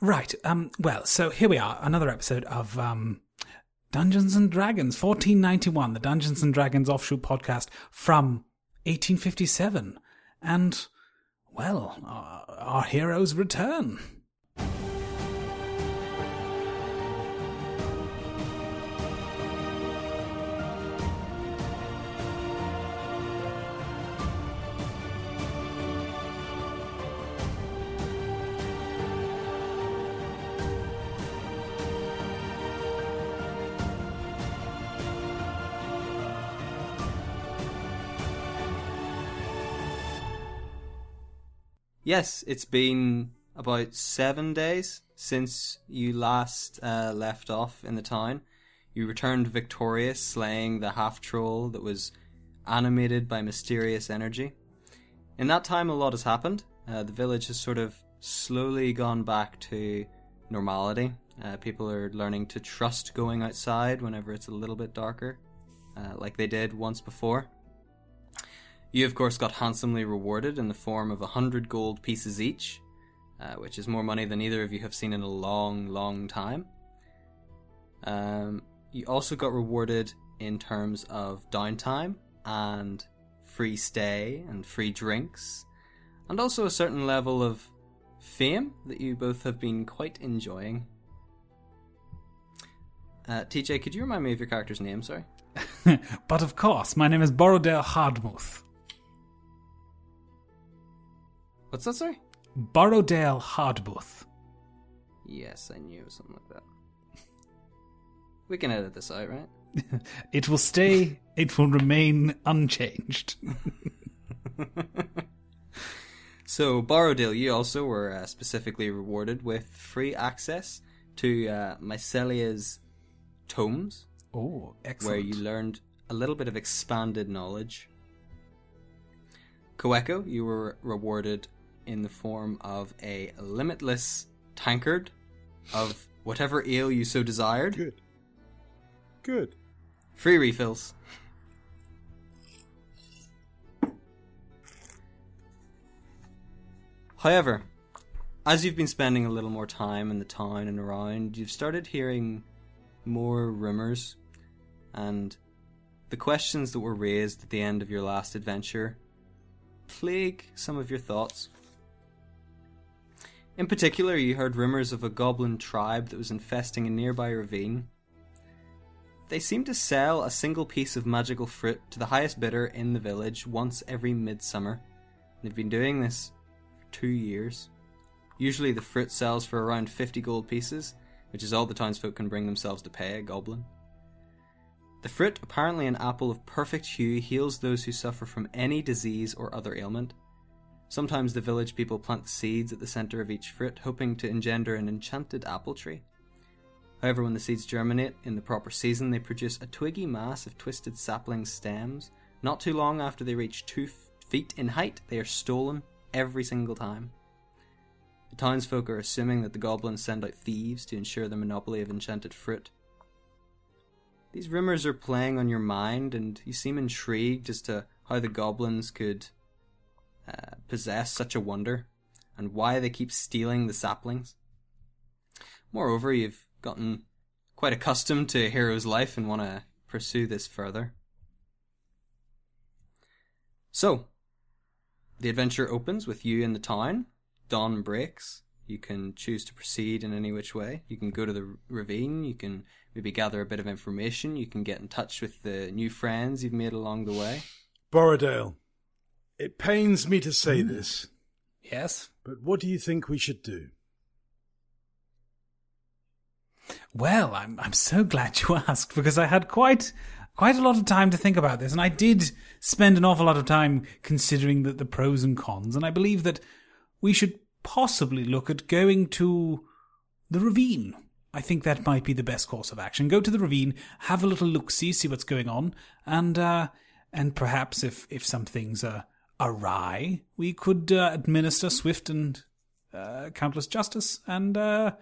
Right. Um. Well, so here we are, another episode of um, Dungeons and Dragons, 1491, the Dungeons and Dragons offshoot podcast from 1857, and well, our, our heroes return. Yes, it's been about seven days since you last uh, left off in the town. You returned victorious, slaying the half troll that was animated by mysterious energy. In that time, a lot has happened. Uh, the village has sort of slowly gone back to normality. Uh, people are learning to trust going outside whenever it's a little bit darker, uh, like they did once before. You, of course, got handsomely rewarded in the form of a hundred gold pieces each, uh, which is more money than either of you have seen in a long, long time. Um, you also got rewarded in terms of downtime and free stay and free drinks, and also a certain level of fame that you both have been quite enjoying. Uh, TJ, could you remind me of your character's name, sorry? but of course, my name is Borodale Hardmouth. What's that, sorry? Borrowdale Hardbooth. Yes, I knew something like that. We can edit this out, right? It will stay, it will remain unchanged. So, Borrowdale, you also were uh, specifically rewarded with free access to uh, Mycelia's tomes, Oh, excellent. where you learned a little bit of expanded knowledge. Koeko, you were rewarded in the form of a limitless tankard of whatever ale you so desired. Good. Good. Free refills. However, as you've been spending a little more time in the town and around, you've started hearing more rumours, and the questions that were raised at the end of your last adventure plague some of your thoughts. In particular, you heard rumours of a goblin tribe that was infesting a nearby ravine. They seem to sell a single piece of magical fruit to the highest bidder in the village once every midsummer. They've been doing this for two years. Usually, the fruit sells for around 50 gold pieces, which is all the townsfolk can bring themselves to pay a goblin. The fruit, apparently an apple of perfect hue, heals those who suffer from any disease or other ailment. Sometimes the village people plant seeds at the centre of each fruit, hoping to engender an enchanted apple tree. However, when the seeds germinate in the proper season, they produce a twiggy mass of twisted sapling stems. Not too long after they reach two feet in height, they are stolen every single time. The townsfolk are assuming that the goblins send out thieves to ensure the monopoly of enchanted fruit. These rumours are playing on your mind, and you seem intrigued as to how the goblins could uh, possess such a wonder, and why they keep stealing the saplings. Moreover, you've gotten quite accustomed to a hero's life and want to pursue this further. So, the adventure opens with you in the town. Dawn breaks. You can choose to proceed in any which way. You can go to the ravine. You can maybe gather a bit of information. You can get in touch with the new friends you've made along the way. Borrowdale, it pains me to say this, Yes. but what do you think we should do? Well, I'm I'm so glad you asked because I had quite quite a lot of time to think about this, and I did spend an awful lot of time considering the, the pros and cons, and I believe that we should possibly look at going to the ravine. I think that might be the best course of action. Go to the ravine, have a little look see, see what's going on, and uh, and perhaps if if some things are awry, we could uh, administer swift and uh, countless justice, and uh,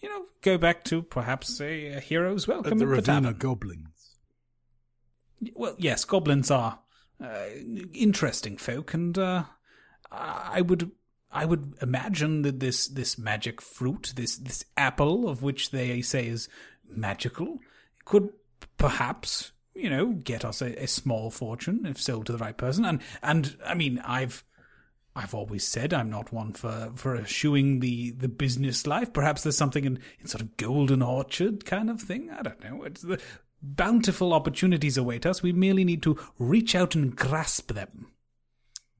you know go back to perhaps a, a hero's welcome the tavern. goblins. Well, yes, goblins are uh, interesting folk, and uh, I would I would imagine that this this magic fruit, this this apple of which they say is magical, could perhaps you know get us a, a small fortune if sold to the right person. And and I mean, I've I've always said I'm not one for for eschewing the the business life. Perhaps there's something in, in sort of golden orchard kind of thing. I don't know. It's the bountiful opportunities await us. We merely need to reach out and grasp them.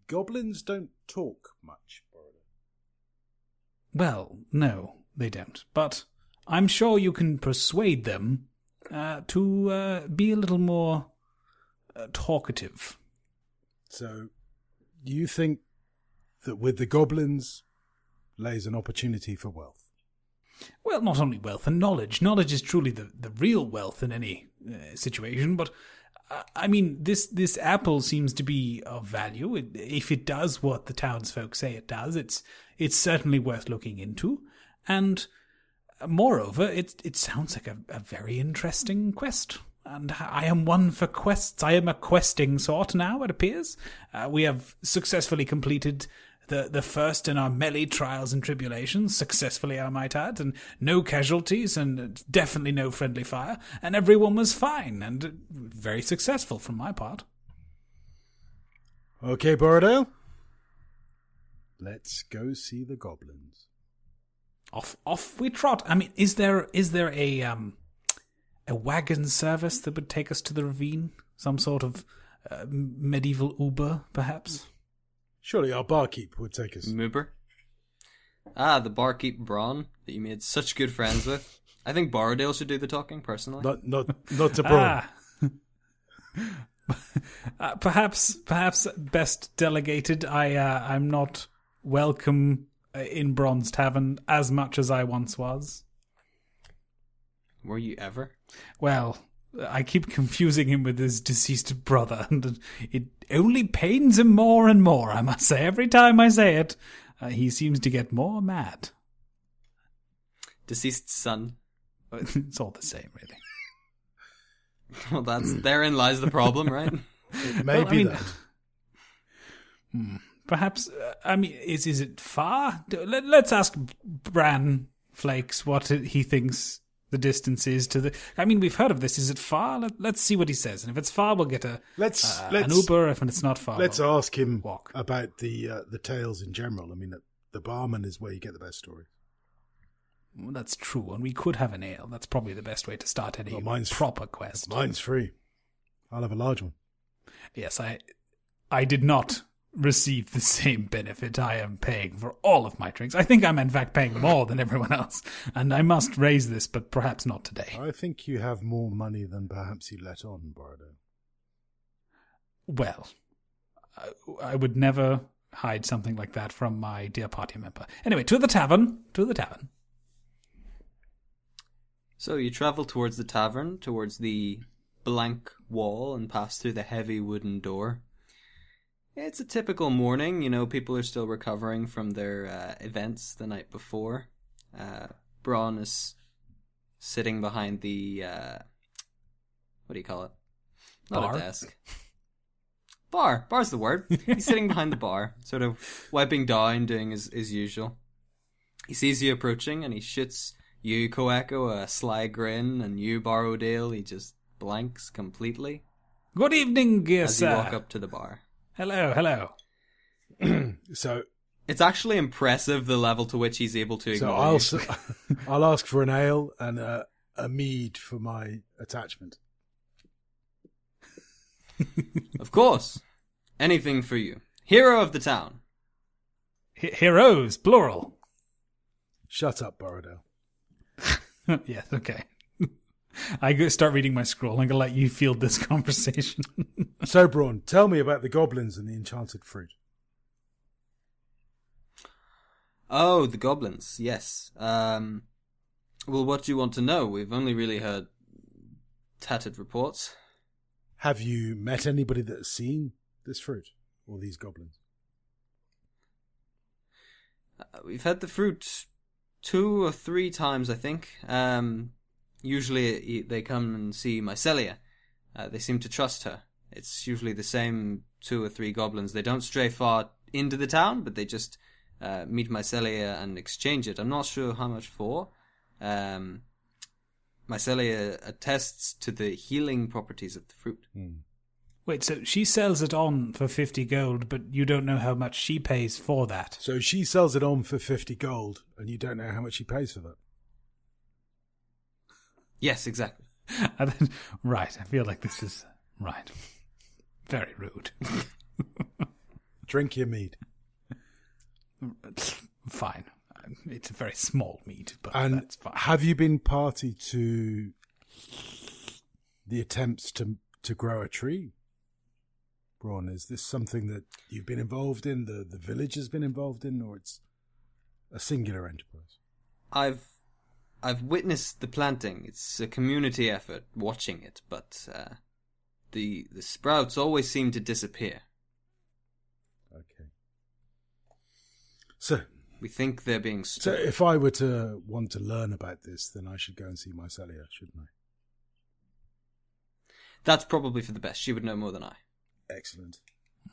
Goblins don't talk much, Well, no, they don't. But I'm sure you can persuade them uh, to uh, be a little more uh, talkative. So, do you think that with the goblins lays an opportunity for wealth? Well, not only wealth and knowledge. Knowledge is truly the, the real wealth in any uh, situation, but uh, I mean, this this apple seems to be of value. It, if it does what the townsfolk say it does, it's it's certainly worth looking into. And moreover, it it sounds like a, a very interesting quest. And I am one for quests. I am a questing sort now, it appears. Uh, we have successfully completed the, the first in our melee trials and tribulations, successfully, I might add, and no casualties, and definitely no friendly fire, and everyone was fine, and very successful from my part. Okay, Borodale. Let's go see the goblins. Off, off we trot. I mean, is there is there a um a wagon service that would take us to the ravine? Some sort of uh, medieval Uber, perhaps. Surely our barkeep would take us. Moober. Ah, the barkeep Braun that you made such good friends with. I think Borodale should do the talking personally. Not, not, not to Braun. Ah. uh, perhaps, perhaps best delegated. I, uh, I'm not welcome in Braun's Tavern as much as I once was. Were you ever? Well, I keep confusing him with his deceased brother, and it only pains him more and more, I must say. Every time I say it, uh, he seems to get more mad. Deceased son. it's all the same, really. Well, that's therein lies the problem, right? It may Well, I mean- that. Hmm. Perhaps, uh, I mean, is is it far? Let, let's ask Bran Flakes what he thinks the distance is to the. I mean, we've heard of this. Is it far? Let, let's see what he says. And if it's far, we'll get a Let's uh, let's an Uber. If it's not far, let's we'll- ask him walk. about the uh, the tales in general. I mean, the barman is where you get the best story. Well, that's true, and we could have an ale. That's probably the best way to start any Well, mine's- proper quest. Mine's free. I'll have a large one. Yes, I, I did not receive the same benefit. I am paying for all of my drinks. I think I'm in fact paying more than everyone else, and I must raise this, but perhaps not today. I think you have more money than perhaps you let on, Bordeaux. Well, I, I would never hide something like that from my dear party member. Anyway, to the tavern. To the tavern. So you travel towards the tavern, towards the blank wall, and pass through the heavy wooden door. It's a typical morning, you know, people are still recovering from their uh, events the night before. Uh, Braun is sitting behind the, uh, what do you call it? Not Bar? a desk. Bar. Bar's the word. He's sitting behind the bar, sort of wiping down, doing his, his usual. He sees you approaching and he shoots you, Koeko, a sly grin, and you, Borrowdale, he just blanks completely Good evening, dear as you walk up to the bar. Hello, hello. So, It's actually impressive the level to which he's able to so I'll you. s- I'll ask for an ale and a, a mead for my attachment. Of course. Anything for you. Hero of the town. H- heroes, plural. Shut up, Borrowdale. yes, okay. I go start reading my scroll. I'm gonna let you field this conversation. So, Braun, tell me about the goblins and the enchanted fruit. Oh, the goblins. Yes. Um, well, what do you want to know? We've only really heard tattered reports. Have you met anybody that has seen this fruit or these goblins? Uh, we've had the fruit two or three times, I think. Um, usually they come and see Mycelia. Uh, they seem to trust her. It's usually the same two or three goblins. They don't stray far into the town, but they just uh, meet Mycelia and exchange it. I'm not sure how much for. Um, Mycelia attests to the healing properties of the fruit. Wait, so she sells it on for 50 gold, but you don't know how much she pays for that. So she sells it on for 50 gold, and you don't know how much she pays for that. Yes, exactly. And then, right, I feel like this is right. Very rude. Drink your mead. Fine. It's a very small mead, but And that's fine. have you been party to the attempts to to grow a tree? Braun, is this something that you've been involved in, the, the village has been involved in, or it's a singular enterprise? I've I've witnessed the planting. It's a community effort, watching it, but uh, the the sprouts always seem to disappear. Okay. So, We think they're being so if I were to want to learn about this, then I should go and see Mycelia, shouldn't I? That's probably for the best. She would know more than I. Excellent.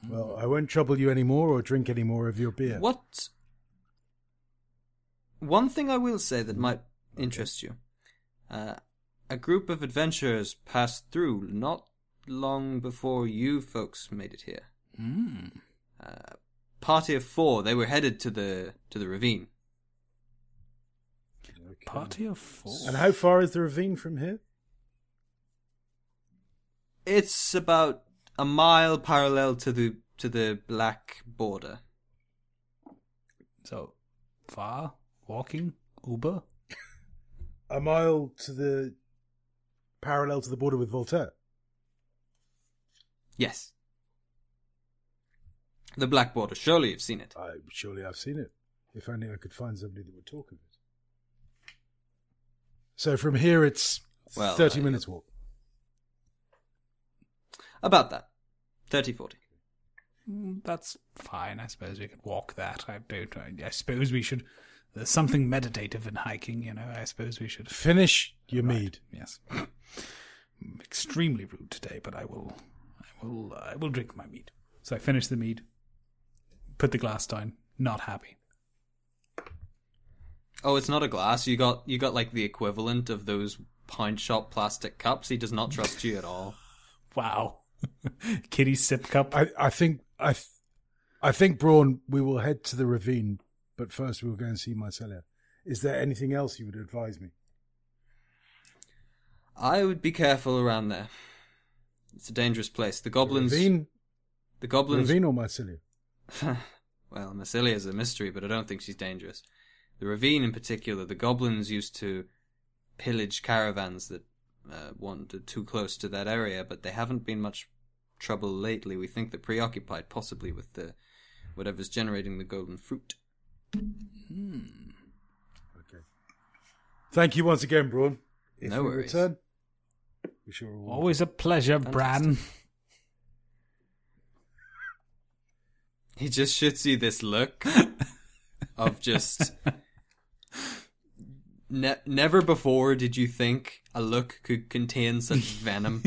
Well, I won't trouble you any more or drink any more of your beer. What? One thing I will say that might interest you. Uh, a group of adventurers passed through not long before you folks made it here. Mm. Uh, party of four. They were headed to the to the ravine. Okay. Party of four. And how far is the ravine from here? It's about a mile parallel to the to the black border. So, far? Walking? Uber? A mile to the parallel to the border with Voltaire. Yes. The black border. Surely you've seen it. I surely I've seen it. If only I could find somebody that would talk of it. So from here, it's Well, thirty uh, minutes walk. About that. 30, 40. Mm, That's fine. I suppose we could walk that. I don't. I, I suppose we should. There's something meditative in hiking, you know. I suppose we should. Finish your Right, mead. Yes. I'm extremely rude today, but I will. I will. I will drink my mead. So I finish the mead. Put the glass down. Not happy. Oh, it's not a glass. You got you got like the equivalent of those pound shop plastic cups. He does not trust you at all. Wow. Kitty sip cup. I, I think I, th- I think Braun. We will head to the ravine, but first we will go and see Mycelia. Is there anything else you would advise me? I would be careful around there. It's a dangerous place. The goblins. Ravine, The goblins. ravine or well, Massilia is a mystery, but I don't think she's dangerous. The ravine, in particular, the goblins used to pillage caravans that uh, wandered too close to that area, but they haven't been much trouble lately. We think they're preoccupied, possibly with the whatever's generating the golden fruit. Okay. Thank you once again, Braun. If No we worries. return, we shall reward. Always a pleasure, Bran. He just should see this look of just. Ne- never before did you think a look could contain such venom.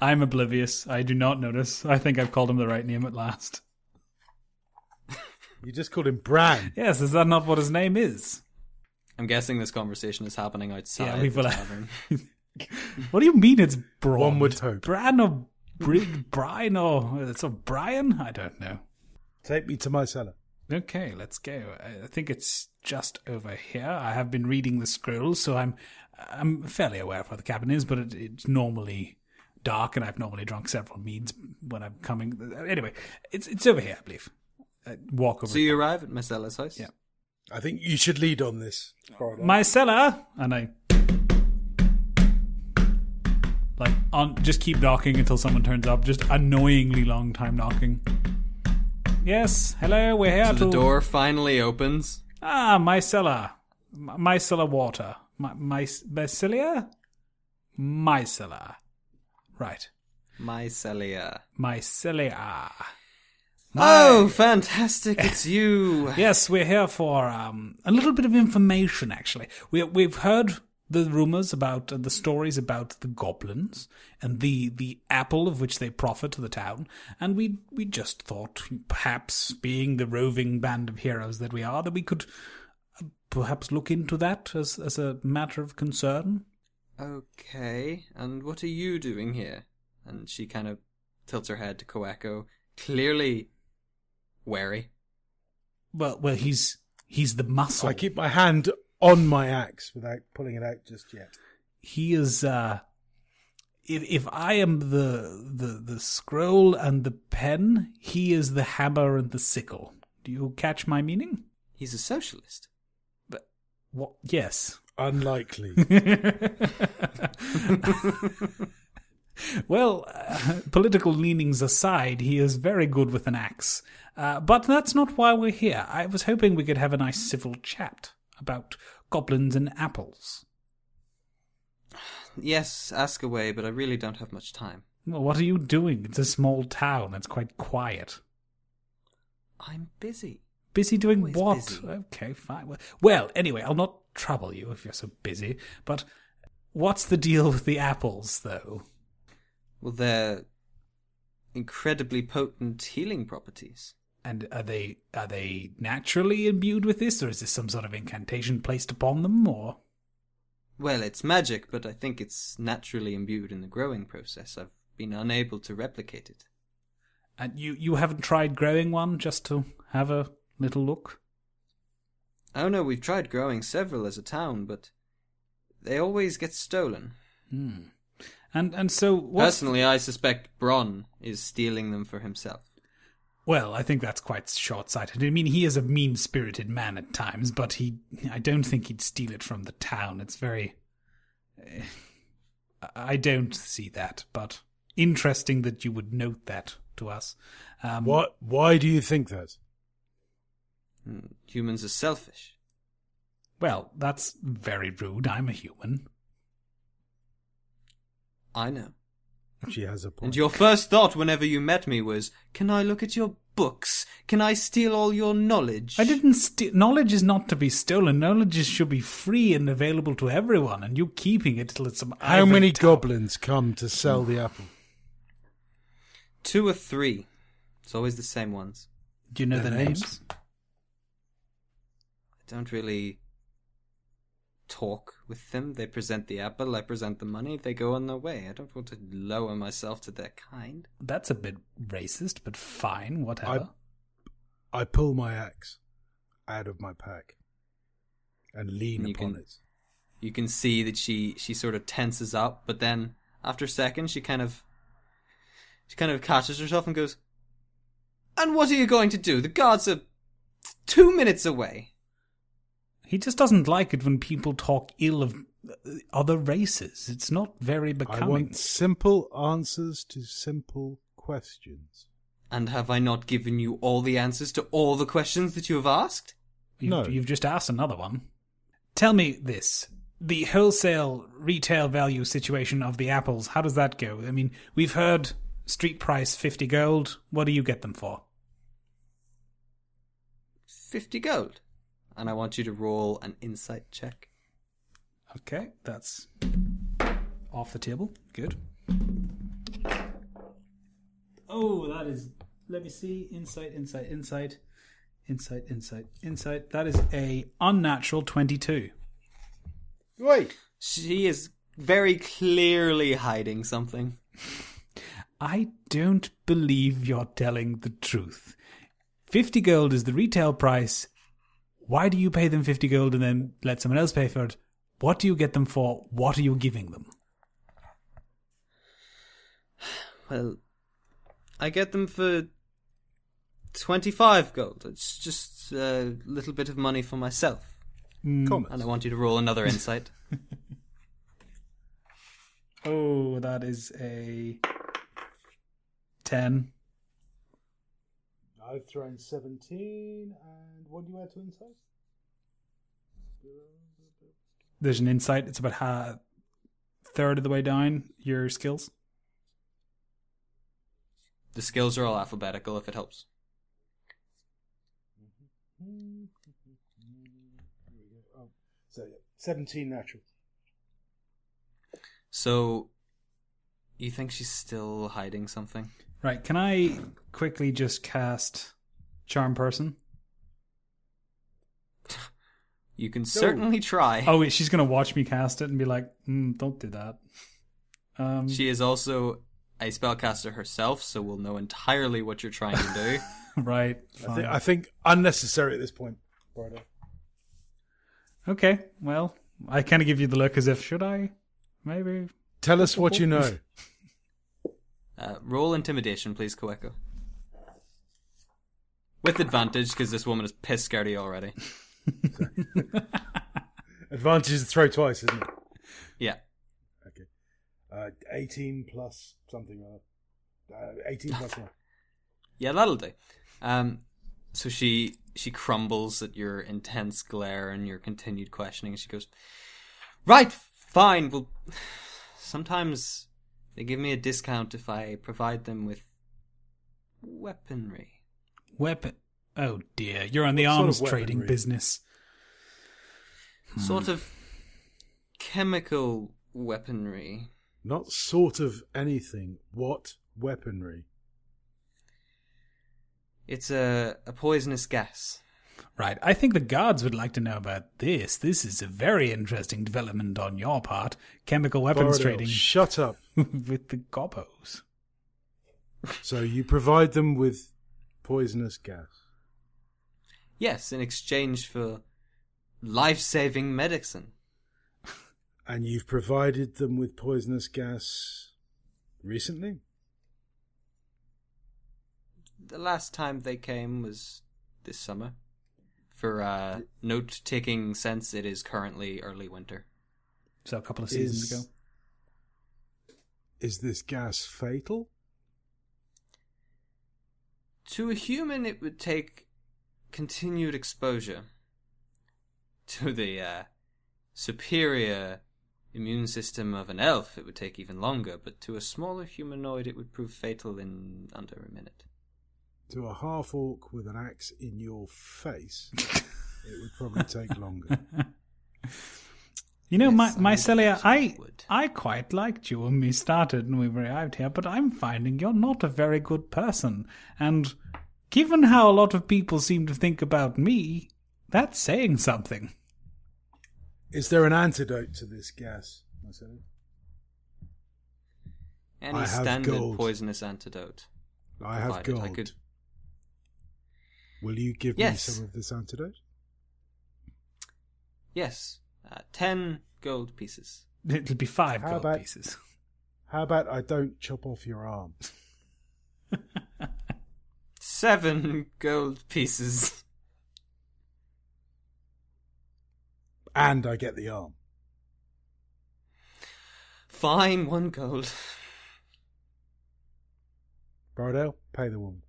I'm oblivious. I do not notice. I think I've called him the right name at last. You just called him Bran. Yes, is that not what his name is? I'm guessing this conversation is happening outside Yeah, we've the will- tavern. What do you mean it's Braun? One would hope. Bran or Bri- Brian or it's a Brian? I don't know. Take me to my cellar. Okay, let's go. I I think it's just over here. I have been reading the scrolls, so I'm I'm fairly aware of where the cabin is, but it, it's normally dark, and I've normally drunk several meads when I'm coming. Anyway, it's it's over here, I believe. Uh, walk over. So you arrive at Marcella's house? Yeah. I think you should lead on this. my cellar, and I like on just keep knocking until someone turns up. Just annoyingly long time knocking. Yes, hello, we're here So to the door finally opens. Ah, mycella. M- Mycella water. My, my, mycelia? Mycella. Right. Mycelia. Mycelia. Oh, fantastic! It's you. Yes, we're here for um, a little bit of information, actually. We, we've heard the rumors about uh, the stories about the goblins and the the apple of which they proffer to the town, and we we just thought, perhaps being the roving band of heroes that we are, that we could uh, perhaps look into that as as a matter of concern. Okay, and what are you doing here? And she kind of tilts her head to Koeko, clearly wary. Well, well, he's he's the muscle. I keep my hand on my axe without pulling it out just yet. he is uh if if I am the the the scroll and the pen, he is the hammer and the sickle. Do you catch my meaning? He's a socialist. But what? Yes. Unlikely. Well, uh, political leanings aside, he is very good with an axe. Uh, but that's not why we're here. I was hoping we could have a nice civil chat about goblins and apples. Yes, ask away, but I really don't have much time. Well, what are you doing? It's a small town. It's quite quiet. I'm busy. Busy doing Always what? busy. Okay, fine. Well- Well, anyway, I'll not trouble you if you're so busy. But what's the deal with the apples, though? Well, they're incredibly potent healing properties. And are they are they naturally imbued with this, or is this some sort of incantation placed upon them, or? Well, it's magic, but I think it's naturally imbued in the growing process. I've been unable to replicate it. And you you haven't tried growing one just to have a little look? Oh no, we've tried growing several as a town, but they always get stolen. Hmm. And and so what's Personally, I suspect Bron is stealing them for himself. Well, I think that's quite short-sighted. I mean, he is a mean-spirited man at times, but he I don't think he'd steal it from the town. It's very eh, I don't see that, but interesting that you would note that to us. Um, what? Why do you think that? Hmm, Humans are selfish. Well, that's very rude. I'm a human. I know. She has a point. And your first thought whenever you met me was, Can I look at your books? Can I steal all your knowledge? I didn't steal. Knowledge is not to be stolen. Knowledge is, should be free and available to everyone, and you keeping it till it's some. How many tower. goblins come to sell the apple? Two or three. It's always the same ones. Do you know Their the names? names? I don't really talk with them. They present the apple, I present the money, they go on their way. I don't want to lower myself to their kind. That's a bit racist, but fine, whatever. I pull my axe out of my pack and lean And upon can- it. You can see that she she sort of tenses up, but then after a second she kind of she kind of catches herself and goes, "And what are you going to do? The guards are two minutes away." He just doesn't like it when people talk ill of uh, other races. It's not very becoming. I becoming. want simple answers to simple questions. And have I not given you all the answers to all the questions that you have asked? You've, No. you've just asked another one. Tell me this. The wholesale retail value situation of the apples, how does that go? I mean, we've heard street price 50 gold. What do you get them for? 50 gold. And I want you to roll an insight check. Okay, that's off the table. Good. Oh, that is. Let me see. Insight, insight, insight, insight, insight, insight. That is a unnatural 22. Wait. She is very clearly hiding something. I don't believe you're telling the truth. 50 gold is the retail price. Why do you pay them 50 gold and then let someone else pay for it? What do you get them for? What are you giving them? Well, I get them for 25 gold. It's just a little bit of money for myself. Hmm. Comments. And I want you to roll another insight. Oh, that is a 10. I've thrown 17, and what do you add to insight? There's an insight. It's about a third of the way down your skills. the skills are all alphabetical if it helps. So, yeah, 17 natural. So, you think she's still hiding something? Right, can I quickly just cast Charm Person? You can certainly try. Oh, wait, she's going to watch me cast it and be like, mm, don't do that. Um, She is also a spellcaster herself, so we'll know entirely what you're trying to do. right, I, fine. think, I think unnecessary at this point. Bardell. Okay, well, I kind of give you the look as if, should I? Maybe. Tell us what you know. Uh, roll intimidation, please, Koeko. With advantage, because this woman is piss scared of you already. Advantage is to throw twice, isn't it? Yeah. Okay. Uh, 18 plus something. Uh, uh, 18 plus 1. Yeah, that'll do. Um, so she she crumbles at your intense glare and your continued questioning, and she goes, "Right, fine. Well, sometimes they give me a discount if I provide them with weaponry. Weapon. Oh dear, you're on the What sort arms of trading weaponry? business. Hmm. Sort of chemical weaponry. Not sort of anything. What weaponry? It's a a poisonous gas." Right, I think the guards would like to know about this. This is a very interesting development on your part. Chemical weapons Bardell, trading Shut up. with the gobos. So you provide them with poisonous gas. Yes, in exchange for life-saving medicine. And you've provided them with poisonous gas recently? The last time they came was this summer. For uh, note taking sense, it is currently early winter. So a couple of seasons Is- ago. Is this gas fatal? To a human, it would take continued exposure. To the uh, superior immune system of an elf, it would take even longer, but to a smaller humanoid, it would prove fatal in under a minute. To a half orc with an axe in your face, it would probably take longer. You know, Yes, my I Mycelia, I. I quite liked you when we started and we arrived here, but I'm finding you're not a very good person. And given how a lot of people seem to think about me, that's saying something. Is there an antidote to this gas? I said. Any I have standard gold. poisonous antidote. I have gold. I could. Will you give Yes. me some of this antidote? Yes, uh, ten gold pieces. It'll be five How gold about- pieces. How about I don't chop off your arm? Seven gold pieces. And I get the arm. Fine, one gold. Bardell, pay the woman.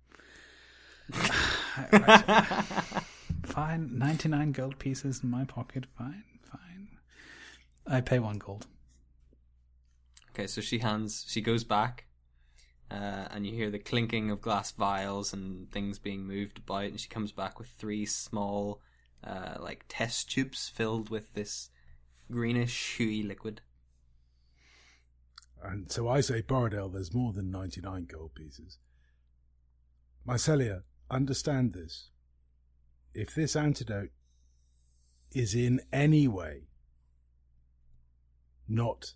Fine, 99 gold pieces in my pocket. Fine, fine. I pay one gold. Okay, so she hands, she goes back, uh, and you hear the clinking of glass vials and things being moved about, and she comes back with three small, uh, like test tubes filled with this greenish, huey liquid. And so I say, Borodale, there's more than 99 gold pieces. Mycelia, understand this. If this antidote is in any way not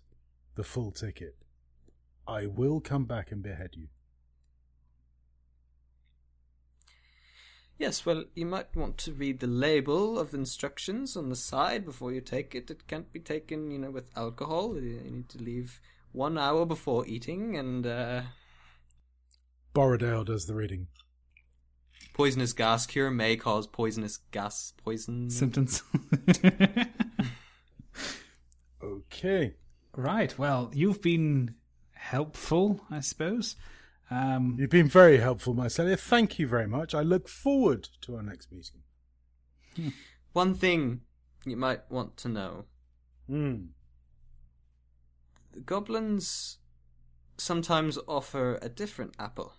the full ticket, I will come back and behead you. Yes, well, you might want to read the label of instructions on the side before you take it. It can't be taken, you know, with alcohol. You need to leave one hour before eating, and uh, Borrowdale does the reading. Poisonous gas cure may cause poisonous gas poison. Symptoms. Okay. right, well, you've been helpful, I suppose. Um, You've been very helpful, Mycelia. Thank you very much. I look forward to our next meeting. One thing you might want to know Hmm. the goblins sometimes offer a different apple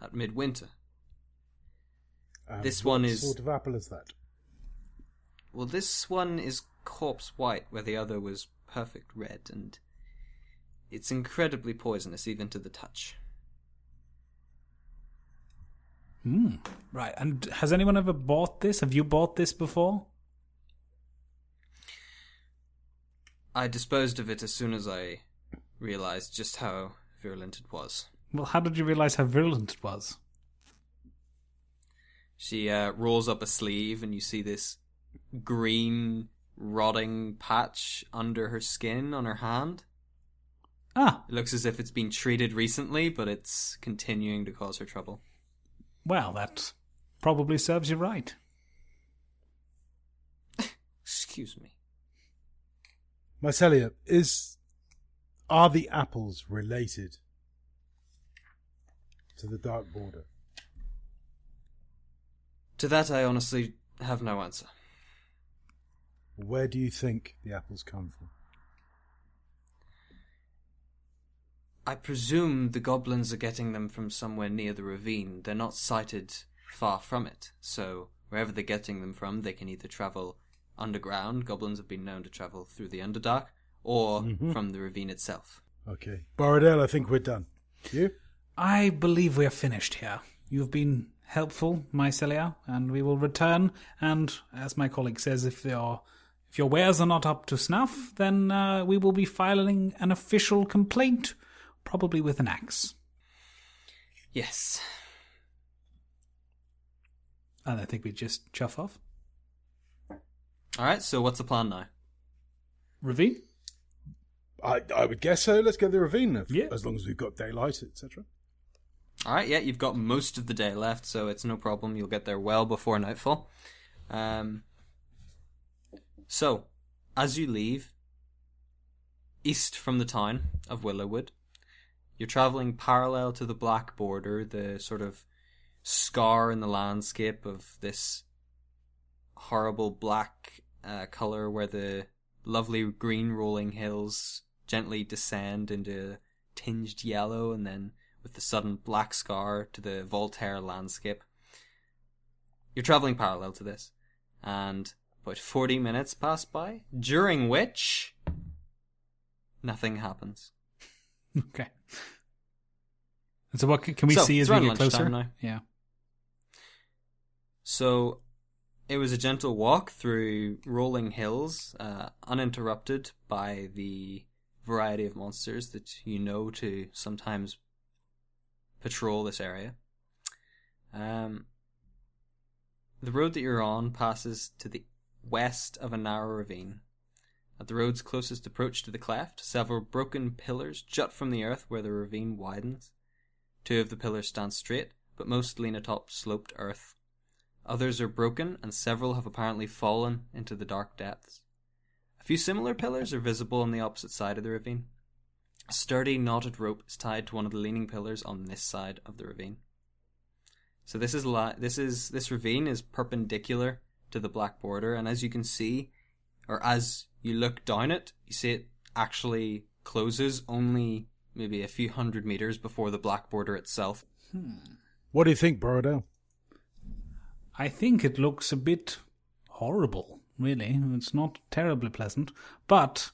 at midwinter. This what one is- sort of apple is that? Well, this one is corpse white, where the other was perfect red, and it's incredibly poisonous even to the touch. Hmm. Right. And has anyone ever bought this? Have you bought this before? I disposed of it as soon as I realized just how virulent it was. Well, how did you realize how virulent it was? She uh, rolls up a sleeve, and you see this green, rotting patch under her skin on her hand. Ah, It looks as if it's been treated recently, but it's continuing to cause her trouble. well, that probably serves you right. Excuse me. Mycelia, is are the apples related to the Dark Border? To that, I honestly have no answer. Where do you think the apples come from? I presume the goblins are getting them from somewhere near the ravine. They're not sighted far from it, so wherever they're getting them from, they can either travel underground. Goblins have been known to travel through the Underdark, or mm-hmm. from the ravine itself. Okay, Borodale, I think we're done. You? I believe we are finished here. You've been helpful, Mycelia, and we will return. And as my colleague says, if your if your wares are not up to snuff, then uh, we will be filing an official complaint, probably with an axe. Yes. And I think we just chuff off. Alright, so what's the plan now? Ravine. I I would guess so. Let's go to the ravine, if, Yeah. as long as we've got daylight, etc. Alright, yeah, you've got most of the day left, so it's no problem. You'll get there well before nightfall. Um, so, as you leave, east from the town of Willowwood, you're traveling parallel to the black border, the sort of scar in the landscape of this horrible black uh, color where the lovely green rolling hills gently descend into tinged yellow and then with the sudden black scar to the Voltaire landscape. You're traveling parallel to this, and about 40 minutes pass by, during which nothing happens. Okay. And so, what can, we So, see as we get closer? now. Yeah. So it was a gentle walk through rolling hills, uh, uninterrupted by the variety of monsters that you know to sometimes patrol this area. Um, the road that you're on passes to the west of a narrow ravine. At the road's closest approach to the cleft, several broken pillars jut from the earth where the ravine widens. Two of the pillars stand straight, but most lean atop sloped earth. Others are broken, and several have apparently fallen into the dark depths. A few similar pillars are visible on the opposite side of the ravine. A sturdy knotted rope is tied to one of the leaning pillars on this side of the ravine. So this is li- this is this ravine is perpendicular to the black border, and as you can see, or as you look down it, you see it actually closes only maybe a few hundred meters before the black border itself. Hmm. What do you think, Borodale? I think it looks a bit horrible, really. It's not terribly pleasant, but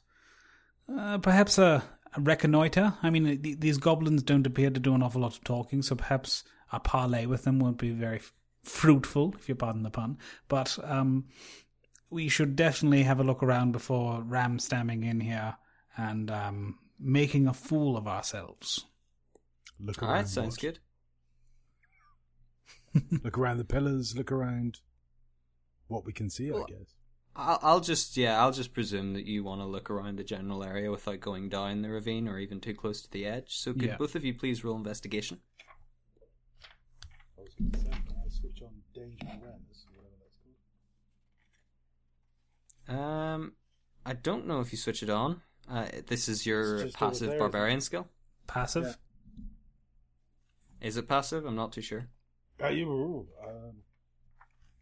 uh, perhaps a, a reconnoiter. I mean, th- these goblins don't appear to do an awful lot of talking, so perhaps a parley with them won't be very f- fruitful, if you pardon the pun. But um, we should definitely have a look around before ram stamming in here and um, making a fool of ourselves. Look All around. right, sounds what? good. Look around the pillars. Look around what we can see. Well, I guess. I'll, I'll just yeah, I'll just presume that you want to look around the general area without going down the ravine or even too close to the edge. So could Yeah. both of you please roll investigation? I was going to say, can I switch on danger awareness, or whatever that's called? Um, I don't know if you switch it on. Uh, this is your It's just over passive there, barbarian skill. Passive? Is it passive? I'm not too sure. Uh, you ooh, um,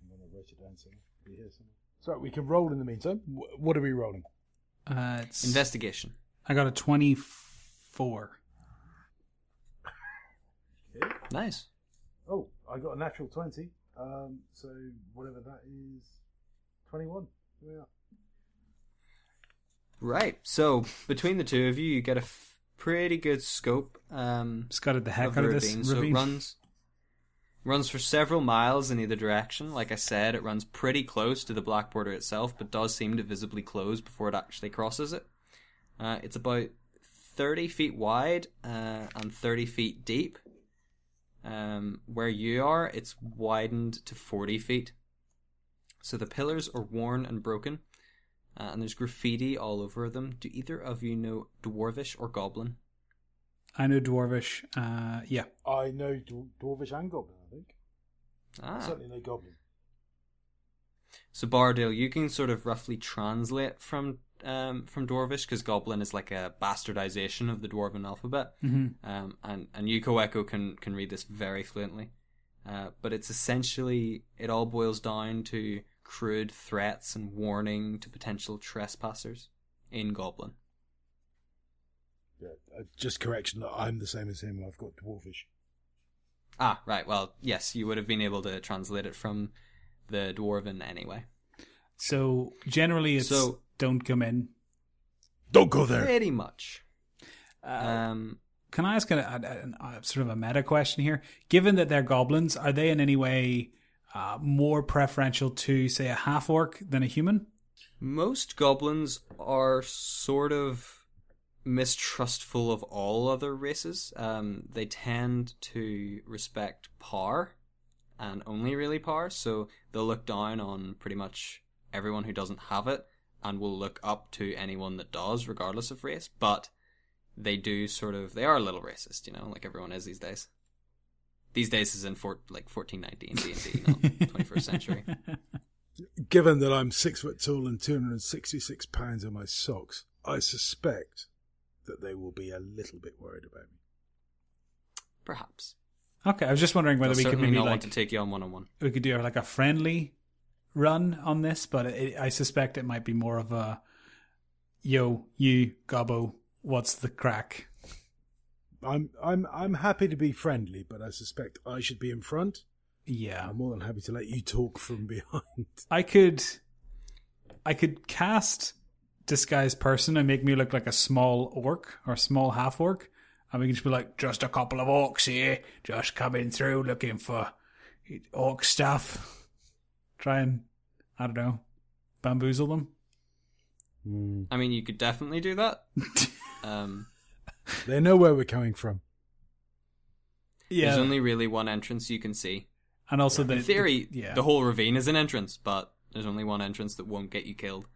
I'm going to write it down somewhere. Be here somewhere. So we can roll in the meantime. What are we rolling? Uh, it's, Investigation. I got a 24. Nice. Oh, I got a natural 20. Um, so whatever that is, 21. Yeah. Right. So between the two of you, you get a f- pretty good scope. Um, Scutted the heck of out of this ravine. So it runs runs for several miles in either direction. Like I said, it runs pretty close to the black border itself, but does seem to visibly close before it actually crosses it. Uh, it's about thirty feet wide uh, and thirty feet deep. Um, where you are, it's widened to forty feet. So the pillars are worn and broken, uh, and there's graffiti all over them. Do either of you know dwarvish or goblin? I know Dwarvish. Uh, yeah. I know Dwar- Dwarvish and Goblin, I think. Ah. Certainly no Goblin. So Bardale, you can sort of roughly translate from um, from Dwarvish because Goblin is like a bastardization of the Dwarven alphabet, hmm um, and and Yuko Echo can can read this very fluently. Uh, but it's essentially it all boils down to crude threats and warning to potential trespassers in Goblin. Yeah. Uh, just correction I'm the same as him. I've got Dwarvish. Ah, right. Well, yes, you would have been able to translate it from the Dwarven anyway. So generally, it's So- don't come in. Don't go there. Pretty much. Uh, Um, Can I ask a, a, a, a sort of a meta question here? Given that they're goblins, are they in any way uh, more preferential to, say, a half orc than a human? Most goblins are sort of mistrustful of all other races. Um, they tend to respect power and only really power, so they'll look down on pretty much everyone who doesn't have it and will look up to anyone that does, regardless of race. But they do sort of, they are a little racist, you know, like everyone is these days. These days is in four, like 1419 D&D, not 21st century. Given that I'm six foot tall and 266 pounds in my socks, I suspect that they will be a little bit worried about me. Perhaps. Okay, I was just wondering whether They'll we could maybe not like want to take you on one-on-one. we could do like a friendly run on this, but it, I suspect it might be more of a yo, you Gobbo, what's the crack? I'm I'm I'm happy to be friendly, but I suspect I should be in front. Yeah, I'm more than happy to let you talk from behind. I could, I could cast disguise person and make me look like a small orc or small half orc, and we can just be like, just a couple of orcs here, just coming through looking for orc stuff. Try and, I don't know, bamboozle them. I mean, you could definitely do that. Um, They know where we're coming from. Yeah, There's only really one entrance you can see. and also the In theory, yeah. the whole ravine is an entrance, but there's only one entrance that won't get you killed.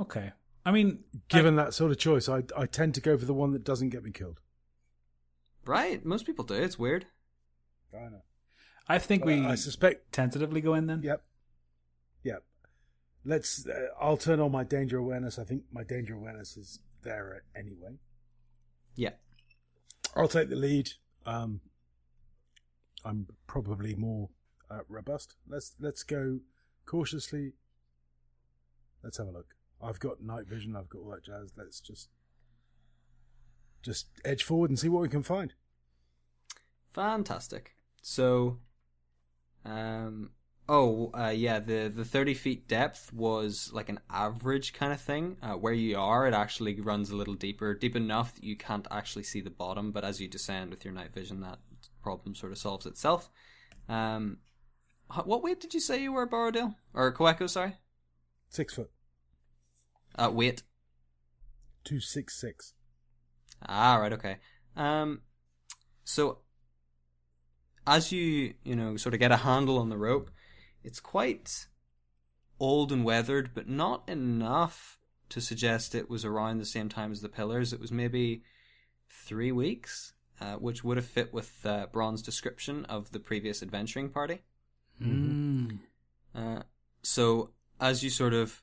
okay. I mean, Given that sort of choice, I I tend to go for the one that doesn't get me killed. Right? Most people do. It's weird. I know. I think we I suspect. tentatively go in then. Yep. Yep. Let's. Uh, I'll turn on my danger awareness. I think my danger awareness is there anyway. Yeah. I'll take the lead. Um, I'm probably more uh, robust. Let's let's go cautiously. Let's have a look. I've got night vision. I've got all that jazz. Let's just just edge forward and see what we can find. Fantastic. So, um, oh, uh, yeah, the, the 30 feet depth was like an average kind of thing. Uh, where you are, it actually runs a little deeper, deep enough that you can't actually see the bottom, but as you descend with your night vision, that problem sort of solves itself. Um, what weight did you say you were, Borrowdale? Or Koeko, sorry? Six foot Uh, weight. two six six. Ah, right, okay. Um, so as you you know sort of get a handle on the rope, it's quite old and weathered, but not enough to suggest it was around the same time as the pillars. It was maybe three weeks, uh, which would have fit with uh, Braun's description of the previous adventuring party. Mm. Uh, so as you sort of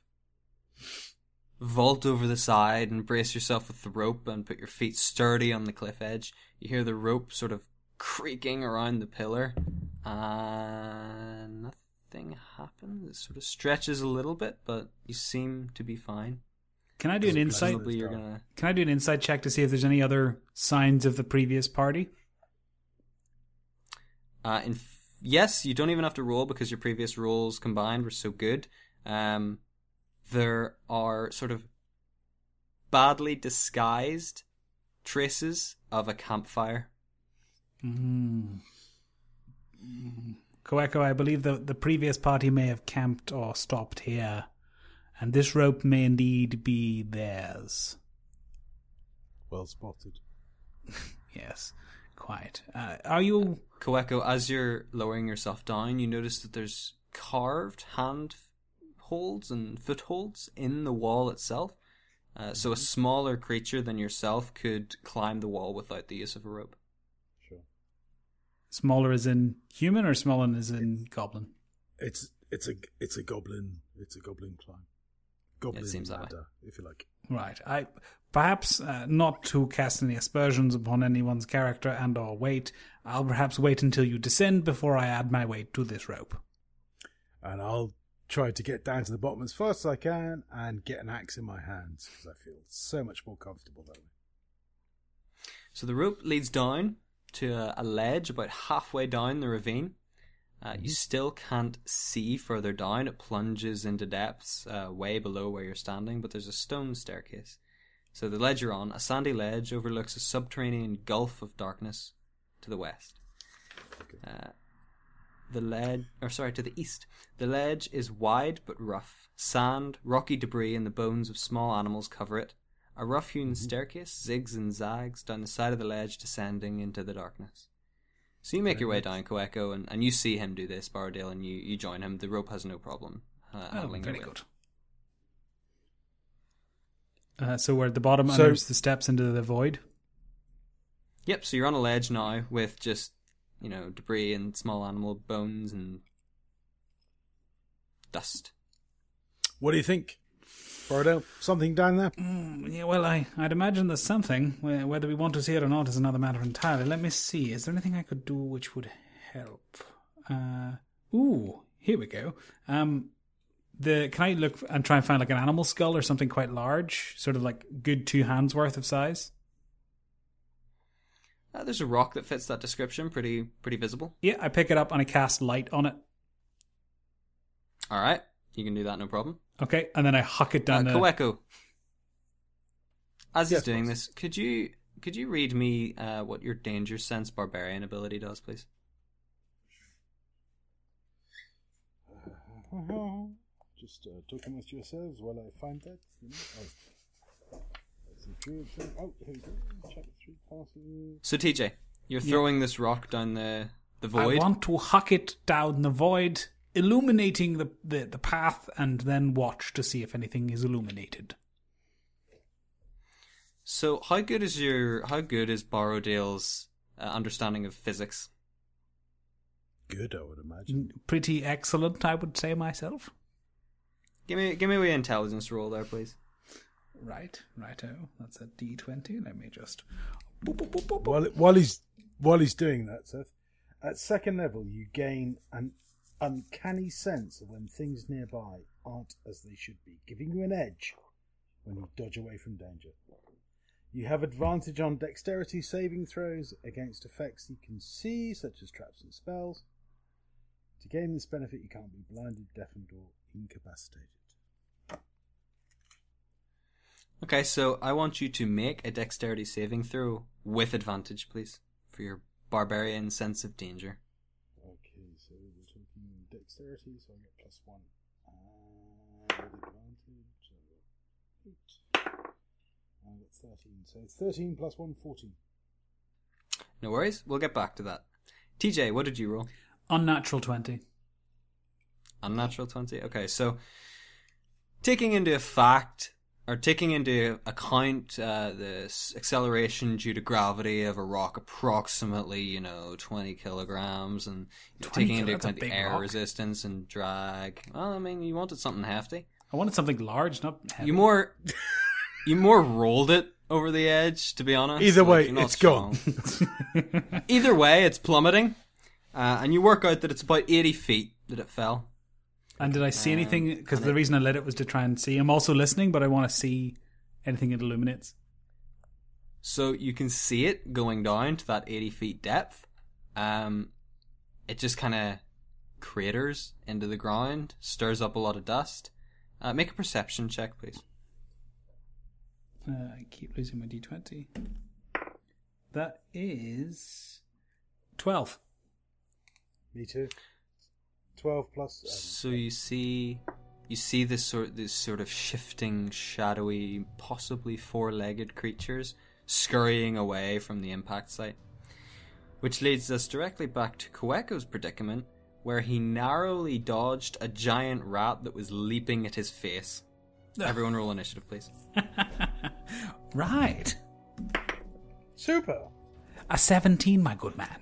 vault over the side and brace yourself with the rope and put your feet sturdy on the cliff edge, you hear the rope sort of creaking around the pillar, and nothing happens. It sort of stretches a little bit, but you seem to be fine. Can I do an insight? You're gonna. Can I do an insight check to see if there's any other signs of the previous party? Uh, in f- yes, you don't even have to roll because your previous rolls combined were so good. Um, there are sort of badly disguised traces of a campfire. Koeko, I believe the, the previous party may have camped or stopped here, and this rope may indeed be theirs. Well spotted. Yes, quite. Uh, are you. Koeko, as you're lowering yourself down, you notice that there's carved hand holds and footholds in the wall itself. Uh, so a smaller creature than yourself could climb the wall without the use of a rope. Sure. Smaller as in human or smaller as in goblin? It's it's a it's a goblin it's a goblin climb. Goblin seems that way. ladder, if you like. Right. I perhaps uh, not to cast any aspersions upon anyone's character and or weight. I'll perhaps wait until you descend before I add my weight to this rope. And I'll try to get down to the bottom as fast as I can and get an axe in my hands because I feel so much more comfortable that way. So the rope leads down to a, ledge about halfway down the ravine. Uh, you still can't see further down. It plunges into depths uh, way below where you're standing, but there's a stone staircase. So the ledge you're on, a sandy ledge, overlooks a subterranean gulf of darkness to the west. Uh, the ledge, or sorry, to the east. The ledge is wide but rough. Sand, rocky debris, and the bones of small animals cover it. A rough hewn staircase zigs and zags down the side of the ledge, descending into the darkness. So you make your way down Koeko, and, and you see him do this, Bardale, and you, you join him. The rope has no problem. Uh, Oh, handling your very good. Uh, so we're at the bottom and So- there's the steps into the void. Yep, so you're on a ledge now with just, you know, debris and small animal bones and dust. What do you think? Bordeaux, something down there? Mm, yeah, well, I, I'd imagine there's something. Whether we want to see it or not is another matter entirely. Let me see. Is there anything I could do which would help? Uh, ooh, here we go. Um, the can I look and try and find like an animal skull or something quite large, sort of like good two hands worth of size? Uh, there's a rock that fits that description, pretty pretty visible. Yeah, I pick it up and I cast light on it. All right, you can do that, no problem. Okay, and then I huck it Uh, down the. Koeko, as he's Yes, doing boss. this, could you could you read me uh, what your danger sense barbarian ability does, please? Just uh, talking with yourselves while I find that. You know? oh. So TJ, you're throwing this rock down the the void. I want to huck it down the void, illuminating the, the, the path, and then watch to see if anything is illuminated. So how good is your how good is Borrowdale's uh, understanding of physics? Good, I would imagine. Pretty excellent, I would say myself. Give me give me an intelligence roll there, please. Right, righto. That's a D20. Let me just. Boop, boop, boop, boop, boop. While while he's while he's doing that, Seth, at second level you gain an uncanny sense of when things nearby aren't as they should be, giving you an edge when you dodge away from danger. You have advantage on dexterity saving throws against effects you can see, such as traps and spells. To gain this benefit, you can't be blinded, deafened, or incapacitated. Okay, so I want you to make a dexterity saving throw with advantage, please, for your barbarian sense of danger. Okay, so we're talking dexterity, so I get plus one. And with advantage, I eight. I got 13. So it's 13 plus 1, 14. No worries, we'll get back to that. TJ, what did you roll? Unnatural 20. Unnatural 20. Okay, so taking into fact or taking into account uh, the acceleration due to gravity of a rock approximately, you know, 20 kilograms and 20 taking into account the air rock. resistance and drag. Well, I mean, you wanted something hefty. I wanted something large, not heavy. You more you more rolled it over the edge, to be honest. Either way, not it's gone. Either way, it's plummeting. Uh, and you work out that it's about 80 feet that it fell. And did I see Um, anything? Because the it- reason I lit it was to try and see. I'm also listening, but I want to see anything it illuminates. So you can see it going down to that 80 feet depth. Um, it just kind of craters into the ground, stirs up a lot of dust. Uh, make a perception check, please. Uh, I keep losing my D20. That is 12. Me too. Twelve plus. Um, So you see, you see this sort, this sort of shifting, shadowy, possibly four-legged creatures scurrying away from the impact site, which leads us directly back to Koeko's predicament, where he narrowly dodged a giant rat that was leaping at his face. Everyone, roll initiative, please. Right. super. A 17, my good man.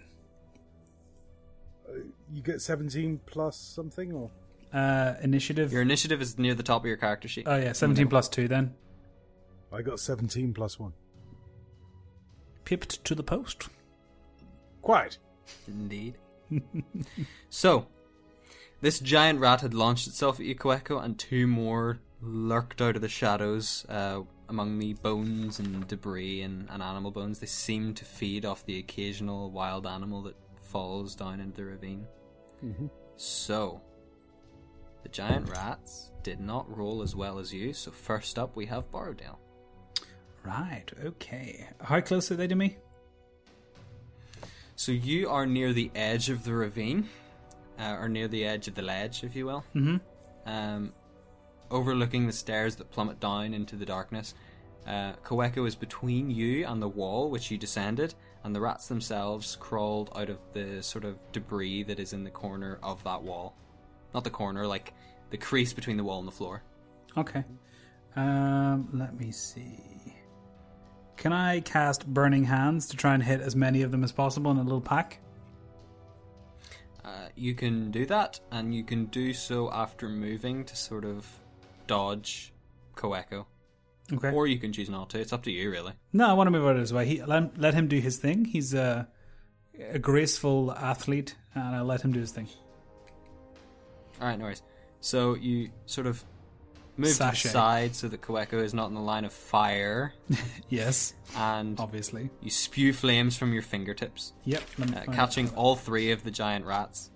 You get seventeen plus something, or Uh, initiative. Your initiative is near the top of your character sheet. Oh, yeah, 17 plus 2 then. I got seventeen plus one. Pipped to the post. Quite. Indeed. so, this giant rat had launched itself at you, and two more lurked out of the shadows uh, among the bones and debris and, and animal bones. They seemed to feed off the occasional wild animal that falls down into the ravine. So, the giant rats did not roll as well as you, so first up we have Borrowdale. Right, okay. How close are they to me? So you are near the edge of the ravine, uh, or near the edge of the ledge, if you will. Mm-hmm. Um, overlooking the stairs that plummet down into the darkness. Uh, is between you and the wall which you descended, and the rats themselves crawled out of the sort of debris that is in the corner of that wall. Not the corner, like the crease between the wall and the floor. Okay. Um, let me see. Can I cast Burning Hands to try and hit as many of them as possible in a little pack? Uh, you can do that, and you can do so after moving to sort of dodge Koeko. Okay. Or you can choose not to. It's up to you, really. no, I want to move out of his way. He, let, let him do his thing. He's a, a graceful athlete, and I'll let him do his thing. All right, no worries. So you sort of move to the side so that Koeko is not in the line of fire, Yes, and obviously. you spew flames from your fingertips, Yep. uh, catching all three of the giant rats.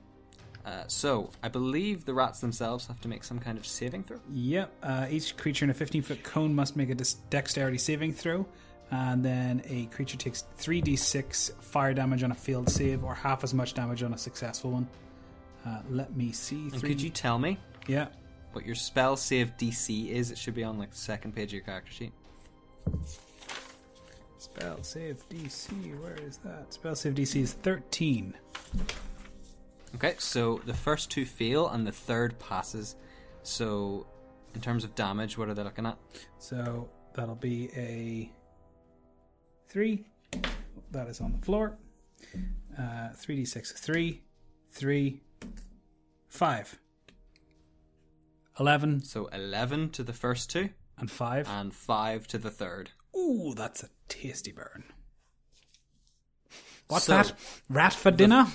Uh, so I believe the rats themselves have to make some kind of saving throw. Yep. Uh, each creature in a 15 foot cone must make a dexterity saving throw. And then a creature takes 3d6 fire damage on a failed save or half as much damage on a successful one. Uh, let me see. And Three... could you tell me Yeah. what your spell save DC is? It should be on like the second page of your character sheet. Spell save DC. Where is that? Spell save DC is 13. Okay, so the first two fail and the third passes. So, in terms of damage, what are they looking at? So that'll be a 3. That is on the floor. Uh, 3d6. 3, 3, 5. 11 So 11 to the first two and 5. and 5 to the third. Ooh, that's a tasty burn. What's So- that? Rat for dinner?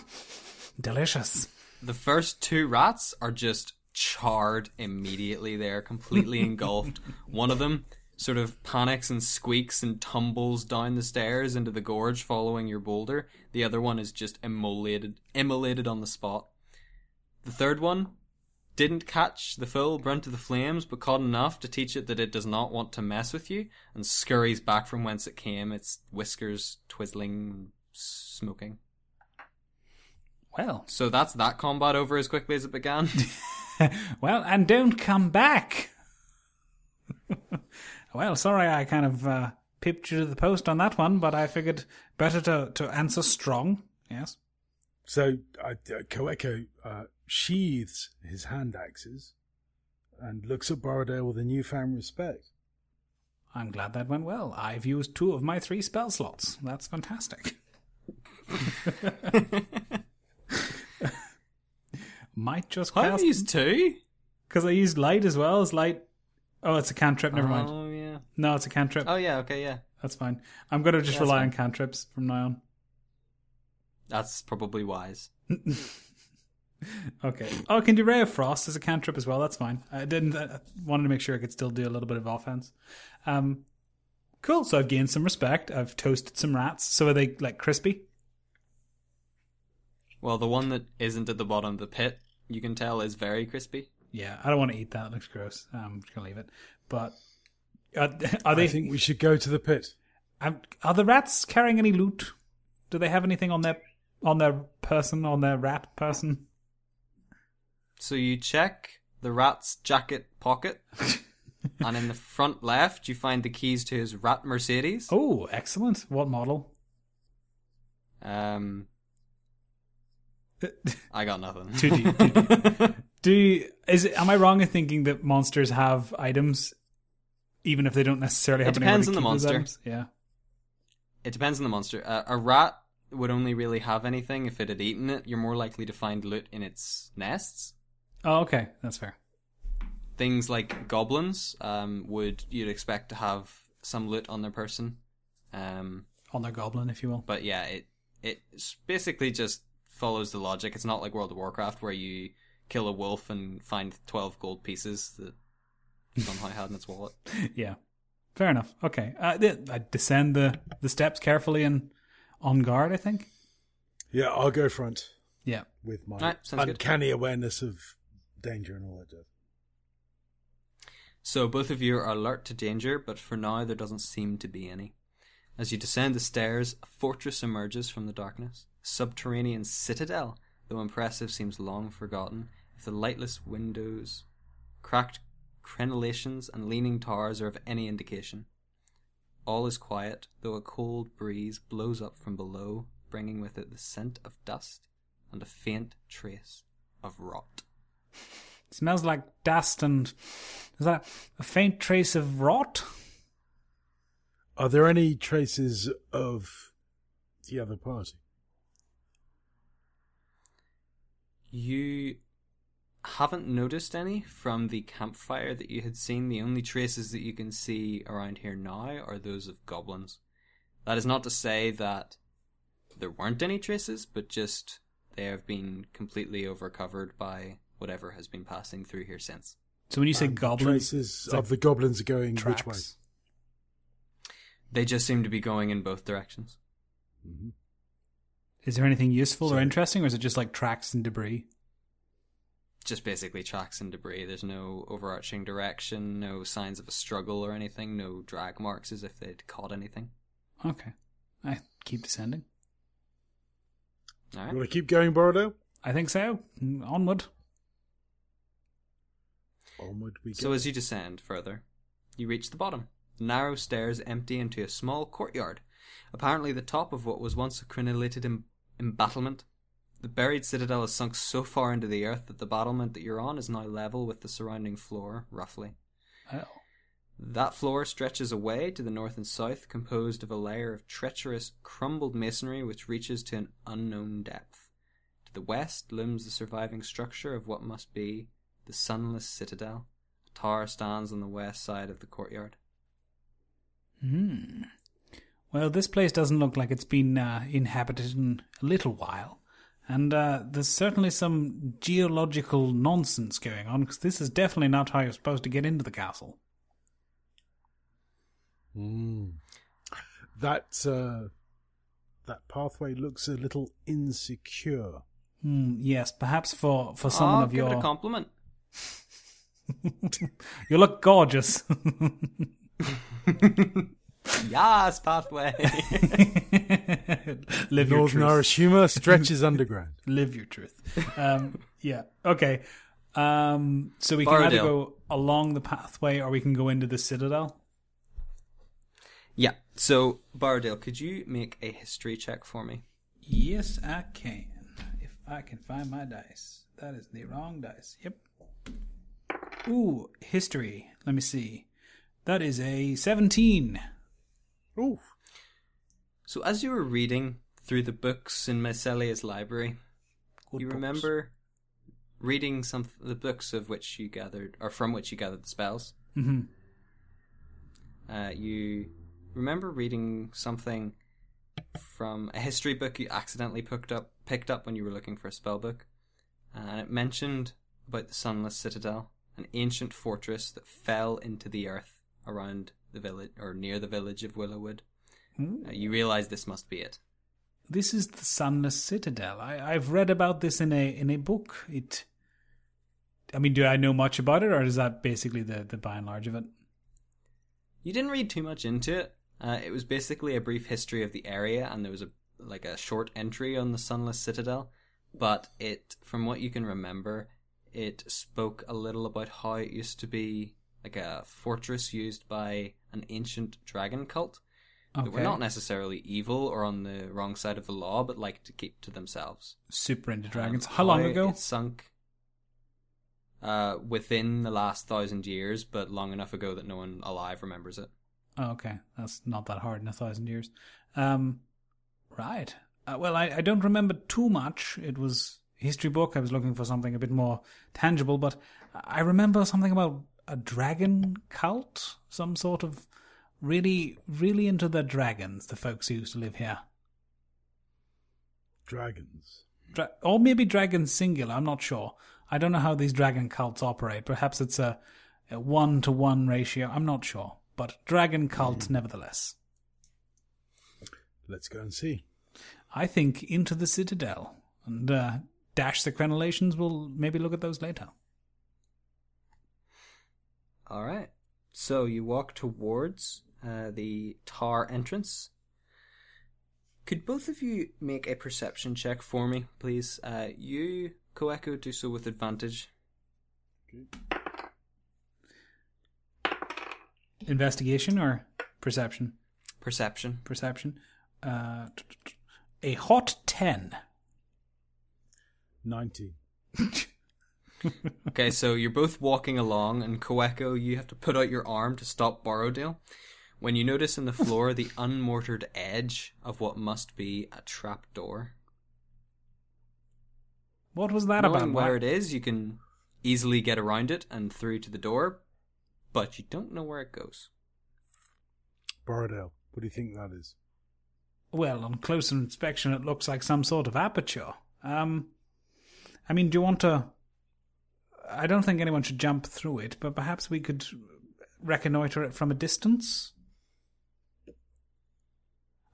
Delicious. The first two rats are just charred immediately. They're completely engulfed. One of them sort of panics and squeaks and tumbles down the stairs into the gorge following your boulder. The other one is just immolated, immolated on the spot. The third one didn't catch the full brunt of the flames, but caught enough to teach it that it does not want to mess with you, and scurries back from whence it came, its whiskers twizzling, smoking. Well, So that's that combat over as quickly as it began. well, and don't come back. well, sorry, I kind of uh, pipped you to the post on that one, but I figured better to, to answer strong. Yes. So uh, uh, Koeko uh, sheathes his hand axes and looks at Borrowdale with a newfound respect. I'm glad that went well. I've used two of my three spell slots. That's fantastic. Might just I've cast used two. because I used light as well as light. Oh, it's a cantrip. Never mind. Oh yeah. No, it's a cantrip. Oh yeah. Okay. Yeah. That's fine. I'm going to just Yeah, rely on cantrips from now on. That's probably wise. Okay. Oh, I can do Ray of Frost as a cantrip as well. That's fine. I didn't. I wanted to make sure I could still do a little bit of offense. Um, cool. So I've gained some respect. I've toasted some rats. So are they like crispy? Well, the one that isn't at the bottom of the pit, you can tell, is very crispy. Yeah, I don't want to eat that. It looks gross. I'm just gonna leave it. But are, are I think we should go to the pit. Um, are the rats carrying any loot? Do they have anything on their on their person, on their rat person? So you check the rat's jacket pocket, and in the front left, you find the keys to his rat Mercedes. Oh, excellent. What model? Um, I got nothing. 2D. 2D. Do you, is it, am I wrong in thinking that monsters have items, even if they don't necessarily have It depends on the monster. items? Yeah. It depends on the monster. Uh, a rat would only really have anything if it had eaten it. You're more likely to find loot in its nests. Oh, okay, that's fair. Things like goblins um, would you'd expect to have some loot on their person. Um, On their goblin, if you will. but yeah, it it's basically just follows the logic. It's not like World of Warcraft where you kill a wolf and find twelve gold pieces that somehow had in its wallet. Yeah, fair enough. Okay, uh, I descend the the steps carefully and on guard. I think. Yeah, I'll go front Yeah. with my Right, sounds good. uncanny awareness of danger and all that jazz. So both of you are alert to danger, but for now there doesn't seem to be any. As you descend the stairs, a fortress emerges from the darkness. A subterranean citadel, though impressive, seems long forgotten. If the lightless windows, cracked crenellations, and leaning towers are of any indication. All is quiet, though a cold breeze blows up from below, bringing with it the scent of dust and a faint trace of rot. smells like dust and is that a faint trace of rot? Are there any traces of the other party? You haven't noticed any from the campfire that you had seen. The only traces that you can see around here now are those of goblins. That is not to say that there weren't any traces, but just they have been completely overcovered by whatever has been passing through here since. So when you say And goblins, Traces of the goblins going tracks. which way? They just seem to be going in both directions. Mm-hmm. Is there anything useful or interesting, or is it just like tracks and debris? Just basically tracks and debris. There's no overarching direction, no signs of a struggle or anything, no drag marks as if they'd caught anything. Okay, I keep descending. All You right. want to keep going, Borrowdale? I think so. Onward. Onward we go. So as you descend further, you reach the bottom. Narrow stairs empty into a small courtyard, apparently the top of what was once a crenellated em- embattlement. The buried citadel is sunk so far into the earth that the battlement that you're on is now level with the surrounding floor, roughly. Oh, That floor stretches away to the north and south, composed of a layer of treacherous, crumbled masonry which reaches to an unknown depth. To the west looms the surviving structure of what must be the sunless citadel. A tower stands on the west side of the courtyard. hmm. Well, this place doesn't look like it's been uh, inhabited in a little while, and uh, there's certainly some geological nonsense going on because this is definitely not how you're supposed to get into the castle. Mm. That uh, that pathway looks a little insecure. Hmm, yes, perhaps for for someone I'll of give it a compliment. you look gorgeous. Yes, pathway. Live your Northern truth. Irish humour stretches underground. Live your truth. Um, yeah. Okay. Um, so we can either go along the pathway or we can go into the citadel. yeah. So, Bardale, could you make a history check for me? Yes, I can. If I can find my dice. That is the wrong dice. Yep. Ooh, history. Let me see. That is a 17. Oof. So, as you were reading through the books in Mycelia's library, Good you books. remember reading some the books of which you gathered, or from which you gathered the spells. Mhm. Uh, you remember reading something from a history book you accidentally picked up picked up when you were looking for a spell book, and it mentioned about the Sunless Citadel, an ancient fortress that fell into the earth around the village or near the village of Willowwood. Ooh. Uh, you realize this must be it. This is the Sunless Citadel. I, I've read about this in a in a book. It. I mean, do I know much about it, or is that basically the the by and large of it? You didn't read too much into it. Uh, it was basically a brief history of the area, and there was a like a short entry on the Sunless Citadel. But it, from what you can remember, it spoke a little about how it used to be like a fortress used by an ancient dragon cult that were not necessarily evil or on the wrong side of the law, but liked to keep to themselves. Super into dragons. Um, How long ago? It sunk uh, within the last thousand years, but long enough ago that no one alive remembers it. Oh, okay, that's not that hard in a thousand years. Um, right. Uh, well, I, I don't remember too much. It was a history book. I was looking for something a bit more tangible, but I remember something about a dragon cult, some sort of really, really into the dragons. The folks who used to live here, Dragons. Dra- or maybe dragons singular. I'm not sure. I don't know how these dragon cults operate. Perhaps it's a, a one to one ratio. I'm not sure, but dragon cult nevertheless. Let's go and see. I think into the citadel and uh, dash the crenellations. We'll maybe look at those later. All right. So you walk towards uh, the tar entrance. Could both of you make a perception check for me, please? Uh, you, Koeko, do so with advantage. Investigation or perception? Perception. Perception. Uh, a hot ten. 90. Okay, so you're both walking along, and Koeko, you have to put out your arm to stop Borrowdale. When you notice in the floor the unmortared edge of what must be a trap door. What was that Knowing about? where it is, you can easily get around it and through to the door, but you don't know where it goes. Borrowdale. What do you think that is? Well, on closer inspection, it looks like some sort of aperture. Um, I mean, do you want to? I don't think anyone should jump through it, but perhaps we could reconnoiter it from a distance.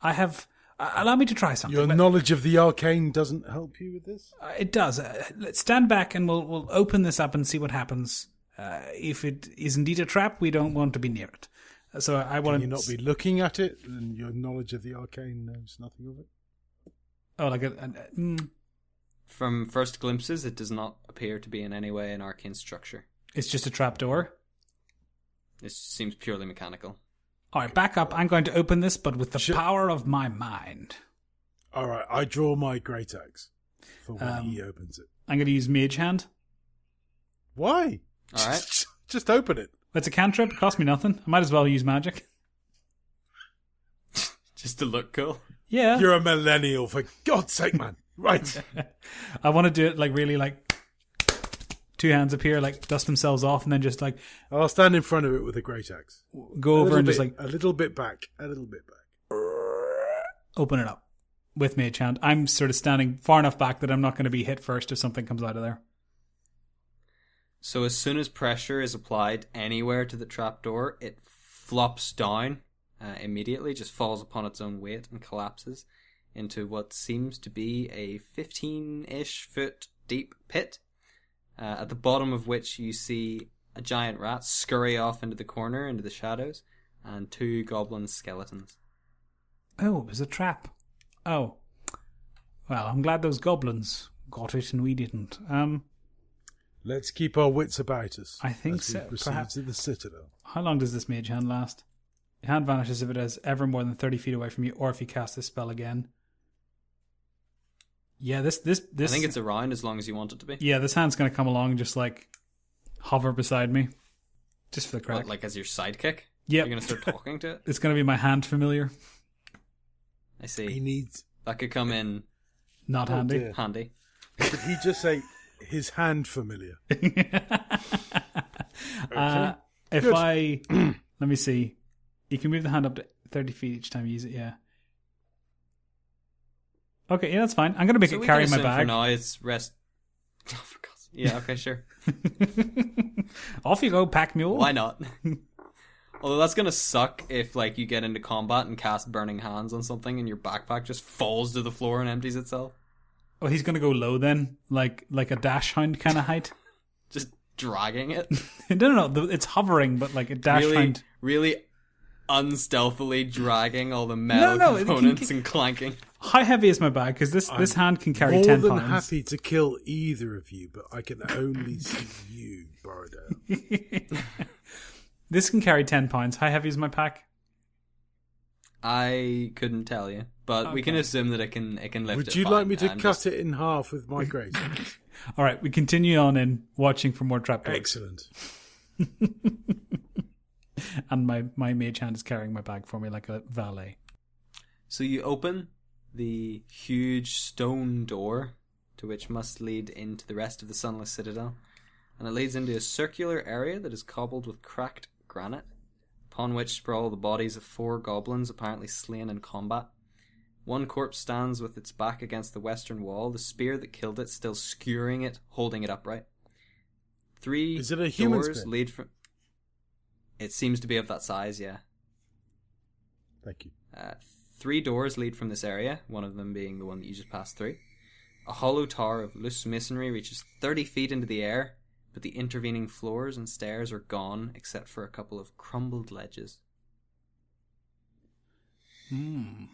I have. Uh, allow me to try something. Your knowledge of the arcane doesn't help you with this? Uh, it does. Uh, let's stand back and we'll we'll open this up and see what happens. Uh, if it is indeed a trap, we don't want to be near it. Uh, So I want Can you not be looking at it and your knowledge of the arcane knows nothing of it? Oh, like a. a- mm, From first glimpses, it does not appear to be in any way an arcane structure. it's just a trapdoor. It seems purely mechanical. All right, back up. I'm going to open this, but with the Sure. power of my mind. All right, I draw my great axe for when Um, he opens it. I'm going to use Mage Hand. Why? All right. Just open it. It's a cantrip. It cost me nothing. I might as well use magic. Just to look cool. Yeah. You're a millennial, for God's sake, man. Right. I want to do it like really like two hands appear, like dust themselves off, and then just like I'll stand in front of it with a great axe. go A over little and just like a little bit back, a little bit back. open it up with Mage Hand. I'm sort of standing far enough back that I'm not going to be hit first if something comes out of there. So as soon as pressure is applied anywhere to the trapdoor, it flops down uh, immediately, just falls upon its own weight and collapses into what seems to be a 15-ish foot deep pit, uh, at the bottom of which you see a giant rat scurry off into the corner, into the shadows, and two goblin skeletons. Oh, it was a trap. Oh. Well, I'm glad those goblins got it and we didn't. Um, Let's keep our wits about us. I think as we so, Proceed perhaps. to the citadel. how long does this mage hand last? Your hand vanishes if it is ever more than 30 feet away from you or if you cast this spell again. Yeah, this, this, this. I think it's around as long as you want it to be. Yeah, this hand's going to come along and just like hover beside me. Just for the crack. What, like as your sidekick? Yep. You're going to start talking to it? It's going to be my hand familiar. I see. He needs. That could come in Not Oh, handy. dear. handy. Did he just say his hand familiar? Uh, if Good. I let me see, you can move the hand up to thirty feet each time you use it. Yeah. Okay, yeah, that's fine. I'm gonna make So it carry can my assume For bag. now, it's rest. Oh, for God's sake. Yeah. Okay. Sure. Off you go, pack mule. Why not? Although that's gonna suck if like you get into combat and cast burning hands on something and your backpack just falls to the floor and empties itself. Oh, he's gonna go low then, like like a dachshund kind of height. Just dragging it. no, no, no. It's hovering, but like a dash really, hound. really unstealthily dragging all the metal no, can- components and clanking. How heavy is my bag? Because this this hand can carry ten pounds. More ten than pounds. happy to kill either of you, but I can only see you, Bardell. This can carry ten pounds. How heavy is my pack? I couldn't tell you, but we can assume that it can it can lift Would it you like me to cut just- it in half with my great axe? All right, we continue on in watching for more trapdoors. Excellent. And my my mage hand is carrying my bag for me like a valet. So you open the huge stone door to which must lead into the rest of the Sunless Citadel, and it leads into a circular area that is cobbled with cracked granite, upon which sprawl the bodies of four goblins apparently slain in combat. One corpse stands with its back against the western wall, the spear that killed it still skewering it, holding it upright. Three Is it a human doors spear? lead from. It seems to be of that size, yeah. Thank you. Uh, three doors lead from this area, one of them being the one that you just passed through. A hollow tower of loose masonry reaches 30 feet into the air, but the intervening floors and stairs are gone except for a couple of crumbled ledges. Hmm.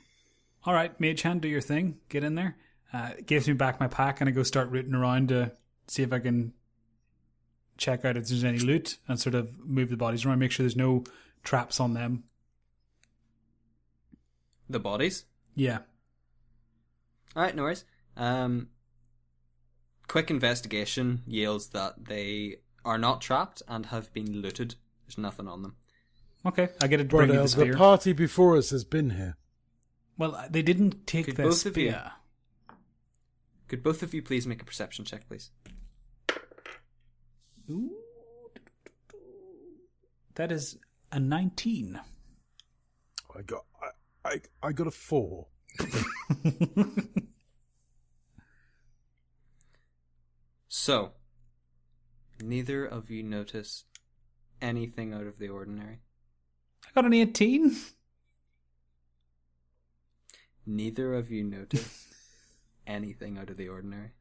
All right, mage hand, do your thing. Get in there. Uh, gives me back my pack, and I go start rooting around to see if I can check out if there's any loot and sort of move the bodies around, make sure there's no traps on them. The bodies? Yeah. Alright, no worries. Um, quick investigation yields that they are not trapped and have been looted. There's nothing on them. Okay, I get to bring you Bardell, the the spear. party before us has been here. well, they didn't take Could the both of you- spear. Could both of you please make a perception check, please? Ooh. That is a 19. I got I, I, I got a four. So, neither of you notice anything out of the ordinary. I got an 18. Neither of you notice anything out of the ordinary.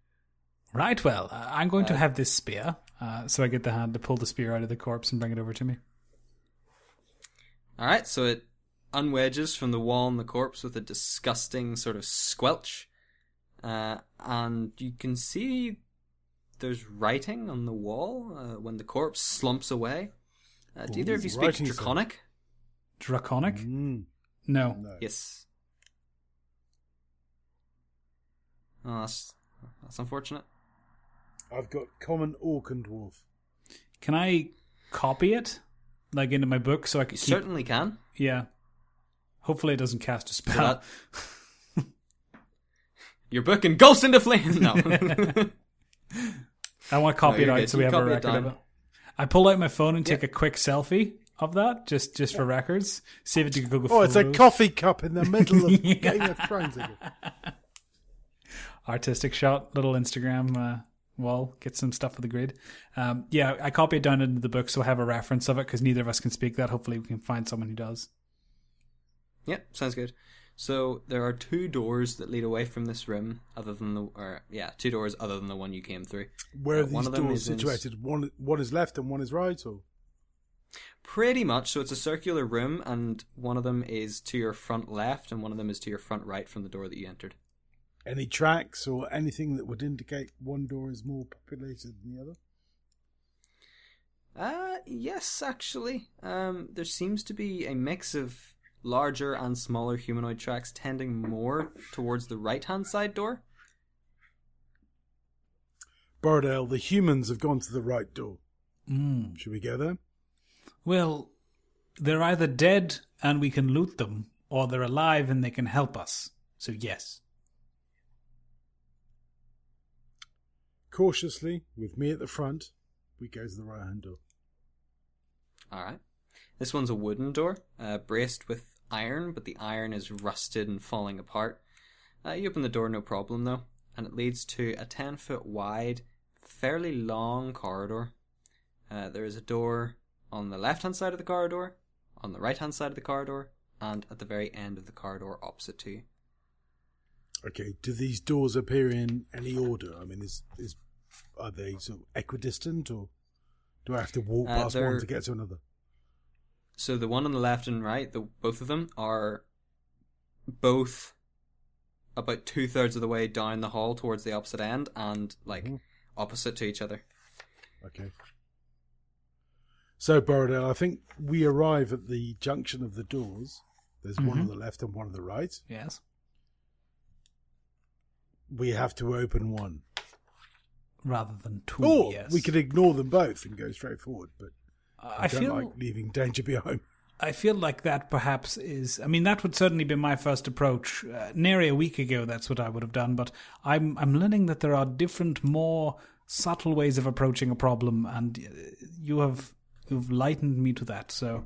Right, well, uh, I'm going to Uh, have this spear. Uh, so I get the hand to pull the spear out of the corpse and bring it over to me. Alright, so it unwedges from the wall and the corpse with a disgusting sort of squelch. Uh, and you can see there's writing on the wall uh, when the corpse slumps away. Uh, do Ooh, either of you speak writing's there. Draconic? Draconic? Mm, No. no. Yes. Oh, that's, that's unfortunate. I've got common orc and dwarf. Can I copy it? Like into my book so I can keep... certainly can. Yeah. Hopefully it doesn't cast a spell. that. Your book and ghost into Flames. No. I want to copy No, it out good. so we You have a record of it. I pull out my phone and take Yeah. a quick selfie of that, just just for records. Save it to Google Oh, it's a coffee cup in the middle of Game of Thrones. artistic shot, little Instagram uh, wall. Get some stuff for the grid. Um, yeah, I copy it down into the book so I have a reference of it because neither of us can speak that. Hopefully, we can find someone who does. Yep, sounds good. So there are two doors that lead away from this room, other than the, or yeah, two doors other than the one you came through. Where Uh, these of them doors is in- situated? One one is left and one is right, or Pretty much. So it's a circular room, and one of them is to your front left, and one of them is to your front right from the door that you entered. any tracks or anything that would indicate one door is more populated than the other? Uh, yes, actually. Um, there seems to be a mix of larger and smaller humanoid tracks tending more towards the right hand side door. Bardale, the humans have gone to the right door. Mm. Should we go there? Well, they're either dead and we can loot them, or they're alive and they can help us. So yes. Cautiously, with me at the front, we go to the right hand door. Alright. This one's a wooden door, uh, braced with iron, but the iron is rusted and falling apart. Uh, you open the door, no problem though, and it leads to a 10 foot wide, fairly long corridor. Uh, there is a door on the left hand side of the corridor, on the right hand side of the corridor, and at the very end of the corridor opposite to you. Okay, do these doors appear in any order? I mean, is is are they sort of equidistant, or do I have to walk Uh, past one to get to another? So the one on the left and right, the both of them are both about two thirds of the way down the hall towards the opposite end and like Mhm. opposite to each other. Okay. So, Borodale, I think we arrive at the junction of the doors. There's one on the left and one on the right. Yes. We have to open one. Rather than two. Or yes. we could ignore them both and go straight forward, but I, I don't feel. like leaving danger behind. I feel like that perhaps is. I mean, that would certainly be my first approach. Uh, nearly a week ago, that's what I would have done. But I'm I'm learning that there are different, more subtle ways of approaching a problem, and uh, you have you've lightened me to that. So,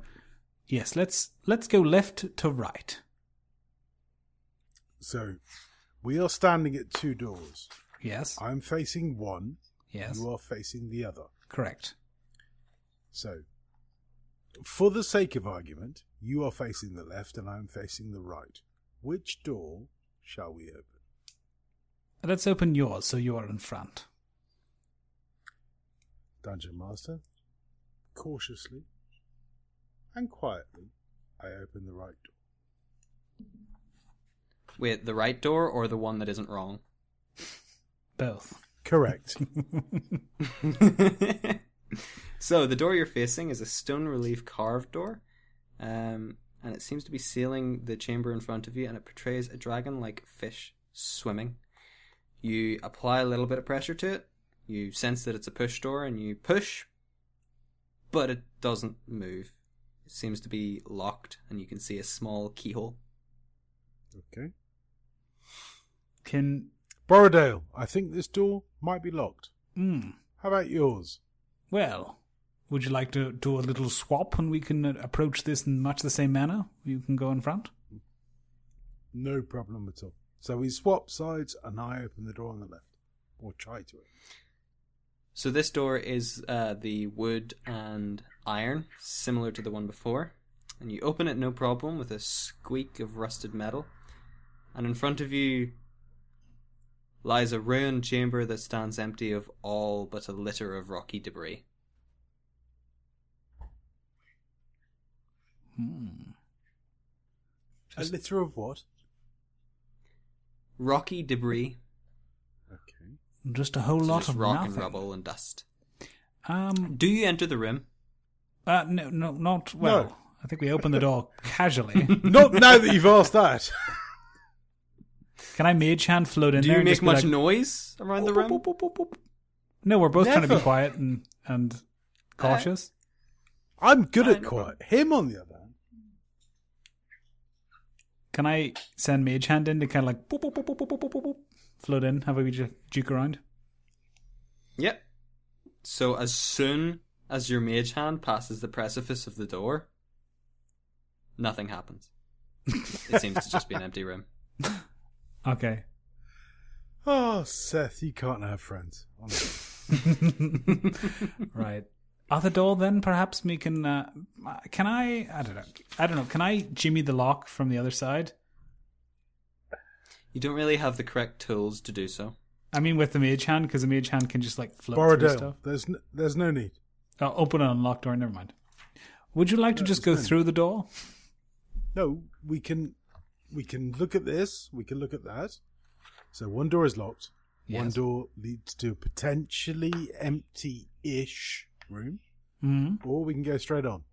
yes, let's let's go left to right. So, we are standing at two doors. Yes, I'm facing one, yes, you are facing the other. correct. So, for the sake of argument, you are facing the left and I'm facing the right. Which door shall we open? Let's open yours, so you are in front. Dungeon Master, cautiously and quietly, I open the right door. Wait, the right door or the one that isn't wrong? Both. Correct. so the door you're facing is a stone relief carved door, um, and it seems to be sealing the chamber in front of you, and it portrays a dragon-like fish swimming. You apply a little bit of pressure to it. You sense that it's a push door, and you push, but it doesn't move. It seems to be locked, and you can see a small keyhole. okay. Can Borrowdale, I think this door might be locked. mm, How about yours? Well, would you like to do a little swap and we can uh, approach this in much the same manner? You can go in front. No problem at all. So we swap sides and I open the door on the left. Or try to. So this door is uh, the wood and iron, similar to the one before, and you open it no problem with a squeak of rusted metal. And in front of you lies a ruined chamber that stands empty of all but a litter of rocky debris. Hmm. A litter of what? Rocky debris, Okay. Just a whole so lot just of rock nothing. and rubble and dust. Um, Do you enter the room? uh, no, no, not well. No. I think we opened the door casually. Not now that you've asked that. Can I mage hand float in Do there? Do you make much like, noise around the room? Boop, boop, boop, no, we're both Never. trying to be quiet and and cautious. I, I'm good at quiet. Him on the other hand. Can I send mage hand in to kind of like boop, boop, boop, boop, boop, boop, boop, float in? Have we just juke around? Yep. So as soon as your mage hand passes the precipice of the door, nothing happens. it seems to just be an empty room. Okay. Oh, Seth, you can't have friends. Right. Other door, then perhaps we can. Uh, can I? I don't know. I don't know. Can I jimmy the lock from the other side? You don't really have the correct tools to do so. I mean, with the mage hand, because the mage hand can just like float through Borrowdale, stuff. there's no, there's no need. Oh, open and unlock door. Never mind. Would you like to just go no through the door? No, we can we can look at this. We can look at that. So one door is locked. One door leads to a potentially empty-ish room, hmm or we can go straight on.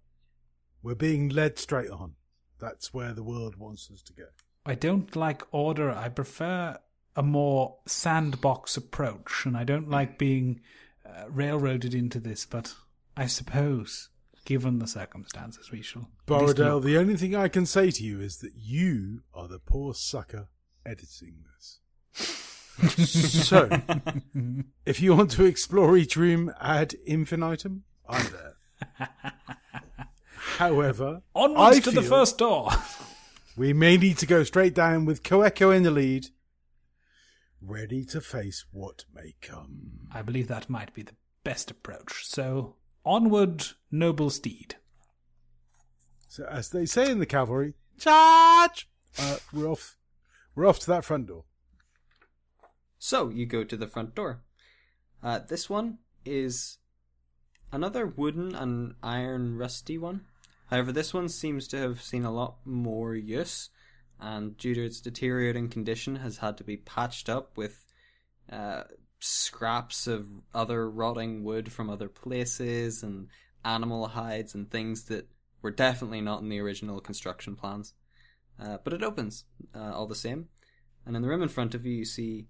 We're being led straight on. That's where the world wants us to go. I don't like order. I prefer a more sandbox approach, and I don't like being uh, railroaded into this. But I suppose, given the circumstances, we shall. Borrowdale, the only thing I can say to you is that you are the poor sucker editing this. so, if you want to explore each room ad infinitum, I'm there. However, Onwards I to the first door. we may need to go straight down with Koeko in the lead, ready to face what may come. I believe that might be the best approach. So, onward, noble steed. So, as they say in the cavalry, charge! Uh, we're off. We're off to that front door. So you go to the front door. Uh, this one is another wooden and iron rusty one. However, this one seems to have seen a lot more use, and due to its deteriorating condition, has had to be patched up with uh, scraps of other rotting wood from other places and animal hides and things that were definitely not in the original construction plans. Uh, but it opens uh, all the same, and in the room in front of you, you see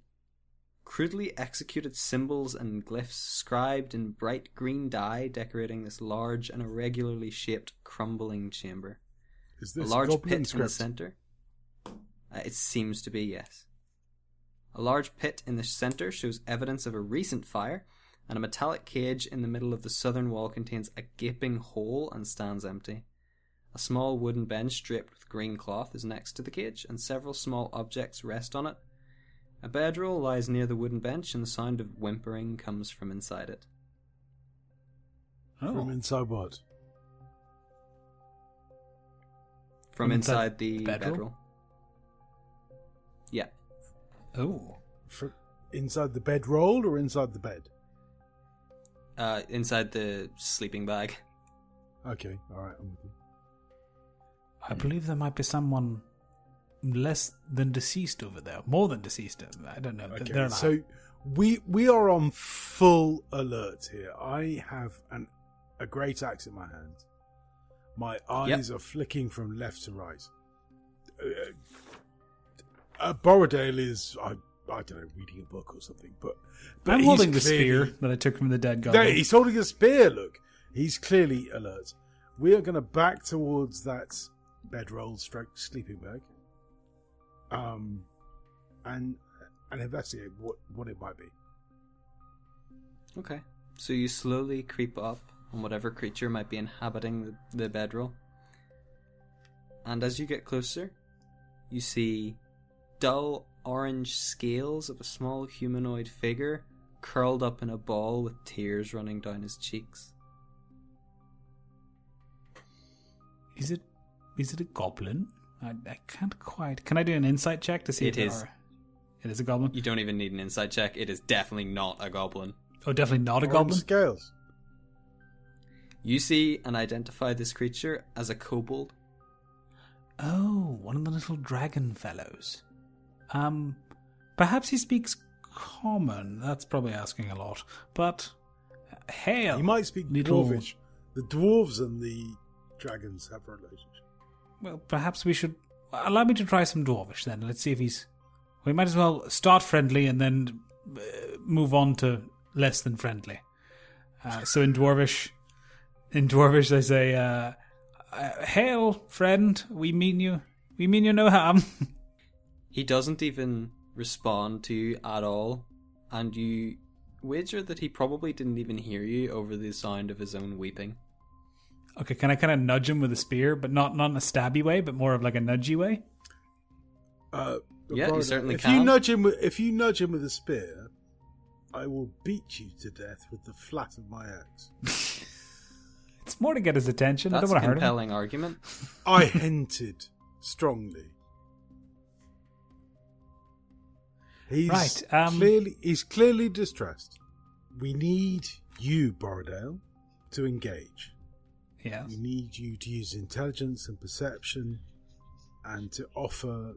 crudely executed symbols and glyphs scribed in bright green dye decorating this large and irregularly shaped crumbling chamber. Is this A large pit in the center. Uh, it seems to be, yes. A large pit in the center shows evidence of a recent fire, and a metallic cage in the middle of the southern wall contains a gaping hole and stands empty. A small wooden bench draped with green cloth is next to the cage, and several small objects rest on it. A bedroll lies near the wooden bench, and the sound of whimpering comes from inside it. From Oh, inside what? From, From inside inside, the bedroll? bedroll. Yeah. oh, From inside the bedroll or inside the bed? Uh, inside the sleeping bag. Okay, all right, I'm with you. I believe there might be someone less than deceased over there, more than deceased. I don't know. Okay, They're so we we are on full alert here. I have an a great axe in my hand. My eyes are flicking from left to right. Uh, uh, Borrowdale is I I don't know reading a book or something, but but I'm he's holding the clearly- spear that I took from the dead There, goblin. he's holding a spear. Look, he's clearly alert. We are going to back towards that bedroll stroke sleeping bag, um, and and investigate what what it might be. Okay. So you slowly creep up on whatever creature might be inhabiting the, the bedroll. And as you get closer, you see dull orange scales of a small humanoid figure curled up in a ball with tears running down his cheeks. Is it? Is it a goblin? I, I can't quite. Can I do an insight check to see It if is. Are, it is a goblin. You don't even need an inside check. It is definitely not a goblin. Oh, definitely not a Orange goblin. scales. You see and identify this creature as a kobold. Oh, one of the little dragon fellows. Um, perhaps he speaks common. That's probably asking a lot. But uh, hail. He might speak little- dwarvish. The dwarves and the dragons have a relationship. Well, perhaps we should allow me to try some dwarvish then. Let's see if he's. We might as well start friendly and then uh, move on to less than friendly. Uh, so in dwarvish, in dwarvish they say, uh, uh, "Hail, friend. We mean you. We mean you no harm." He doesn't even respond to you at all, and you wager that he probably didn't even hear you over the sound of his own weeping. okay, can I kind of nudge him with a spear, but not not in a stabby way, but more of like a nudgy way? Uh, Yeah, you certainly if can. you nudge him, with, if you nudge him with a spear, I will beat you to death with the flat of my axe. It's more to get his attention. I That's don't a want to hurt him. compelling argument. I hinted strongly. He's Right, um, clearly he's clearly distressed. We need you, Borrowdale, to engage. Yes. We need you to use intelligence and perception and to offer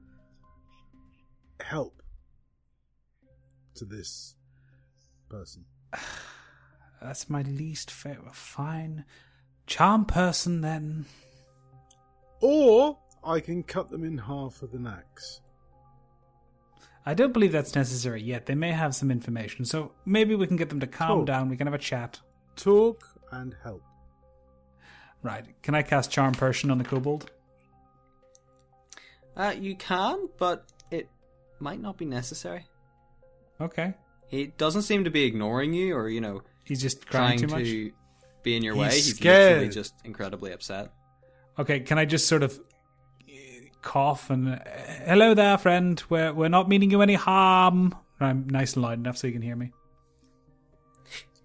help to this person. That's my least favorite. Fine. Charm person then. Or I can cut them in half with an axe. I don't believe that's necessary yet. They may have some information, so maybe we can get them to calm Talk. down. We can have a chat. Talk and help. Right. Can I cast Charm Person on the kobold? Uh, you can, but it might not be necessary. Okay. He doesn't seem to be ignoring you or, you know, He's just trying too much. to be in your He's way. He's scared. just incredibly upset. Okay. Can I just sort of cough and uh, hello there, friend. We're we're not meaning you any harm. I'm nice and loud enough so you can hear me.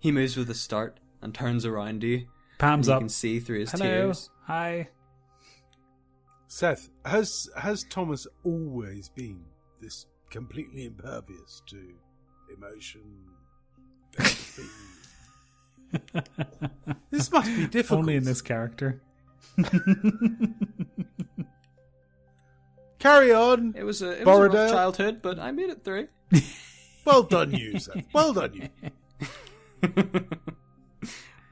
He moves with a start and turns around you. Palms and you up. can see through his Hello. tears. Hi. Seth, has has Thomas always been this completely impervious to emotion? this must be difficult. Only in this character. Carry on. It was a, it was a rough childhood, but I made it through. Well done, you, Seth. Well done, you.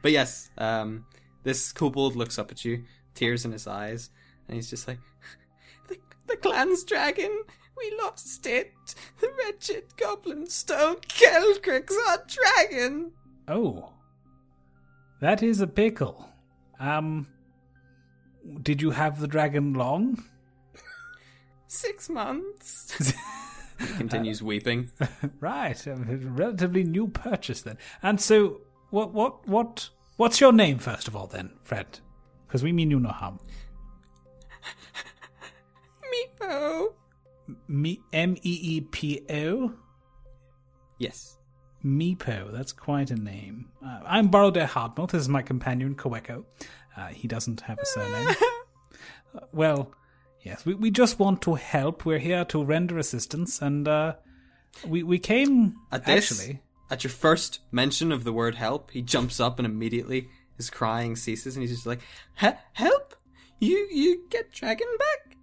But yes, um, this kobold looks up at you, tears in his eyes, and he's just like, "The, the clan's dragon, we lost it. The wretched goblin stole Calcryx our dragon." Oh. That is a pickle. Um. Did you have the dragon long? Six months. he continues weeping. right, a relatively new purchase then. And so, what, what, what, what's your name first of all, then, Fred? Because we mean you no harm. Meepo. Me, M E E P O. Yes. Meepo, that's quite a name. Uh, I'm Borrowdale Hardmouth. This is my companion, Koweko. Uh, he doesn't have a surname. Uh, well, yes, we, we just want to help. We're here to render assistance, and uh, we we came At this, actually. at your first mention of the word help, he jumps up and immediately his crying ceases, and he's just like, "Help! You you get dragon back?"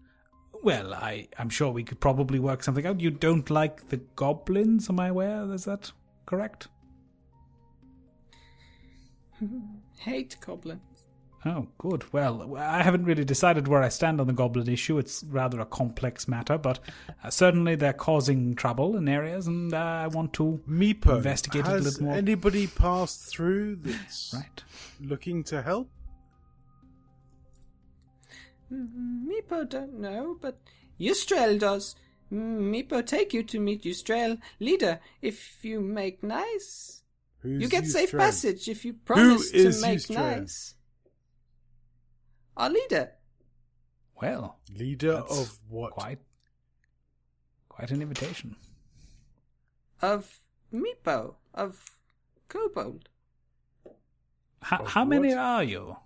Well, I I'm sure we could probably work something out. You don't like the goblins, am I aware? Is that correct? Hate goblins. Oh, good. Well, I haven't really decided where I stand on the goblin issue. It's rather a complex matter, but uh, certainly they're causing trouble in areas, and uh, I want to Meepo, investigate it a little more. Has anybody passed through that's Right. looking to help? Meepo don't know, but Yusdrayl does. Meepo take you to meet Yusdrayl, leader, if you make nice. Who's you get safe passage if you promise to make Yusdrayl? nice. Our leader. Well, Leader of what? quite quite an invitation. of Meepo, of Kobold. How, Of how many are you?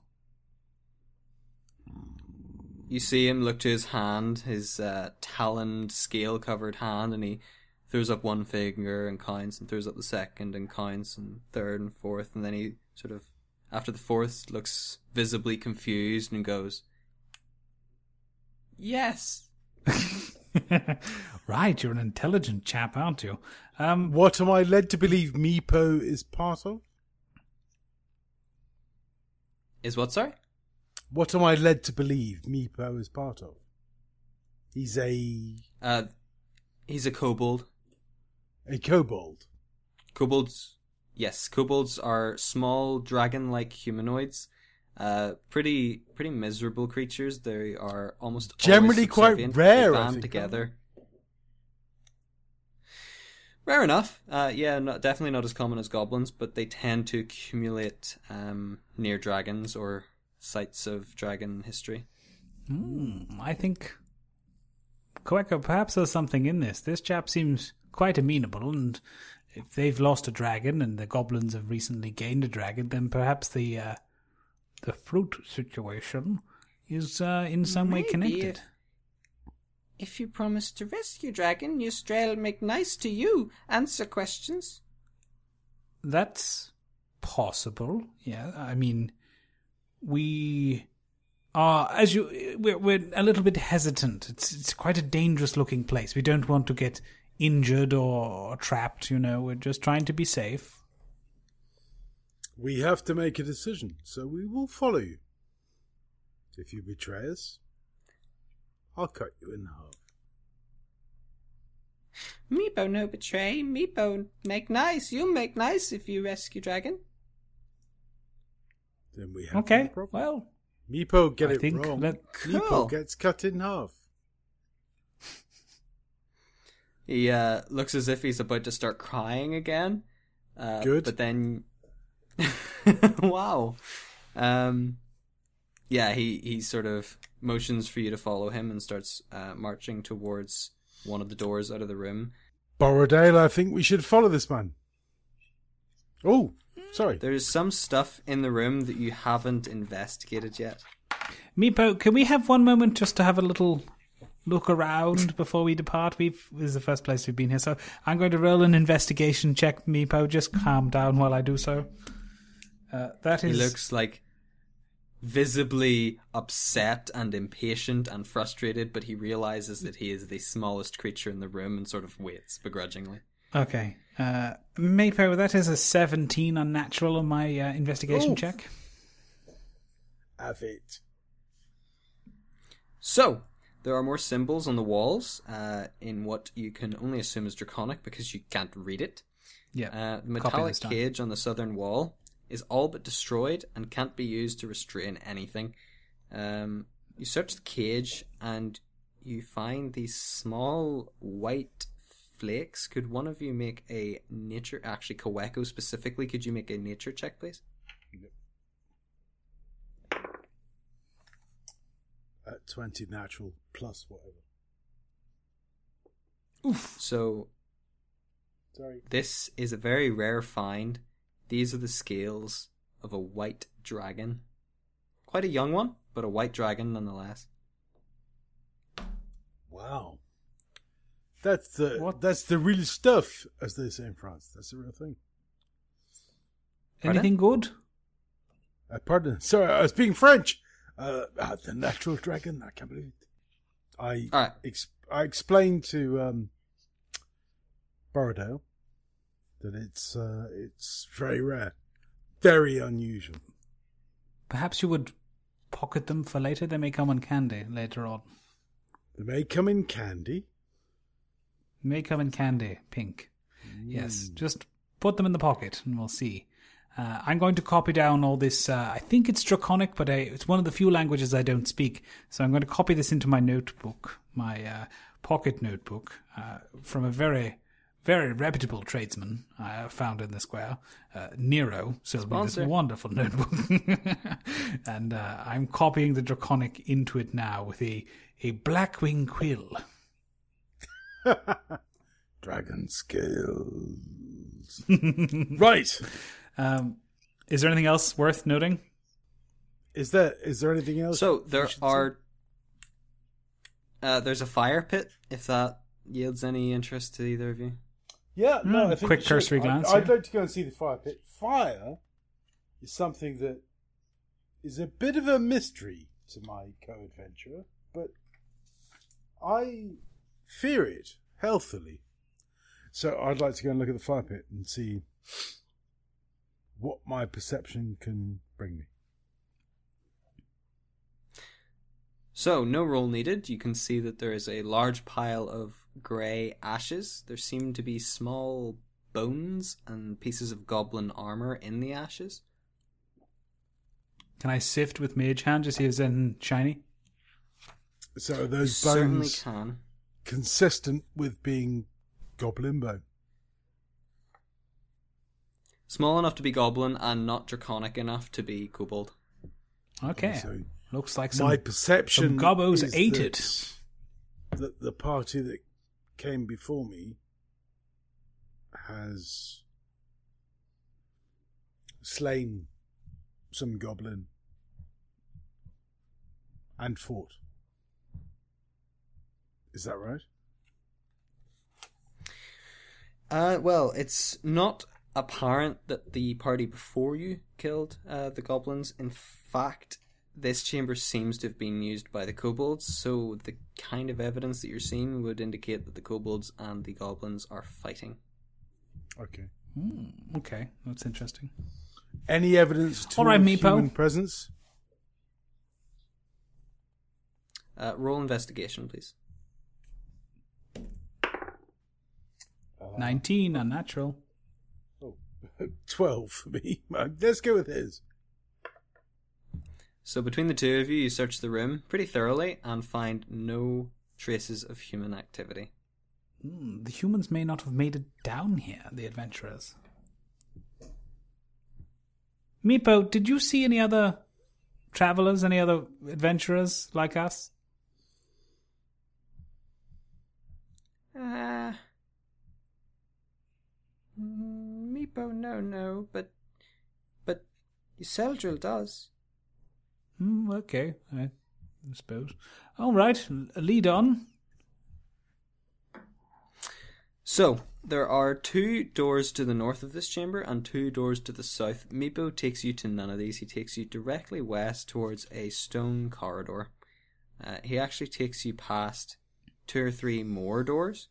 You see him look to his hand, his uh, taloned, scale covered hand, and he throws up one finger and counts, and throws up the second and counts, and third and fourth, and then he sort of, after the fourth, looks visibly confused and goes, Yes. right, you're an intelligent chap, aren't you? Um, What am I led to believe Meepo is part of? Is what, sorry? What am I led to believe Meepo is part of? He's a Uh, he's a kobold. a kobold. Kobolds, yes, kobolds are small dragon-like humanoids. Uh, pretty, pretty miserable creatures. They are almost always Generally quite subservient. rare, They band together. Rare enough. Uh, yeah, not, definitely not as common as goblins, but they tend to accumulate um, near dragons or sites of dragon history. hmm, I think Koeko, perhaps there's something in this. This chap seems quite amenable, and if they've lost a dragon and the goblins have recently gained a dragon, then perhaps the uh, the fruit situation is uh, in some way connected. if- If you promise to rescue dragon, Yusdrayl make nice to you, answer questions. That's possible. Yeah, I mean, we are as you we're, we're a little bit hesitant. It's it's quite a dangerous looking place. We don't want to get injured or trapped. You know, we're just trying to be safe. We have to make a decision, so we will follow you. If you betray us, I'll cut you in half. Meepo no betray. Meepo make nice. You make nice if you rescue dragon. Then we have no Okay, problem. well, Meepo get I it think wrong. that- Cool. Meepo gets cut in half. He uh, looks as if he's about to start crying again. Uh, Good. But then, wow. Um, yeah, he he sort of motions for you to follow him and starts uh, marching towards one of the doors out of the room. Borrowdale, I think we should follow this man. Oh, sorry. There's some stuff in the room that you haven't investigated yet. Meepo, can we have one moment just to have a little look around before we depart? We've this is the first place we've been here, so I'm going to roll an investigation check. Meepo, just calm down while I do so. Uh, that He looks like visibly upset and impatient and frustrated, but he realizes that he is the smallest creature in the room and sort of waits begrudgingly. Okay. Uh, Meepo, that is a 17 unnatural on my uh, investigation Oof. check. Have it. So, there are more symbols on the walls uh, in what you can only assume is draconic because you can't read it. Yeah. Uh, the metallic cage on the southern wall is all but destroyed and can't be used to restrain anything. Um, you search the cage and you find these small white flakes. Could one of you make a nature? Actually, Kaweko specifically, could you make a nature check, please? At 20 natural plus whatever. Oof. So Sorry. This is a very rare find. These are the scales of a white dragon. Quite a young one, but a white dragon nonetheless. Wow. That's the What? that's the real stuff, as they say in France. That's the real thing. Anything good? Uh, pardon. Sorry, I was speaking French. Uh, uh, the natural dragon. I can't believe it. I Alright. ex- I explained to um, Borrowdale that it's uh, it's very rare, very unusual. Perhaps you would pocket them for later. They may come in candy later on. They may come in candy. May come in candy, pink. Yes, just put them in the pocket and we'll see. Uh, I'm going to copy down all this. Uh, I think it's Draconic, but I, it's one of the few languages I don't speak. So I'm going to copy this into my notebook, my uh, pocket notebook, uh, from a very, very reputable tradesman I found in the square, uh, Nero. So it'll be this wonderful notebook. and uh, I'm copying the Draconic into it now with a, a Blackwing quill. Dragon scales. right. Um, is there anything else worth noting? Is there is there anything else? So there are. Uh, there's a fire pit. If that yields any interest to either of you. say? Yeah. No. Hmm, I think quick we should. cursory I- glance, I'd like to go and see the fire pit. Fire is something that is a bit of a mystery to my co-adventurer, but I fear it healthily. So I'd like to go and look at the fire pit and see what my perception can bring me. So, no roll needed. You can see that there is a large pile of grey ashes. There seem to be small bones and pieces of goblin armor in the ashes. Can I sift with Mage Hand to see if there's anything shiny? So are You those certainly bones can. consistent with being goblin bone? Small enough to be goblin and not draconic enough to be kobold. Okay. So Looks like some. my perception some gobbos is ate that it. The, the party that came before me has slain some goblin and fought. Is that right? Uh, well, it's not apparent that the party before you killed uh, the goblins. In fact, this chamber seems to have been used by the kobolds, so the kind of evidence that you're seeing would indicate that the kobolds and the goblins are fighting. Okay. Hmm, okay, that's interesting. Any evidence to All right, Meepo. human presence? Uh, roll investigation, please. 19, unnatural. Oh, 12 for me. Let's go with his. So between the two of you, you search the room pretty thoroughly and find no traces of human activity. Hmm, the humans may not have made it down here, the adventurers. Meepo, did you see any other travelers, any other adventurers like us? Uh, mm, Meepo, no, no, but but Yusdrayl does. Hmm, okay, I suppose. All right, lead on. So There are two doors to the north of this chamber and two doors to the south. Meepo takes you to none of these. He takes you directly west towards a stone corridor. Uh, he actually takes you past two or three more doors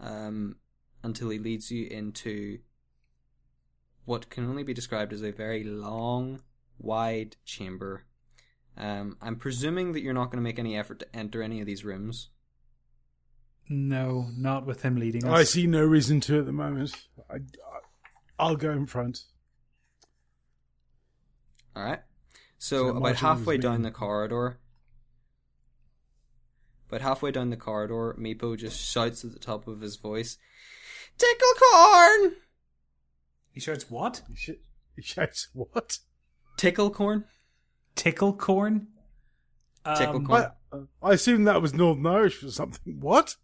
um, until he leads you into what can only be described as a very long, wide chamber. Um, I'm presuming that you're not going to make any effort to enter any of these rooms. No, not with him leading us. I see no reason to at the moment. I, I, will go in front. All right. So So, about halfway down leading. the corridor, but halfway down the corridor, Meepo just shouts at the top of his voice, "Tickle corn! He shouts, "What? He sh- he shouts, "What?" Tickle corn! Tickle corn? Tickle Um, corn. I, uh, I assume that was Northern Irish for something. What?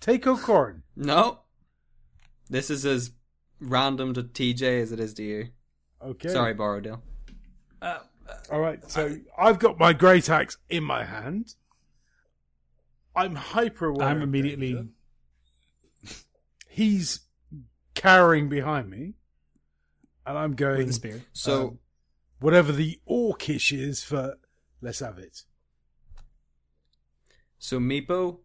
Take a corn. No, this is as random to TJ as it is to you. Okay. Sorry, Borrowdale. uh, All right. So I've got my great axe in my hand. I'm hyper aware. I'm immediately. danger. He's cowering behind me, and I'm going. With the spear. So, um, whatever the orcish is for, let's have it. so Meepo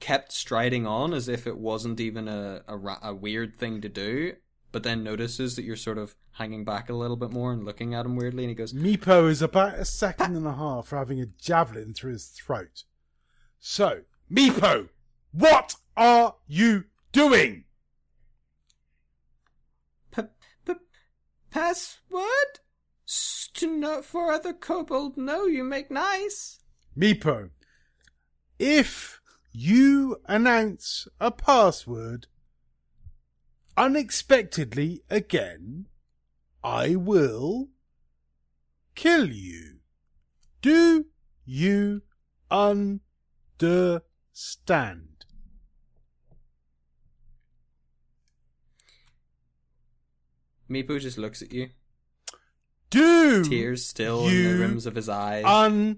kept striding on as if it wasn't even a, a a weird thing to do, but then notices that you're sort of hanging back a little bit more and looking at him weirdly, and he goes, Meepo is about a second and a half for having a javelin through his throat. So, Meepo, what are you doing? P- p- password? To know for other kobold know you make nice. Meepo, if you announce a password unexpectedly again, I will kill you. Do you understand? Meepo just looks at you, Do tears still in the rims of his eyes. understand?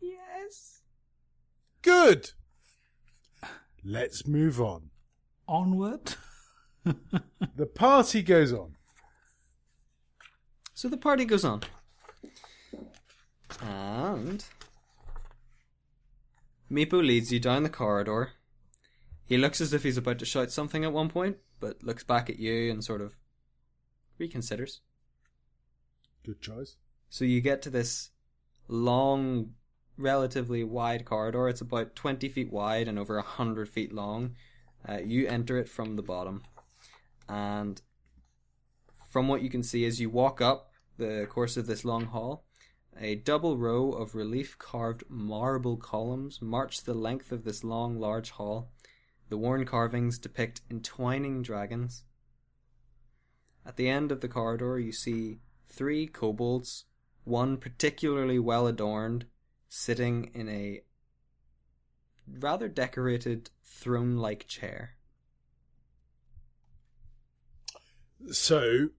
yes. Good. Let's move on. Onward. The party goes on. So the party goes on. And Meepo leads you down the corridor. He looks as if he's about to shout something at one point, but looks back at you and sort of reconsiders. Good choice. So you get to this long, relatively wide corridor. It's about 20 feet wide and over 100 feet long. Uh, you enter it from the bottom. And from what you can see as you walk up the course of this long hall, a double row of relief carved marble columns march the length of this long, large hall. The worn carvings depict entwining dragons. At the end of the corridor, you see three kobolds, one particularly well adorned, sitting in a rather decorated throne like chair. So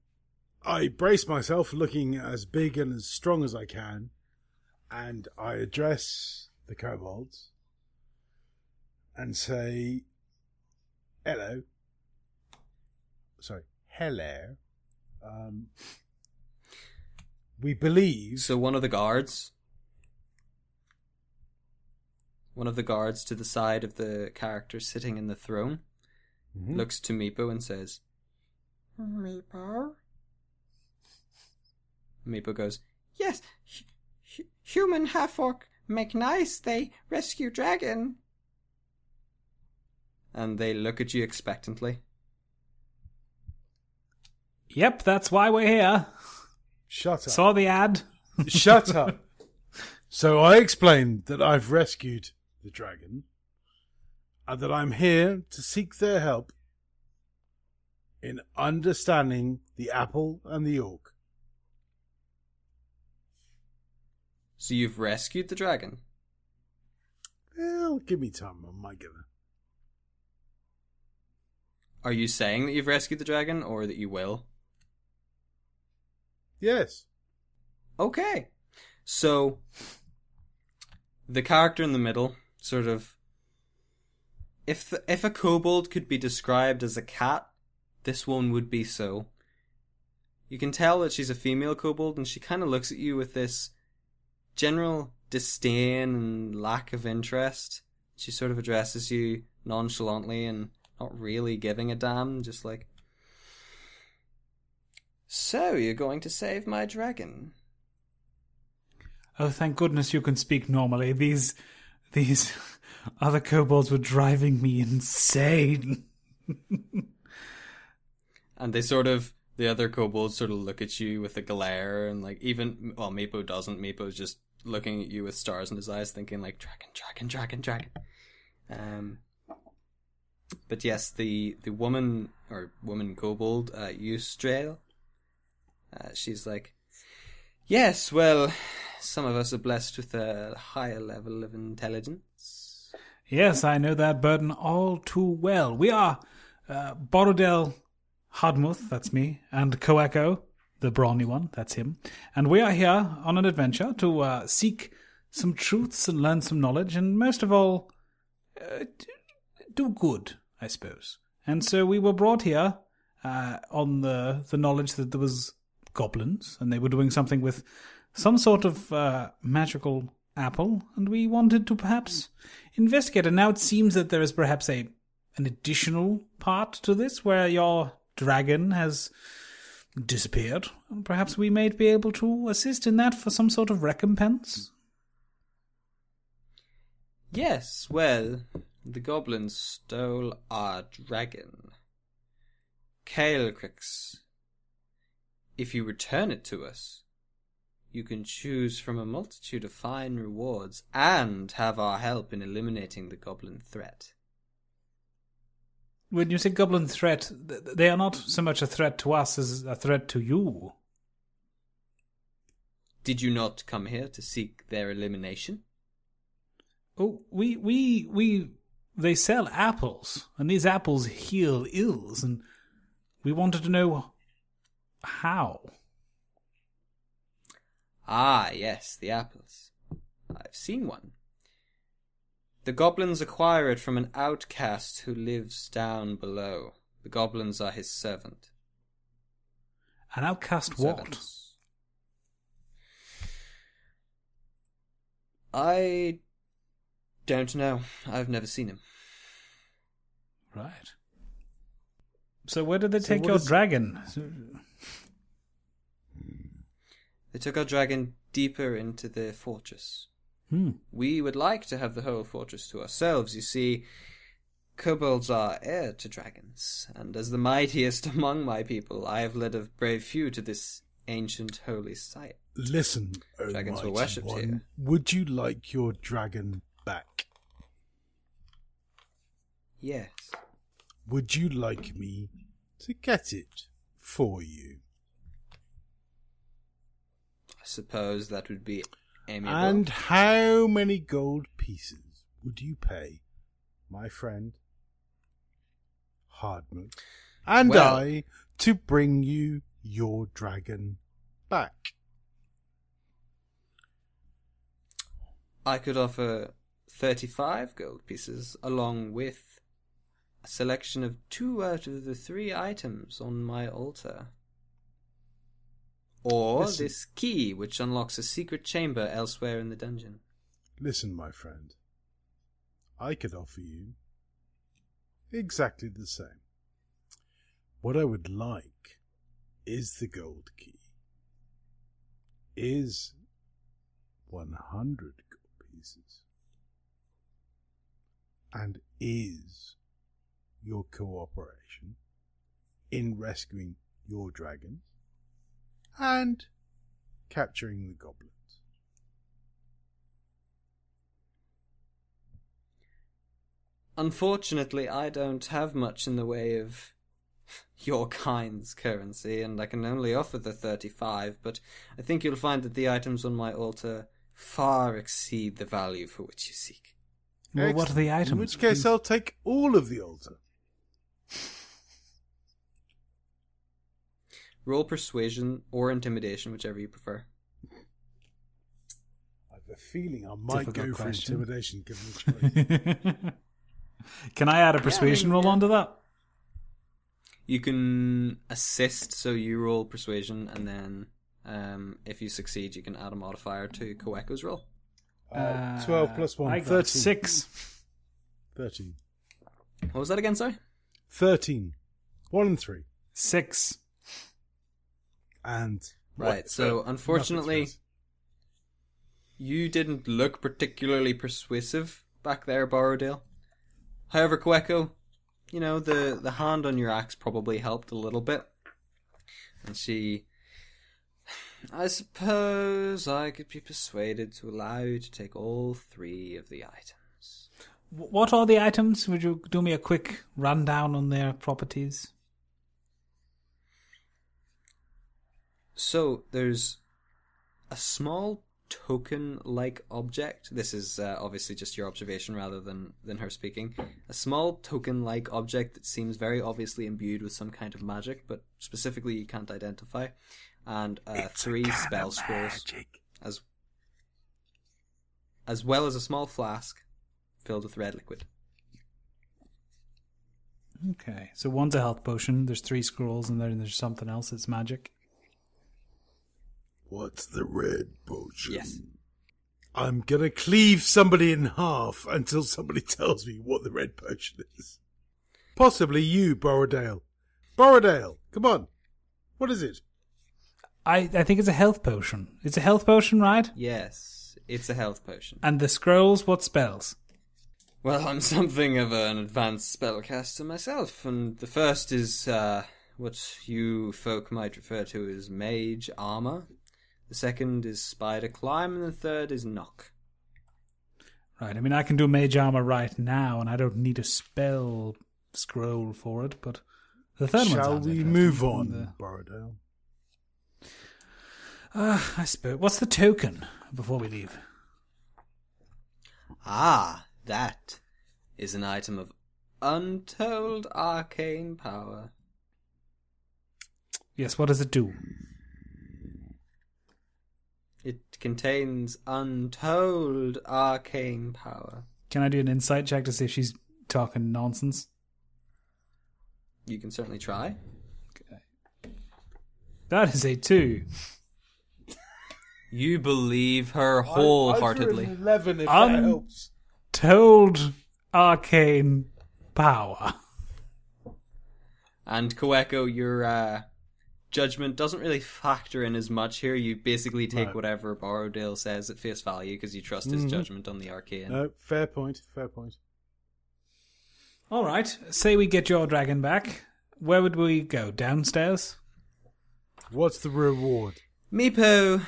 I brace myself, looking as big and as strong as I can, and I address the kobolds and say, "Hello." Sorry, hello. Um, we believe. So one of the guards, one of the guards to the side of the character sitting in the throne, Mhm. looks to Meepo and says, Meepo? Meepo goes, Yes, hu- hu- human half-orc make nice, they rescue dragon. And they look at you expectantly. Yep, that's why we're here. Shut up. Saw the ad. Shut up. So I explained that I've rescued the dragon and that I'm here to seek their help in understanding the apple and the orc. So you've rescued the dragon? Well, give me time. I might get there. Are you saying that you've rescued the dragon, or that you will? Yes. Okay. So the character in the middle, sort of. If the, if a kobold could be described as a cat, this one would be so. You can tell that she's a female kobold, and she kind of looks at you with this general disdain and lack of interest. She sort of addresses you nonchalantly and not really giving a damn, just like, So, you're going to save my dragon? Oh, thank goodness you can speak normally. These, these other kobolds were driving me insane. and they sort of, the other kobolds sort of look at you with a glare, and like, even, well, Meepo doesn't. Meepo's just looking at you with stars in his eyes, thinking like, dragon, dragon, dragon, dragon. Um, but yes, the, the woman, or woman kobold, uh, Yusdrayl, uh, she's like, yes, well, some of us are blessed with a higher level of intelligence. Yes, I know that burden all too well. We are uh, Borrowdale Hardmouth, that's me, and Koeko, the brawny one, that's him. And we are here on an adventure to uh, seek some truths and learn some knowledge, and most of all, uh, do good, I suppose. And so we were brought here uh, on the the knowledge that there was goblins, and they were doing something with some sort of uh, magical apple, and we wanted to perhaps investigate. And now it seems that there is perhaps a an additional part to this where your dragon has disappeared. Perhaps we may be able to assist in that for some sort of recompense. Yes, well, the goblins stole our dragon. Calcryx. If you return it to us, you can choose from a multitude of fine rewards and have our help in eliminating the goblin threat. When you say goblin threat, they are not so much a threat to us as a threat to you. Did you not come here to seek their elimination? Oh, we, we, we, they sell apples, and these apples heal ills, and we wanted to know how. Ah, yes, the apples. I've seen one. The goblins acquire it from an outcast who lives down below. The goblins are his servant. An outcast what? I don't know. I've never seen him. Right. So where did they So take your is- dragon? They took our dragon deeper into their fortress. Hmm. We would like to have the whole fortress to ourselves. You see, kobolds are heir to dragons, and as the mightiest among my people, I have led a brave few to this ancient holy site. Listen, O Dragons were worshipped one, here. would you like your dragon back? Yes. Would you like me to get it for you? I suppose that would be amiable. And how many gold pieces would you pay, my friend Hardman, and Well- I to bring you your dragon back? I could offer 35 gold pieces along with a selection of two out of the three items on my altar. Or Listen. this key, which unlocks a secret chamber elsewhere in the dungeon. Listen, my friend, I could offer you exactly the same. What I would like is the gold key, is 100 gold pieces, and is your cooperation in rescuing your dragons and capturing the goblins. Unfortunately, I don't have much in the way of your kind's currency, and I can only offer the 35, but I think you'll find that the items on my altar far exceed the value for which you seek. Well, what are the items? In which case. I'll take all of the altar. Roll persuasion or intimidation, whichever you prefer. I've a feeling I might Difficult go for question. intimidation given the choice. Can I add a persuasion roll yeah. onto that? You can assist, so you roll persuasion, and then um, if you succeed, you can add a modifier to Koeko's roll. Uh, 12 plus 1, I got 13. six. 13. What was that again, sorry? 13. 1 and 3. Six. And. Right, what- so uh, unfortunately, you didn't look particularly persuasive back there, Borrowdale. However, Koeko, you know, the, the hand on your axe probably helped a little bit. And she. I suppose I could be persuaded to allow you to take all three of the items. What are the items? Would you do me a quick rundown on their properties? So there's a small token-like object. This is uh, obviously just your observation rather than than her speaking. A small token-like object that seems very obviously imbued with some kind of magic, but specifically you can't identify. And uh, three spell scrolls, as as well as a small flask filled with red liquid. Okay, so one's a health potion. There's three scrolls, and then there's something else that's magic. What's the red potion? Yes. I'm gonna cleave somebody in half until somebody tells me what the red potion is. Possibly you, Borrowdale. Borrowdale, come on. What is it? I I think it's a health potion. It's a health potion, right? Yes, it's a health potion. And the scrolls, what spells? Well, I'm something of an advanced spellcaster myself, and the first is uh, what you folk might refer to as mage armor. The second is spider climb, and the third is knock. Right. I mean, I can do mage armor right now, and I don't need a spell scroll for it. But the third one Shall we move on, The- Borrowdale? Uh, I suppose. What's the token before we leave? Ah, that is an item of untold arcane power. Yes. What does it do? It contains untold arcane power. Can I do an insight check to see if she's talking nonsense? You can certainly try. Okay. That is a two. You believe her wholeheartedly. I threw an Eleven, if that helps. Told arcane power. And Koeko, your uh, judgment doesn't really factor in as much here. You basically take Right. whatever Borrowdale says at face value because you trust his Mhm. judgment on the arcane. No, fair point. Fair point. All right. Say we get your dragon back. Where would we go? Downstairs? What's the reward? Meepo!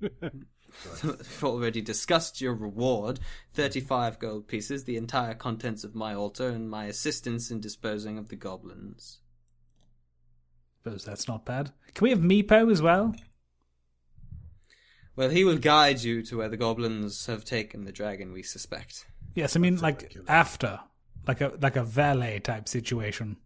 We've already discussed your reward 35 gold pieces, the entire contents of my altar, and my assistance in disposing of the goblins. Suppose that's not bad. Can we have Meepo as well? Well, he will guide you to where the goblins have taken the dragon, we suspect. Yes, I mean like ridiculous. after, like a like a valet type situation.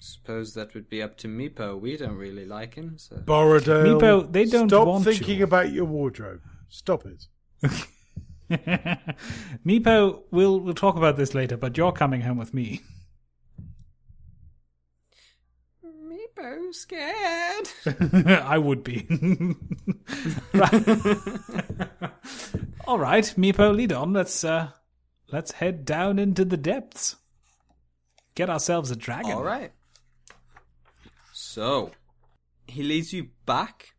Suppose that would be up to Meepo. We don't really like him, so. Borrowdale. Meepo, they don't Stop want thinking you. about your wardrobe. Stop it. Meepo, we'll we'll talk about this later, but you're coming home with me. Meepo scared. I would be. right. All right, Meepo, lead on. Let's uh let's head down into the depths. Get ourselves a dragon. All right. So, he leads you back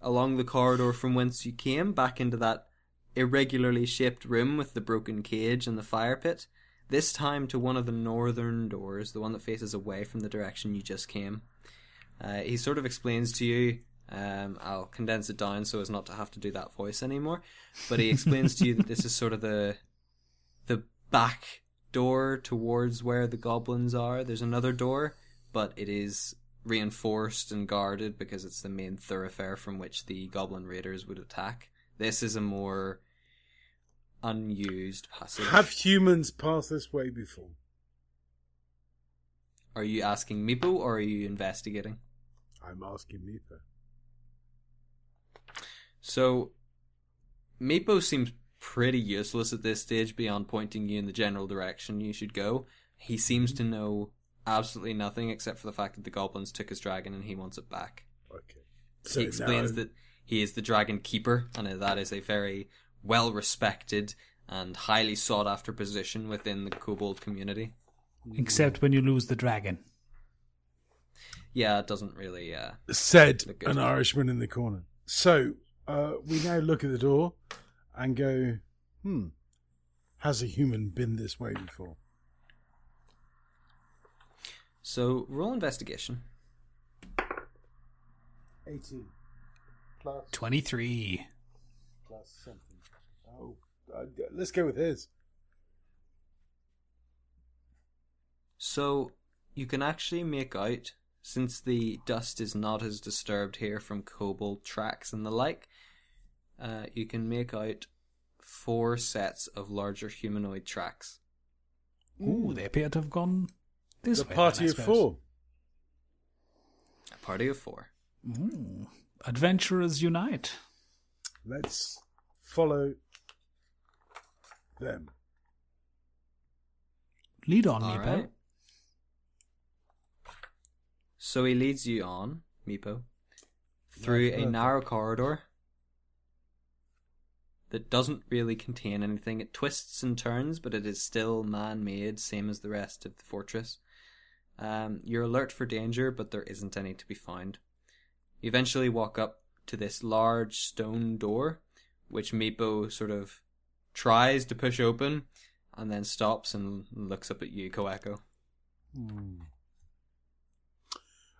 along the corridor from whence you came, back into that irregularly shaped room with the broken cage and the fire pit. This time to one of the northern doors, the one that faces away from the direction you just came. Uh, he sort of explains to you. Um, I'll condense it down so as not to have to do that voice anymore. But he explains to you that this is sort of the the back door towards where the goblins are. There's another door, but it is reinforced and guarded because it's the main thoroughfare from which the goblin raiders would attack. This is a more unused passage. Have humans passed this way before? Are you asking Meepo or are you investigating? I'm asking Meepo. So, Meepo seems pretty useless at this stage beyond pointing you in the general direction you should go. He seems to know absolutely nothing except for the fact that the goblins took his dragon and he wants it back. Okay. he explains that he is the dragon keeper and that is a very well respected and highly sought after position within the kobold community. Except when you lose the dragon. Yeah, it doesn't really uh said Look good. an Irishman in the corner. So uh, we now look at the door and go, hmm, has a human been this way before? so roll investigation. 18 plus, 23. plus something. Oh, uh, let's go with his. So you can actually make out, since the dust is not as disturbed here from kobold tracks and the like, uh, you can make out four sets of larger humanoid tracks. Ooh, they appear to have gone this The way. party of four. A party of four. Ooh. Adventurers unite. Let's follow them. Lead on, All Meepo. right. So he leads you on, Meepo, through a narrow corridor that doesn't really contain anything. It twists and turns, but it is still man-made, same as the rest of the fortress. Um, you're alert for danger, but there isn't any to be found. You eventually walk up to this large stone door, which Meepo sort of tries to push open, and then stops and looks up at you, Koeko.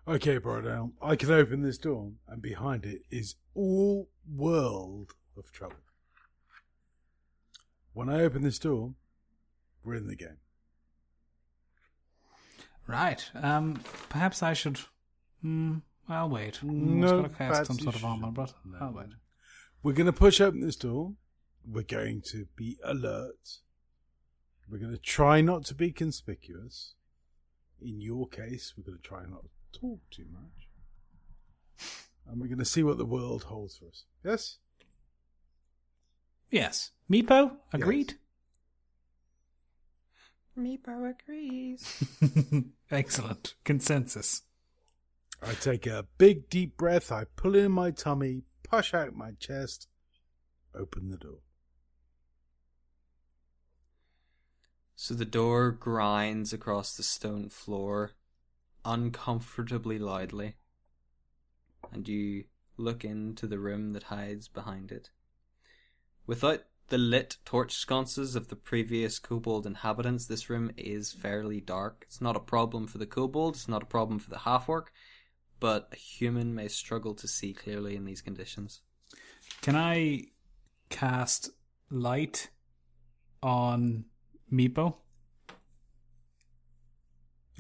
Okay, Brodell, I can open this door, and behind it is all world of trouble. When I open this door, we're in the game. Right. Um, perhaps I should. Hmm. I'll wait. Hmm, No, it's got to cast some sort of armor, but No. I'll wait. We're going to push open this door. We're going to be alert. We're going to try not to be conspicuous. In your case, we're going to try not to talk too much. And we're going to see what the world holds for us. Yes? Yes. Meepo, agreed? Meepo agrees. Excellent. Consensus. I take a big deep breath, I pull in my tummy, push out my chest, open the door. So the door grinds across the stone floor uncomfortably loudly, and you look into the room that hides behind it. Without the lit torch sconces of the previous kobold inhabitants, this room is fairly dark. It's not a problem for the kobold, it's not a problem for the half-orc, but a human may struggle to see clearly in these conditions. Can I cast light on Meepo?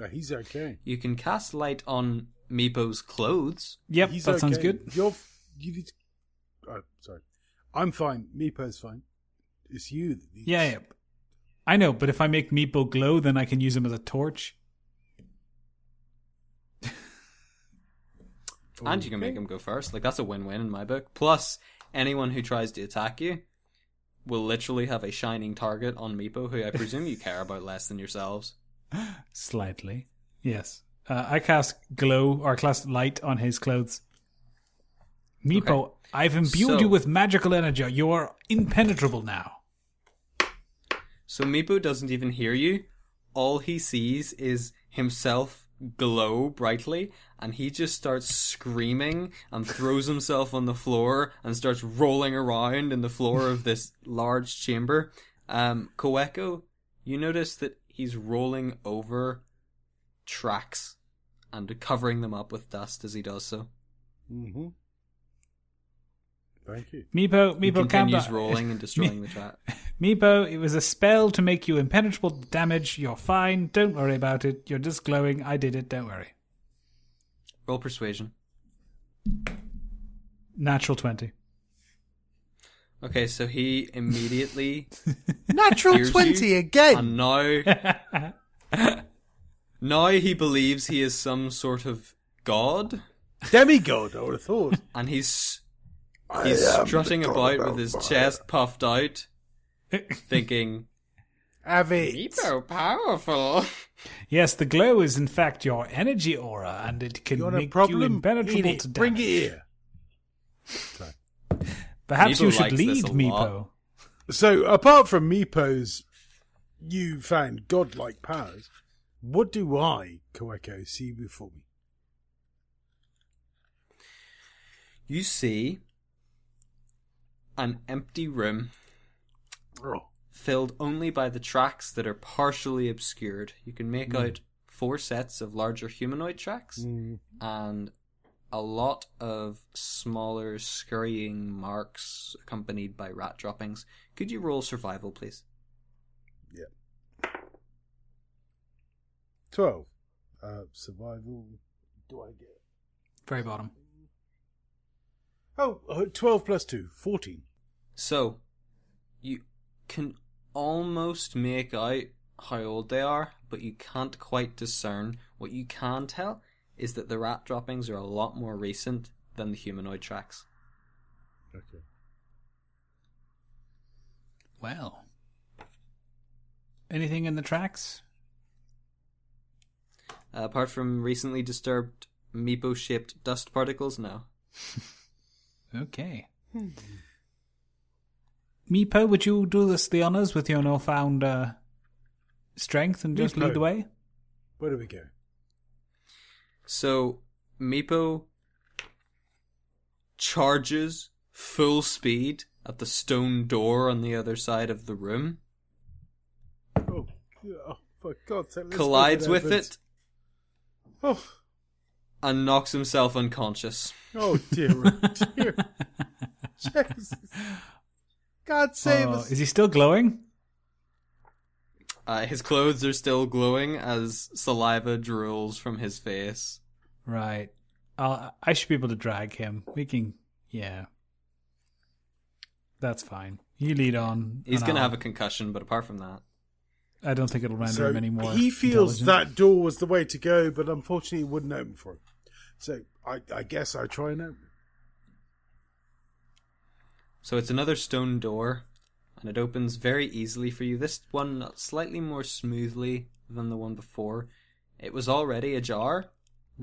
Oh, he's okay. You can cast light on Meepo's clothes. Yep, he's that sounds good. You're, you need to, oh, sorry. I'm fine. Meepo's fine. It's you that needs Yeah, yeah. I know, but if I make Meepo glow, then I can use him as a torch. And you can make him go first. Like that's a win-win in my book. Plus, anyone who tries to attack you will literally have a shining target on Meepo, who I presume you care about less than yourselves. Slightly. Yes. Uh, I cast glow or cast light on his clothes. Meepo, Okay. I've imbued So- you with magical energy. You are impenetrable now. So Meepo doesn't even hear you. All he sees is himself glow brightly, and he just starts screaming and throws himself on the floor and starts rolling around in the floor of this large chamber. Um, Koeko, you notice that he's rolling over tracks and covering them up with dust as he does so. Mm-hmm. Thank you. Meepo, He Meepo, calm continues down. rolling and destroying the track. Meepo, it was a spell to make you impenetrable to damage. You're fine. Don't worry about it. You're just glowing. I did it. Don't worry. Roll persuasion. Natural 20. Okay, so he immediately Natural 20 you. again! And now, now he believes he is some sort of god, Demigod, I would have thought. and he's He's I strutting about with his fire. chest puffed out, thinking, Have it. Meepo powerful. Yes, the glow is in fact your energy aura, and it can You want a make you impenetrable Eat it. to Bring it damage. here. Perhaps Meepo you should lead a Meepo. So, apart from Meepo's you found godlike powers, what do I, Koeko, see before me? You see an empty room Oh, filled only by the tracks that are partially obscured. You can make out four sets of larger humanoid tracks mm, and a lot of smaller scurrying marks accompanied by rat droppings. Could you roll survival, please? Yeah. 12. Uh, survival. Do I get. Very bottom. Oh, uh, 12 plus 2, 14. So, you can almost make out how old they are, but you can't quite discern. What you can tell is that the rat droppings are a lot more recent than the humanoid tracks. Okay. Well, anything in the tracks? Uh, apart from recently disturbed Meepo shaped dust particles, no. Okay. Meepo, would you do us the honors with your newfound uh, strength and just Meepo. lead the way? Where do we go? So, Meepo charges full speed at the stone door on the other side of the room, Oh, oh for God's sake. collides with it. it, Oh, and knocks himself unconscious. oh dear, oh dear. Jesus. God save Oh, us. is he still glowing? Uh, his clothes are still glowing as saliva drools from his face. Right. I'll, I should be able to drag him. We can. Yeah. That's fine. You lead on. He's gonna have a concussion, but apart from that, I don't think it'll render So him any more. he feels that door was the way to go, but unfortunately it wouldn't open for him. So I, I guess I try and open. So it's another stone door, and it opens very easily for you. This one slightly more smoothly than the one before. It was already ajar,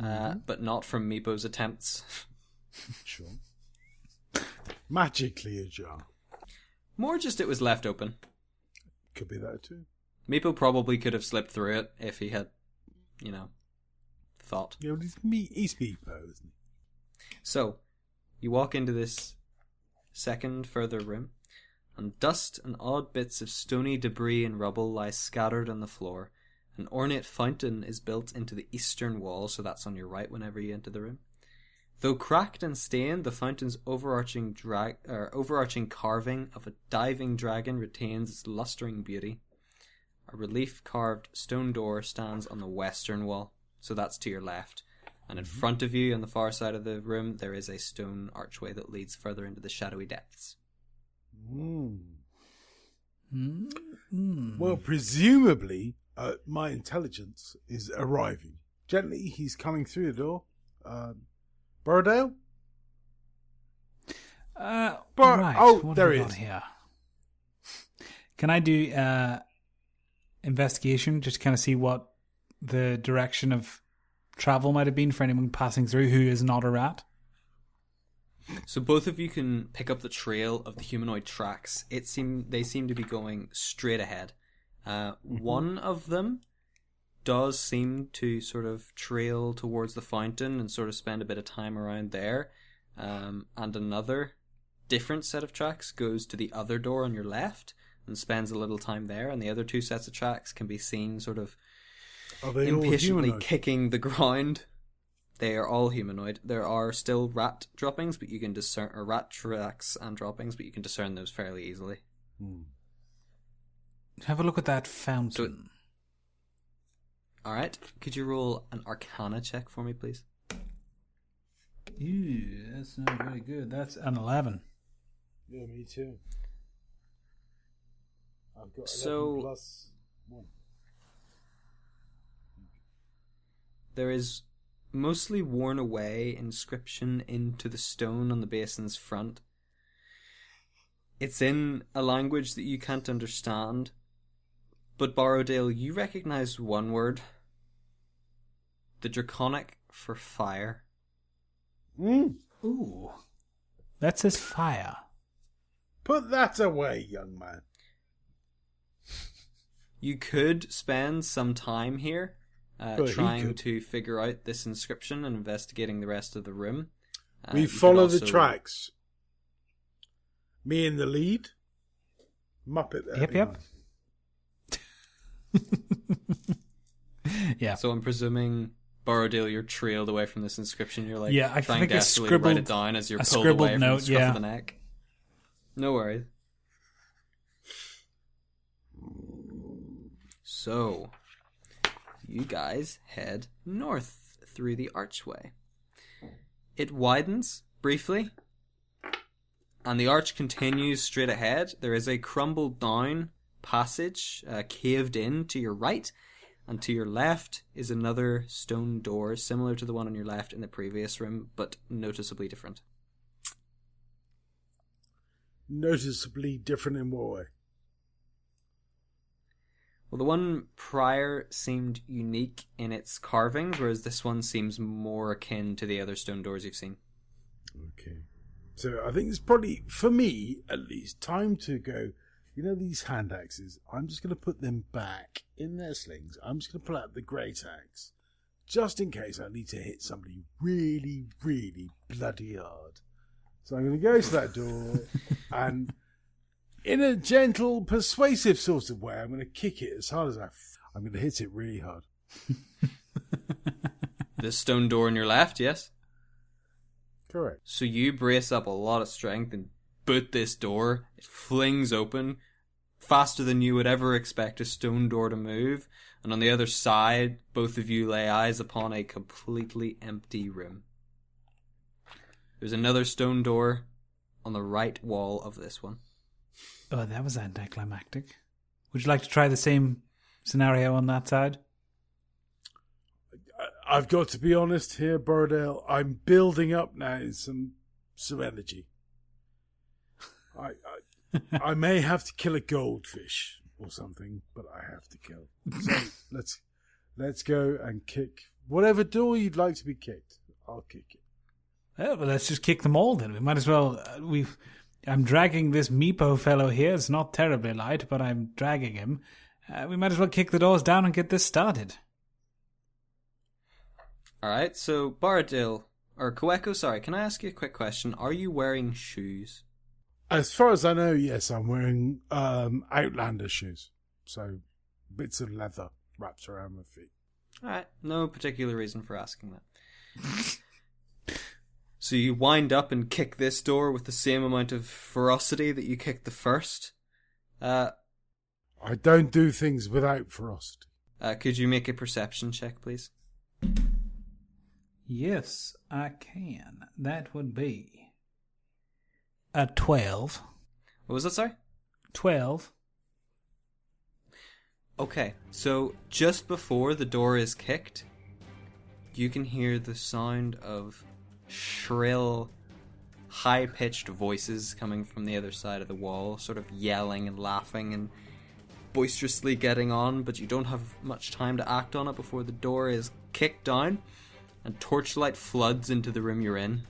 uh, but not from Meepo's attempts. Sure. Magically ajar. More just it was left open. Could be that too. Meepo probably could have slipped through it if he had, you know, thought. Yeah, well, he's me. He's Meepo, isn't So, you walk into this second further room, and dust and odd bits of stony debris and rubble lie scattered on the floor. An ornate fountain is built into the eastern wall, so that's on your right whenever you enter the room. Though cracked and stained, the fountain's overarching drag or overarching carving of a diving dragon retains its lustering beauty. A relief carved stone door stands on the western wall, so that's to your left. And in mm-hmm. front of you, on the far side of the room, there is a stone archway that leads further into the shadowy depths. Mm. Mm. Well, presumably, uh, my intelligence is arriving. Gently, he's coming through the door. Um, Borrowdale? Uh, But- right. oh, what there he is. Here. Can I do uh, investigation just to kind of see what the direction of travel might have been for anyone passing through who is not a rat? So both of you can pick up the trail of the humanoid tracks. It seem they seem to be going straight ahead. Uh, One of them does seem to sort of trail towards the fountain and sort of spend a bit of time around there, um, and another different set of tracks goes to the other door on your left and spends a little time there. And the other two sets of tracks can be seen sort of Are they all impatiently kicking the ground. They are all humanoid. There are still rat droppings, but you can discern or rat tracks and droppings, but you can discern those fairly easily. Hmm. Have a look at that fountain. All right, could you roll an Arcana check for me, please? Ew, that's not very good. That's an 11. Yeah, me too. I've got 11 So- plus one. There is mostly worn away inscription into the stone on the basin's front, It's in a language that you can't understand. But Borrowdale, you recognize one word. The Draconic for fire. Mm. Ooh. That says fire. Put that away, young man. You could spend some time here uh, trying to figure out this inscription and investigating the rest of the room. Uh, we you could follow the tracks. Me in the lead. Muppet there. Yep, yep. yeah. So I'm presuming, Borrowdale, you're trailed away from this inscription. You're like Yeah, I trying think I desperately to write it down as you're a pulled scribbled away from note, the scruff yeah. of the neck. No worries. So, you guys head north through the archway. It widens briefly, and the arch continues straight ahead. There is a crumbled down passage uh, caved in to your right, and to your left is another stone door similar to the one on your left in the previous room, but noticeably different. Noticeably different in what way? Well, the one prior seemed unique in its carvings, whereas this one seems more akin to the other stone doors you've seen. Okay. So I think it's probably, for me at least, time to go. You know these hand axes? I'm just going to put them back in their slings. I'm just going to pull out the great axe. Just in case I need to hit somebody really, really bloody hard. So I'm going to go to that door and, in a gentle, persuasive sort of way, I'm going to kick it as hard as I. F- I'm going to hit it really hard. This stone door on your left, yes? Correct. So you brace up a lot of strength and boot this door. It flings open faster than you would ever expect a stone door to move. And on the other side, both of you lay eyes upon a completely empty room. There's another stone door on the right wall of this one. Oh, that was anticlimactic. Would you like to try the same scenario on that side? I've got to be honest here, Borrowdale. I'm building up now some some energy. I, I I may have to kill a goldfish or something, but I have to kill. So let's let's go and kick whatever door you'd like to be kicked. I'll kick it. Oh, well, let's just kick them all then. We might as well. Uh, we, I'm dragging this Meepo fellow here. It's not terribly light, but I'm dragging him. Uh, we might as well kick the doors down and get this started. Alright, so Baradil, or Kaweko, sorry, can I ask you a quick question? Are you wearing shoes? As far as I know, yes, I'm wearing um, Outlander shoes, so bits of leather wrapped around my feet. Alright, no particular reason for asking that. so you wind up and kick this door with the same amount of ferocity that you kicked the first. Uh, I don't do things without ferocity. uh, could you make a perception check, please? Yes, I can. That would be a twelve. What was that, sorry? Twelve. Okay, so just before the door is kicked, you can hear the sound of shrill, high pitched voices coming from the other side of the wall, sort of yelling and laughing and boisterously getting on, but you don't have much time to act on it before the door is kicked down and torchlight floods into the room you're in.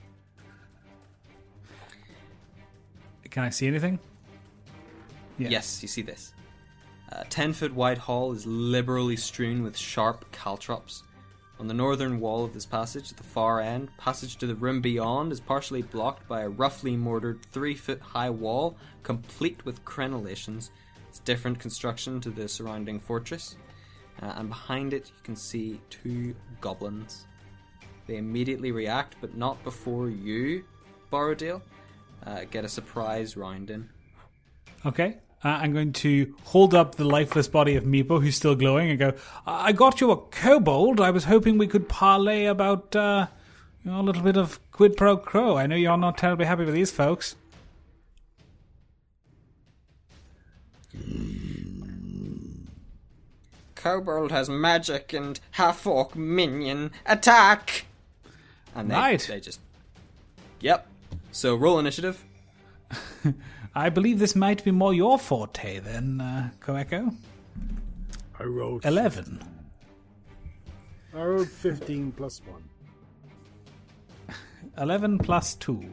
Can I see anything? Yeah. Yes, you see this. A 10 foot wide hall is liberally strewn with sharp caltrops. On the northern wall of this passage, at the far end, passage to the room beyond is partially blocked by a roughly mortared 3 foot high wall, complete with crenellations. It's different construction to the surrounding fortress. Uh, and behind it, you can see two goblins. They immediately react, but not before you, Borrowdale, uh, get a surprise round in. Okay. Uh, I'm going to hold up the lifeless body of Meepo, who's still glowing, and go, I got you a kobold. I was hoping we could parlay about uh, you know, a little bit of quid pro quo. I know you're not terribly happy with these folks. Kobold has magic and half orc minion attack. And they, Right. they just. Yep. So roll initiative. I believe this might be more your forte than uh, Koeko. I rolled 11. I rolled 15 plus 1. 11 plus 2.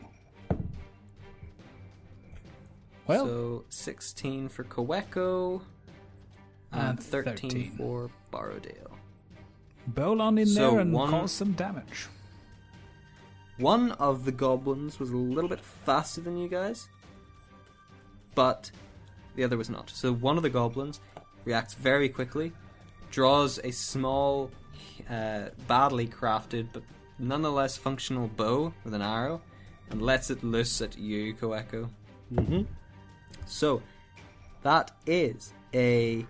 Well, so 16 for Kaweko and And 13, 13. for Borrowdale. Bolon in so there and one- cause some damage. One of the goblins was a little bit faster than you guys, but the other was not. So one of the goblins reacts very quickly, draws a small, uh, badly crafted but nonetheless functional bow with an arrow, and lets it loose at you, Koeko. Mm-hmm. So that is a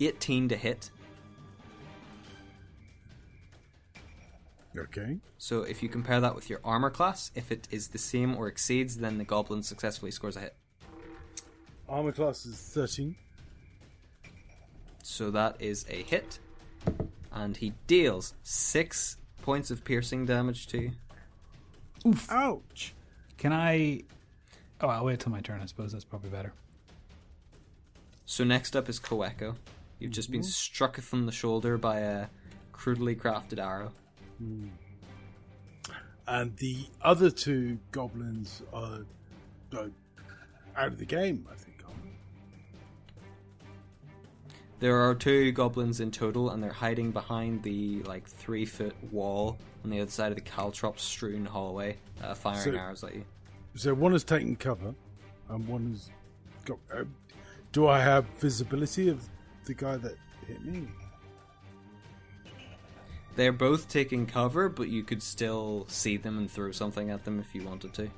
18 to hit. Okay. So if you compare that with your armor class, if it is the same or exceeds, then the goblin successfully scores a hit. Armor class is 13. So that is a hit. And he deals six points of piercing damage to you. Oof. Ouch! Can I. Oh, I'll wait till my turn, I suppose. That's probably better. So next up is Koeko. You've just been struck from the shoulder by a crudely crafted arrow. Hmm. And the other two goblins are, are out of the game, I think. There are two goblins in total, and they're hiding behind the like three foot wall on the other side of the caltrops strewn hallway, uh, firing So- arrows at you. So one has taken cover, and one has got. Uh, do I have visibility of the guy that hit me? They're both taking cover, but you could still see them and throw something at them if you wanted to.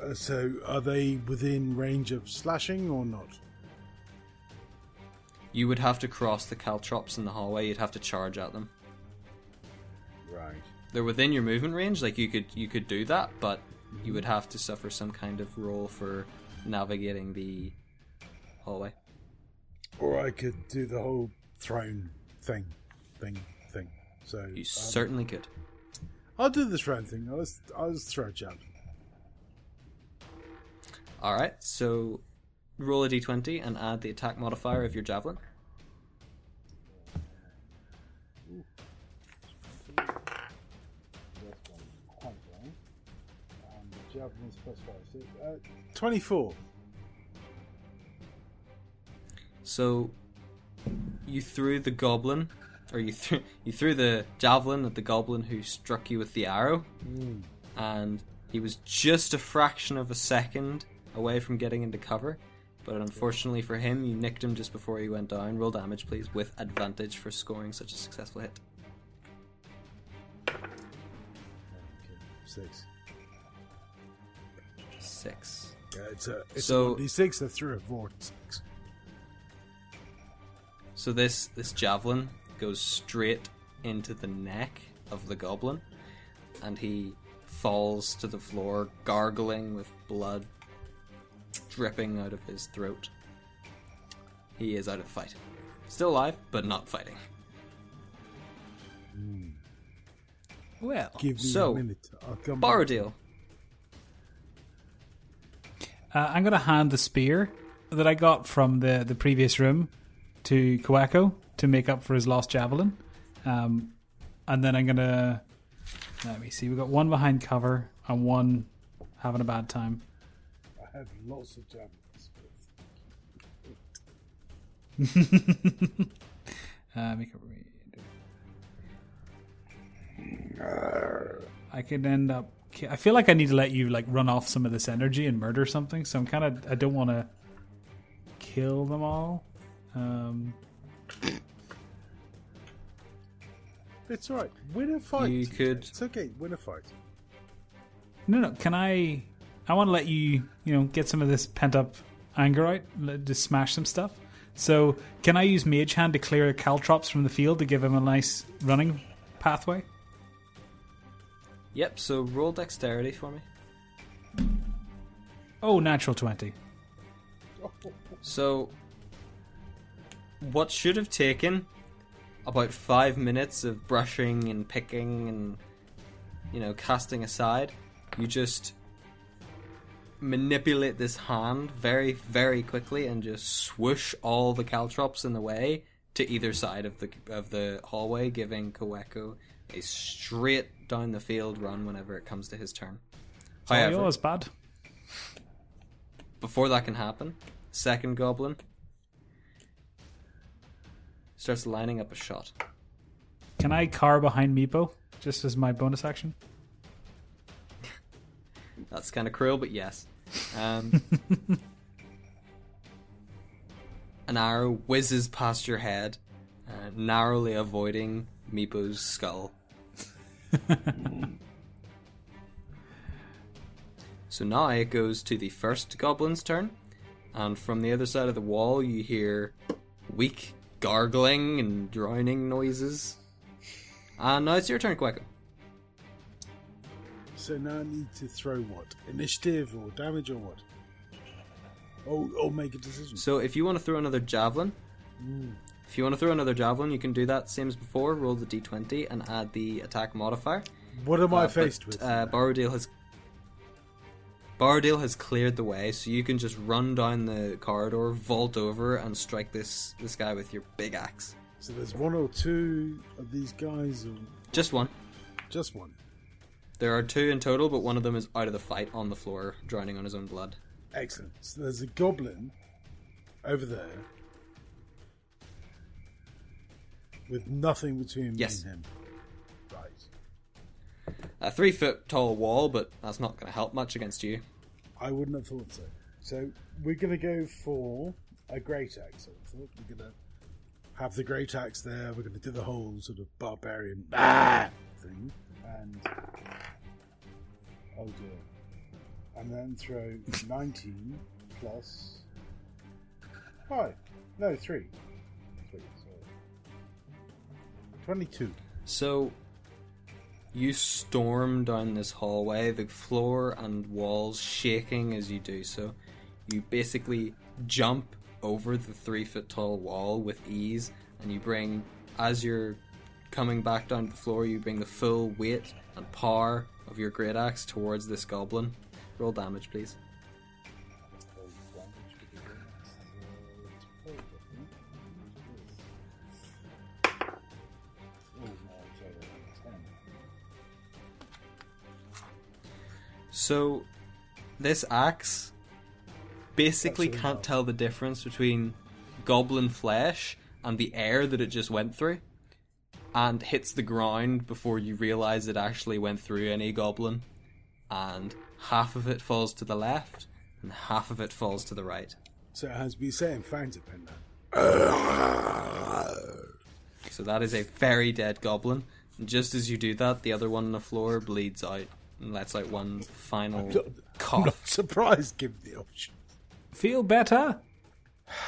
Uh, so are they within range of slashing or not? You would have to cross the caltrops in the hallway. You'd have to charge at them. Right. They're within your movement range. Like you could you could do that, but you would have to suffer some kind of roll for navigating the hallway. Or I could do the whole throne thing, thing, thing. So You um, certainly could. I'll do the throne thing. I'll just, I'll just throw a jab. All right. So roll a d20 and add the attack modifier of your javelin. Uh, Twenty-four. So you threw the goblin, or you threw you threw the javelin at the goblin who struck you with the arrow, and he was just a fraction of a second away from getting into cover. But unfortunately for him, you nicked him just before he went down. Roll damage, please, with advantage for scoring such a successful hit. Six. Six. Yeah, it's a it's So- a d6. I threw a four six. So this this javelin goes straight into the neck of the goblin, and he falls to the floor, gargling with blood dripping out of his throat. He is out of fight. Still alive, but not fighting. Well, Give me So, a minute. I'll come back. Borrowdale. uh, I'm going to hand the spear that I got from the, the previous room to Kawako to make up for his lost javelin. Um, and then I'm going to. Let me see. We've got one behind cover and one having a bad time. I have lots of javelins. Uh, make a read. I could end up. I feel like I need to let you like run off some of this energy and murder something. So I'm kind of. I don't want to kill them all. Um, It's all right. Win a fight. You could- It's okay. Win a fight. no, no. Can I? I want to let you. You know, get some of this pent up anger out. let- Just smash some stuff. So can I use Mage Hand to clear Caltrops from the field to give him a nice running pathway? Yep, so roll dexterity for me. Oh, natural twenty. So, what should have taken about five minutes of brushing and picking and, you know, casting aside, you just manipulate this hand very, very quickly and just swoosh all the caltrops in the way to either side of the of the hallway, giving Kaweko a straight down the field run whenever it comes to his turn. However, yours, bad. before that can happen, second goblin starts lining up a shot. Can I car behind Meepo just as my bonus action? That's kind of cruel, but yes. Um, an arrow whizzes past your head, uh, narrowly avoiding Meepo's skull. so now it goes to the first goblin's turn, and from the other side of the wall, you hear weak gargling and drowning noises. And now it's your turn, Quaco. So now I need to throw what? Initiative or damage or what? Oh, or make a decision. So if you want to throw another javelin, if you want to throw another javelin, you can do that same as before. Roll the d20 and add the attack modifier. what am I Uh, faced but, with? Uh, Borrowdale has Borrowdale has cleared the way, so you can just run down the corridor, vault over, and strike this this guy with your big axe. so there's one or two of these guys, or Just one. just one. There are two in total, but one of them is out of the fight on the floor, drowning on his own blood. Excellent. So there's a goblin over there with nothing between Yes. and him. Right. A three foot tall wall, but that's not going to help much against you. I wouldn't have thought so. So we're going to go for a great axe. I thought we're going to have the great axe there. We're going to do the whole sort of barbarian ah! thing, and oh dear, and then throw nineteen plus five. No, three. Three. Sorry. Twenty-two. So, you storm down this hallway, the floor and walls shaking as you do so. You basically jump over the three foot tall wall with ease, and you bring, as you're coming back down to the floor, you bring the full weight and power of your great axe towards this goblin. Roll damage, please. So, this axe basically can't tell the difference between goblin flesh and the air that it just went through, and hits the ground before you realize it actually went through any goblin, and half of it falls to the left, and half of it falls to the right. So as we say in Fountain Pen now. So that is a very dead goblin. And just as you do that, the other one on the floor bleeds out and lets out one final not- I'm not surprised given the option. Feel better?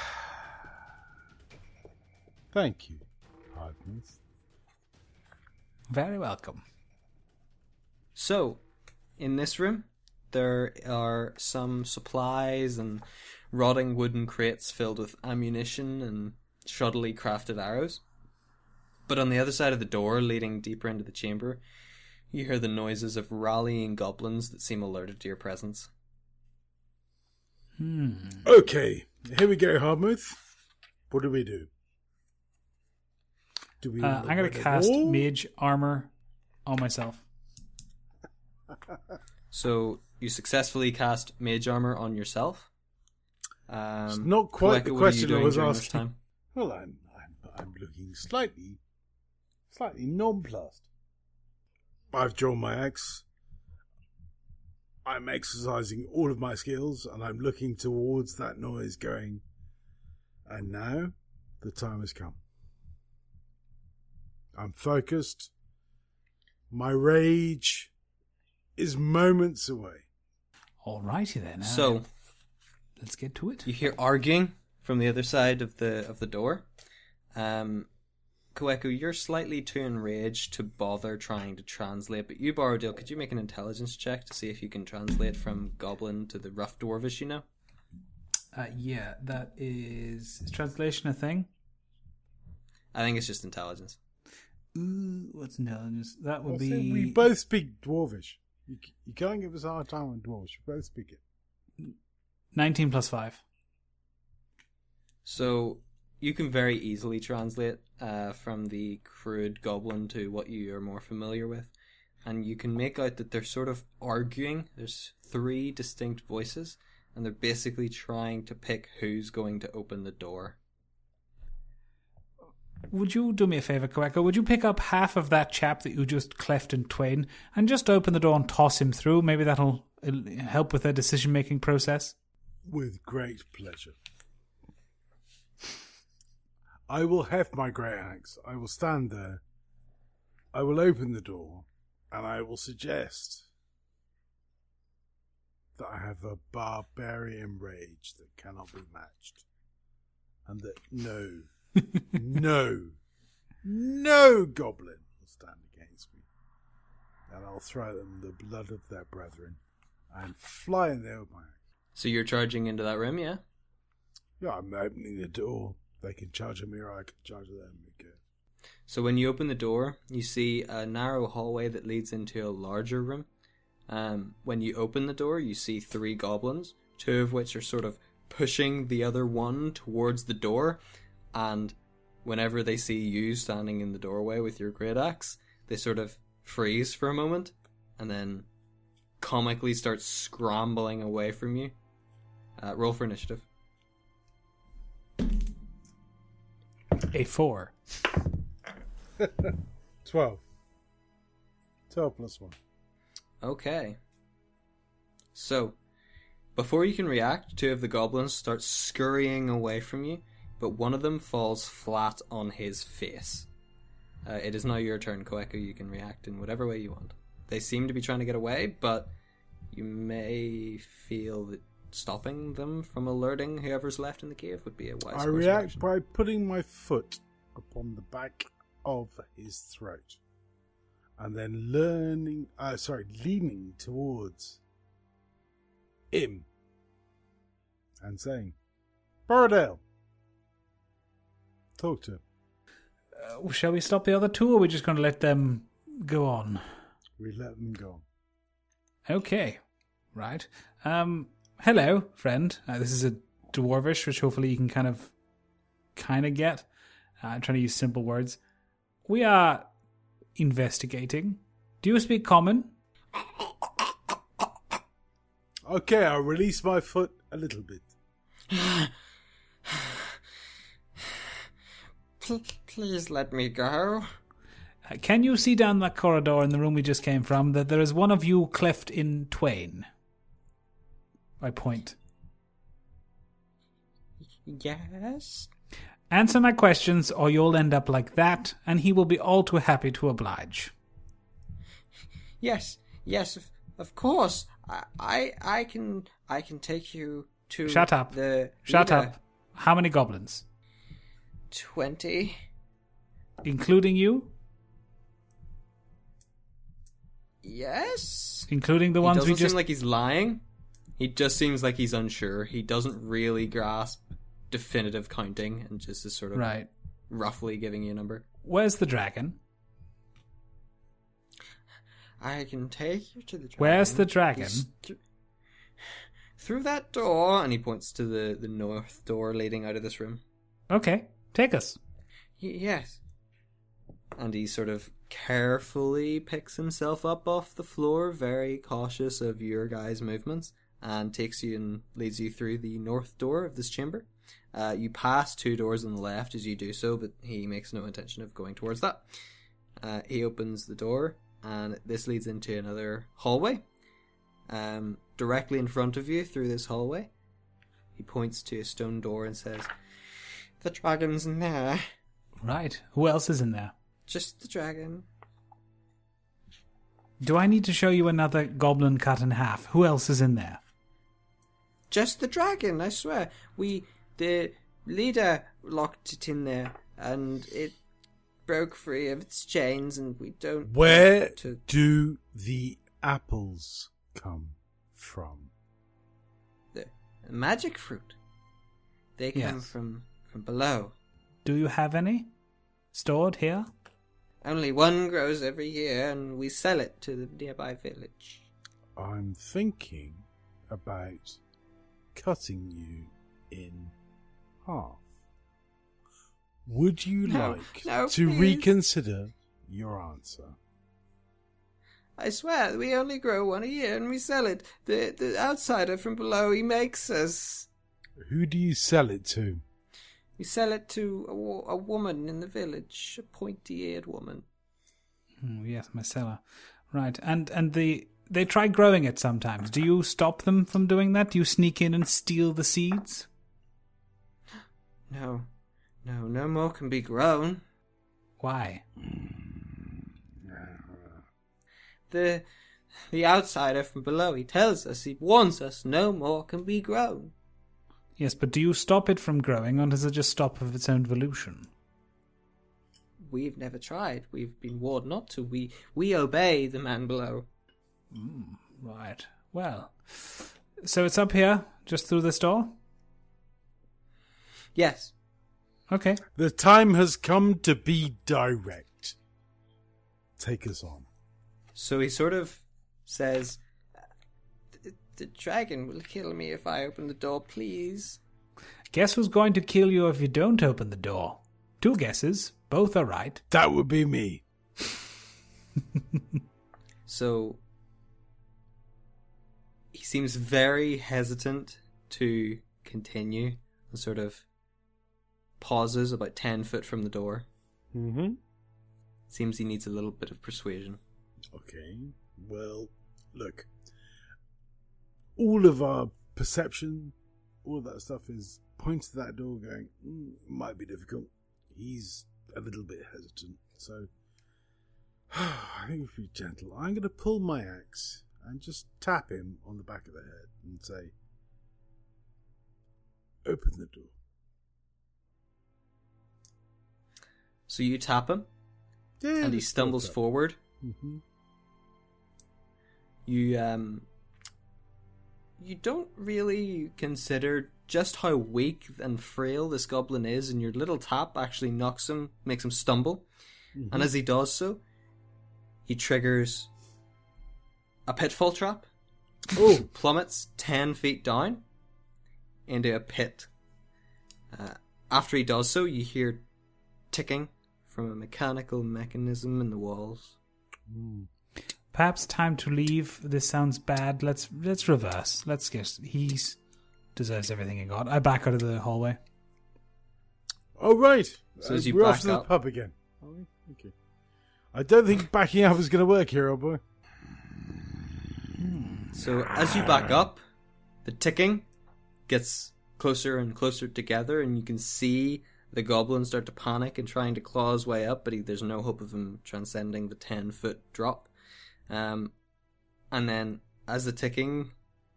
Thank you, Hardness. Very welcome. So, in this room, there are some supplies and rotting wooden crates filled with ammunition and shoddily crafted arrows. But on the other side of the door, leading deeper into the chamber, you hear the noises of rallying goblins that seem alerted to your presence. Hmm. Okay, here we go, Hardmouth. What do we do? Do we? Uh, I'm going to cast Mage Armor on myself. So, you successfully cast mage armor on yourself. Um, It's not quite the Kweka, what are you question I was during asking. time? Well, I'm, I'm, I'm looking slightly, slightly nonplussed. I've drawn my axe. I'm exercising all of my skills, and I'm looking towards that noise, going. And now, the time has come. I'm focused. My rage is moments away. Alrighty then. So, let's get to it. You hear arguing from the other side of the of the door. Um, Kaweko, you're slightly too enraged to bother trying to translate, but you, Borrowdale, could you make an intelligence check to see if you can translate from Goblin to the rough dwarvish you know? Uh, yeah, that is, is translation a thing? I think it's just intelligence. Ooh, what's intelligence? That would Well, be. see, we both speak Dwarvish. You, c- you can't give us a hard time on Dwarvish. We both speak it. 19 plus 5. So you can very easily translate uh, from the crude goblin to what you are more familiar with, and you can make out that they're sort of arguing. There's three distinct voices, and they're basically trying to pick who's going to open the door. Would you do me a favour, Quacker? Would you pick up half of that chap that you just cleft in twain and just open the door and toss him through? Maybe that'll uh, help with their decision making process. With great pleasure. I will heft my grey axe. I will stand there. I will open the door, and I will suggest that I have a barbarian rage that cannot be matched. And that no, no, no goblin will stand against me. And I'll throw them the blood of their brethren and fly in there with my. So you're charging into that room, yeah? Yeah, I'm opening the door. They can charge at me or I can charge at them. Okay. So when you open the door, you see a narrow hallway that leads into a larger room. Um, when you open the door, you see three goblins, two of which are sort of pushing the other one towards the door. And whenever they see you standing in the doorway with your great axe, they sort of freeze for a moment and then comically start scrambling away from you. Uh, roll for initiative. A 4. 12. 12 plus 1. Okay. So, before you can react, two of the goblins start scurrying away from you, but one of them falls flat on his face. Uh, it is now your turn, Koeko. You can react in whatever way you want. They seem to be trying to get away, but you may feel that stopping them from alerting whoever's left in the cave would be a wise I react action. by putting my foot upon the back of his throat. And then learning, uh, sorry, leaning towards him and saying, Borrowdale, talk to him. Uh, shall we stop the other two, or are we just going to let them go on? We let them go. Okay, right. Um, hello, friend. Uh, this is a dwarvish, which hopefully you can kind of, kind of get. Uh, I'm trying to use simple words. We are investigating. Do you speak common? Okay, I'll release my foot a little bit. Pl- please let me go. Uh, can you see down that corridor in the room we just came from that there is one of you cleft in twain? I point. Yes. Answer my questions, or you'll end up like that, and he will be all too happy to oblige. Yes, yes, of, of course. I, I, I can, I can take you to. Shut up. The Shut leader. up. How many goblins? Twenty. Including you? Yes. Including the ones he ones doesn't we just. seem like he's lying. He just seems like he's unsure. He doesn't really grasp definitive counting, and just is sort of Right. roughly giving you a number. Where's the dragon? I can take you to the dragon. Where's the dragon? Th- through that door, and he points to the the north door leading out of this room. Okay, take us. Y- yes. And he sort of carefully picks himself up off the floor, very cautious of your guys' movements, and takes you and leads you through the north door of this chamber. Uh, you pass two doors on the left as you do so, but he makes no intention of going towards that. Uh, he opens the door, and this leads into another hallway. Um, directly in front of you, through this hallway, he points to a stone door and says, "The dragon's in there." Right. Who else is in there? Just the dragon. Do I need to show you another goblin cut in half? Who else is in there? Just the dragon, I swear. We, the leader locked it in there, and it broke free of its chains, and we don't. Where to... do the apples come from? the magic fruit? They come Yes. from from below. Do you have any stored here? Only one grows every year, and we sell it to the nearby village. I'm thinking about cutting you in half. Would you No, like no, to please. reconsider your answer? I swear, we only grow one a year and we sell it. The the outsider from below, he makes us. Who do you sell it to? We sell it to a, a woman in the village, a pointy-eared woman. Oh, yes, Marcella. Right, and and the they try growing it sometimes. Do you stop them from doing that? Do you sneak in and steal the seeds? No, no, no more can be grown. Why? The the outsider from below, he tells us, he warns us, no more can be grown. Yes, but do you stop it from growing, or does it just stop of its own volition? We've never tried. We've been warned not to. We we obey the man below. Hmm, right. Well, so it's up here, just through this door. Yes. Okay. The time has come to be direct. Take us on. So he sort of says, "The- "The dragon will kill me if I open the door, please." Guess who's going to kill you if you don't open the door? Two guesses. Both are right. That would be me. So he seems very hesitant to continue and sort of pauses about 10 foot from the door. Mm-hmm. Seems he needs a little bit of persuasion. Okay. Well, look. All of our perception, all that stuff is pointed to that door going, mm, might be difficult. He's a little bit hesitant. So, I think we should be gentle. I'm going to pull my axe and just tap him on the back of the head and say, Open the door. So you tap him Yeah, and he stumbles forward. Mm-hmm. You um you don't really consider just how weak and frail this goblin is and your little tap actually knocks him, makes him stumble. And as he does so, he triggers a pitfall trap. Oh, plummets 10 feet down into a pit. Uh, after he does so, you hear ticking from a mechanical mechanism in the walls. Perhaps time to leave. This sounds bad. Let's let's reverse. Let's get he deserves everything he got. I back out of the hallway. Oh right. So as you we're off back to the up- pub again. Are we? Okay. I don't think backing up is going to work here, old boy. So as you back up, the ticking gets closer and closer together, and you can see the goblin start to panic and trying to claw his way up, but he, there's no hope of him transcending the 10 foot drop. Um, and then as the ticking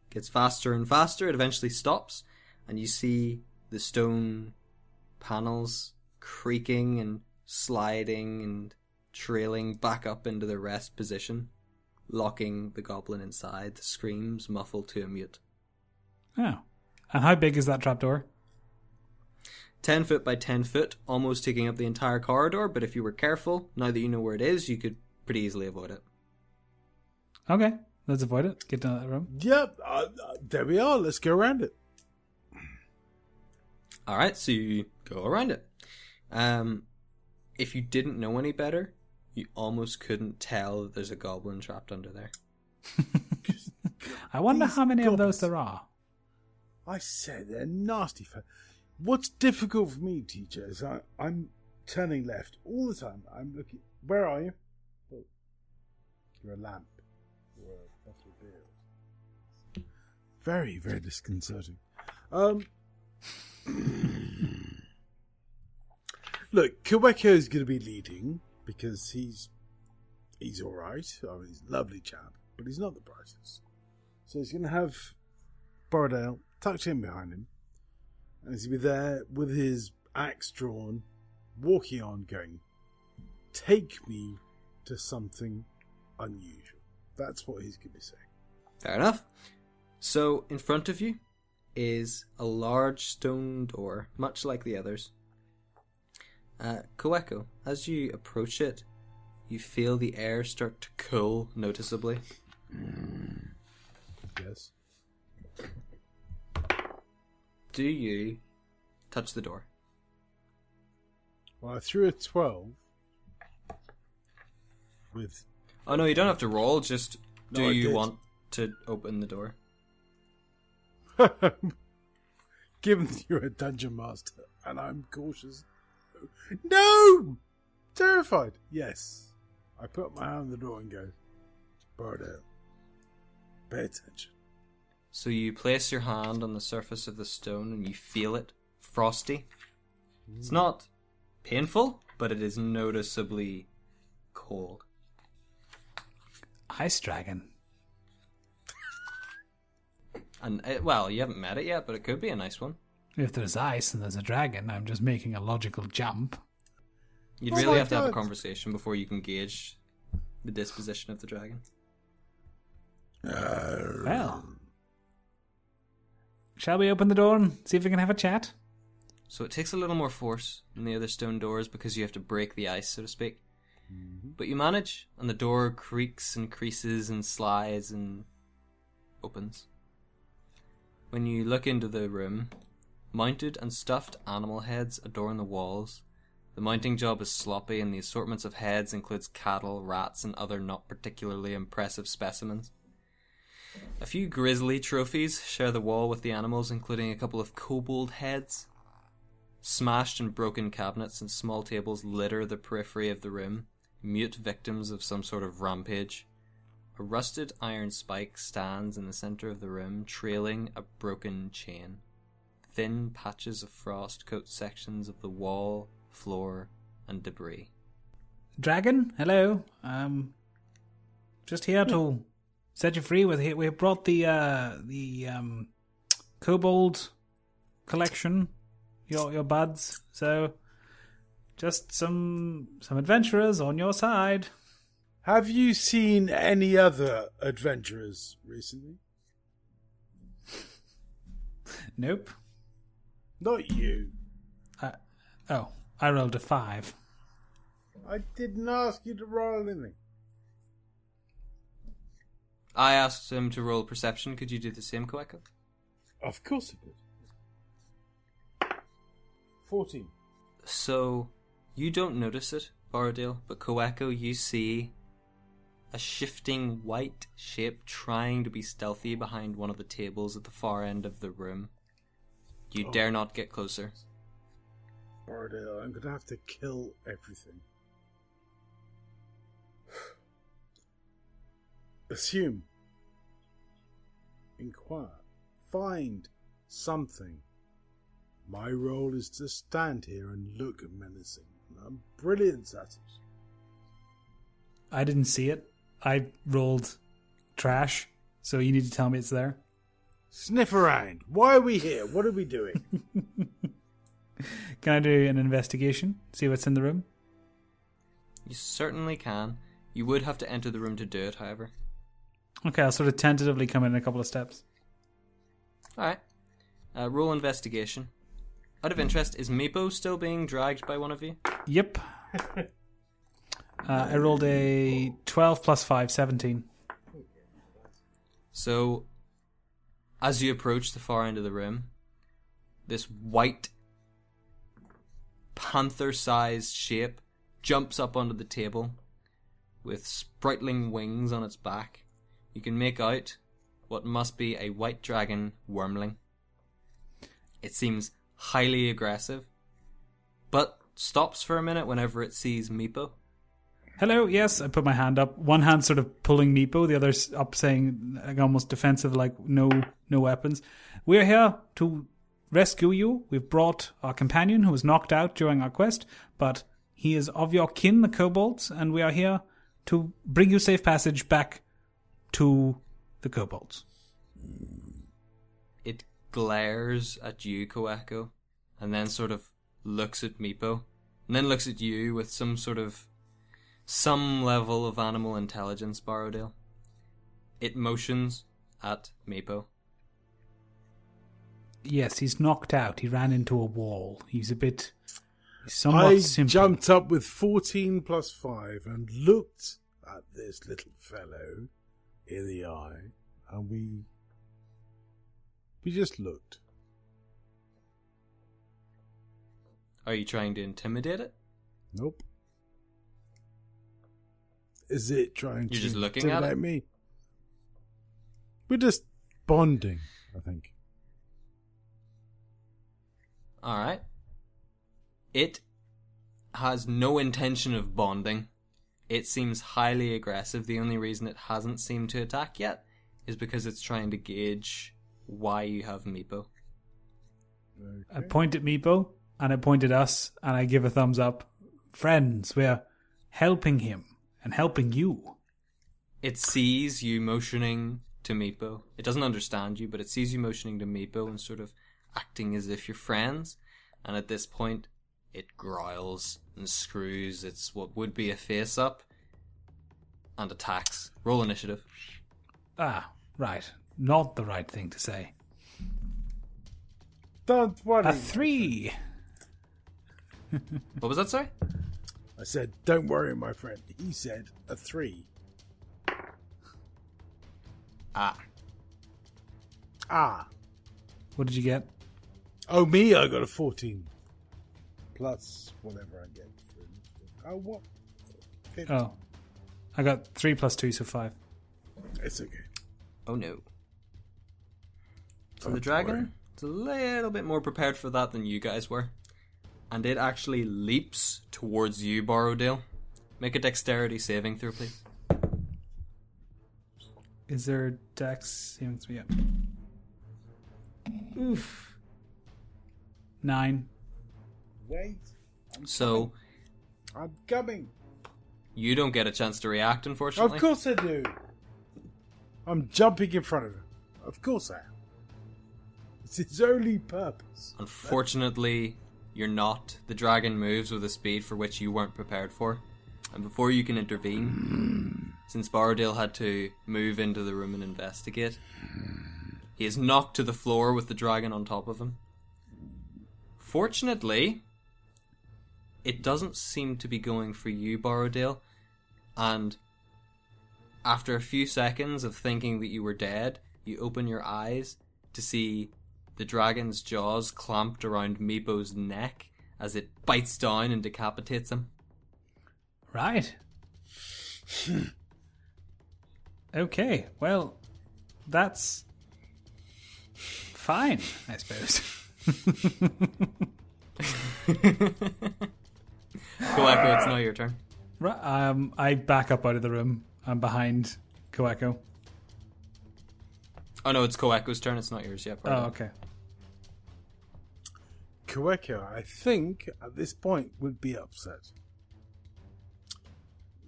gets faster and faster, it eventually stops, and you see the stone panels creaking and sliding and trailing back up into the rest position locking the goblin inside. The screams muffled to a mute. Oh. And how big is that trapdoor? 10 foot by 10 foot, almost taking up the entire corridor, but if you were careful, now that you know where it is, you could pretty easily avoid it. Okay. Let's avoid it. Get down that room. Yep. Uh, uh, there we are. Let's go around it. Alright, so you go around it. Um, if you didn't know any better, you almost couldn't tell that there's a goblin trapped under there. I wonder These how many of those there are. I said they're nasty. Fa- What's difficult for me, teacher, is I, I'm turning left all the time. I'm looking. Where are you? Oh, you're a lamp Very, very disconcerting. Um, look, Koeko is going to be leading because he's he's all right. I mean, he's a lovely chap, but he's not the brightest. So he's going to have Borrowdale tucked in behind him, and he's going to be there with his axe drawn, walking on, going, "Take me to something unusual." That's what he's going to be saying. Fair enough. So, in front of you is a large stone door, much like the others. Uh, Koeko, as you approach it, you feel the air start to cool noticeably. Yes. do you touch the door? Well, I threw a 12 with. Oh no, you don't have to roll. Just do No, you did. want to open the door? Given that you're a dungeon master and I'm cautious. No! Terrified. Yes. I put my hand on the door and go, Bardale, pay attention. So you place your hand on the surface of the stone and you feel it frosty. It's not painful, but it is noticeably cold. Ice dragon. And it, eh, well, you haven't met it yet, but it could be a nice one. If there's ice and there's a dragon, I'm just making a logical jump. You'd Oh really my have to have a conversation before you can gauge the disposition of the dragon. Uh, well, shall we open the door and see if we can have a chat? So it takes a little more force than the other stone doors because you have to break the ice, so to speak. Mm-hmm. But you manage, and the door creaks and creases and slides and opens. When you look into the room, mounted and stuffed animal heads adorn the walls. The mounting job is sloppy, and the assortments of heads includes cattle, rats, and other not particularly impressive specimens. A few grisly trophies share the wall with the animals, including a couple of kobold heads. Smashed and broken cabinets and small tables litter the periphery of the room, mute victims of some sort of rampage. A rusted iron spike stands in the center of the room, trailing a broken chain. Thin patches of frost coat sections of the wall, floor, and debris. Dragon, hello. Um, just here to set you free. With we brought the uh, the um, kobold collection, your your buds. So, just some some adventurers on your side. Have you seen any other adventurers recently? Nope. Not you. Uh, oh, I rolled a five. I didn't ask you to roll anything. I asked him to roll perception. Could you do the same, Koeko? Of course I could. 14. So, you don't notice it, Borrowdale, but Koeko, you see a shifting white shape trying to be stealthy behind one of the tables at the far end of the room. You Oh. dare not get closer. Bardale, I'm going to have to kill everything. Assume. Inquire. Find something. My role is to stand here and look menacing. and I'm brilliant at it. I didn't see it. I rolled trash. So you need to tell me it's there. Sniff around. Why are we here? What are we doing? Can I do an investigation? See what's in the room? You certainly can. You would have to enter the room to do it, however. Okay, I'll sort of tentatively come in a couple of steps. Alright. Uh, roll investigation. Out of interest, is Meepo still being dragged by one of you? Yep. uh, I rolled a 12 plus 5, 17. So, as you approach the far end of the room, this white, panther sized shape jumps up onto the table with sprightling wings on its back. You can make out what must be a white dragon wyrmling. It seems highly aggressive, but stops for a minute whenever it sees Meepo. Hello, yes, I put my hand up. One hand sort of pulling Meepo, the other's up saying like almost defensive, like no no weapons. We're here to rescue you. We've brought our companion who was knocked out during our quest, but he is of your kin, the kobolds, and we are here to bring you safe passage back to the kobolds. it glares at you, Koeko, and then sort of looks at Meepo, and then looks at you with some sort of some level of animal intelligence, Borrowdale. It motions at Meepo. Yes, he's knocked out. He ran into a wall. He's a bit he's somewhat I simple. jumped up with 14 plus 5 and looked at this little fellow in the eye, and we. We just looked. Are you trying to intimidate it? Nope. Is it trying You're to just looking at it? me? We're just bonding, I think. All right. It has no intention of bonding. It seems highly aggressive. The only reason it hasn't seemed to attack yet is because it's trying to gauge why you have Meepo. I point at Meepo and I point at us and I give a thumbs up. Friends, we're helping him and helping you. It sees you motioning to Meepo. It doesn't understand you, but it sees you motioning to Meepo and sort of acting as if you're friends. And at this point, it growls and screws its what would be a face up and attacks. Roll initiative. Ah, right. Not the right thing to say. Don't worry. A three. What was that, sorry? I said, don't worry, my friend. He said a three. Ah. Ah. What did you get? Oh, me, I got a 14. Plus whatever I get. For initiative. oh, what? 15. Oh, I got three plus two, so five. It's okay. Oh no. So Don't the dragon worry. is a little bit more prepared for that than you guys were. And it actually leaps towards you, Borrowdale. Make a dexterity saving throw, please. Is there a dex? saving throw? Yeah. Oof. Nine. Wait. So I'm coming. you don't get a chance to react, unfortunately. Of course I do. I'm jumping in front of him. Of course I am. It's his only purpose. Unfortunately, you're not. The dragon moves with a speed for which you weren't prepared for. And before you can intervene, since Borrowdale had to move into the room and investigate, he is knocked to the floor with the dragon on top of him. Fortunately, it doesn't seem to be going for you, Borrowdale, and after a few seconds of thinking that you were dead, you open your eyes to see the dragon's jaws clamped around Meepo's neck as it bites down and decapitates him. Right. okay. Well, that's fine, I suppose. Koeko, it's now your turn. Right, um, I back up out of the room. I'm behind Koeko. Oh no, it's Koeko's turn, it's not yours yet. Oh, okay. Koeko, I think, at this point, would be upset.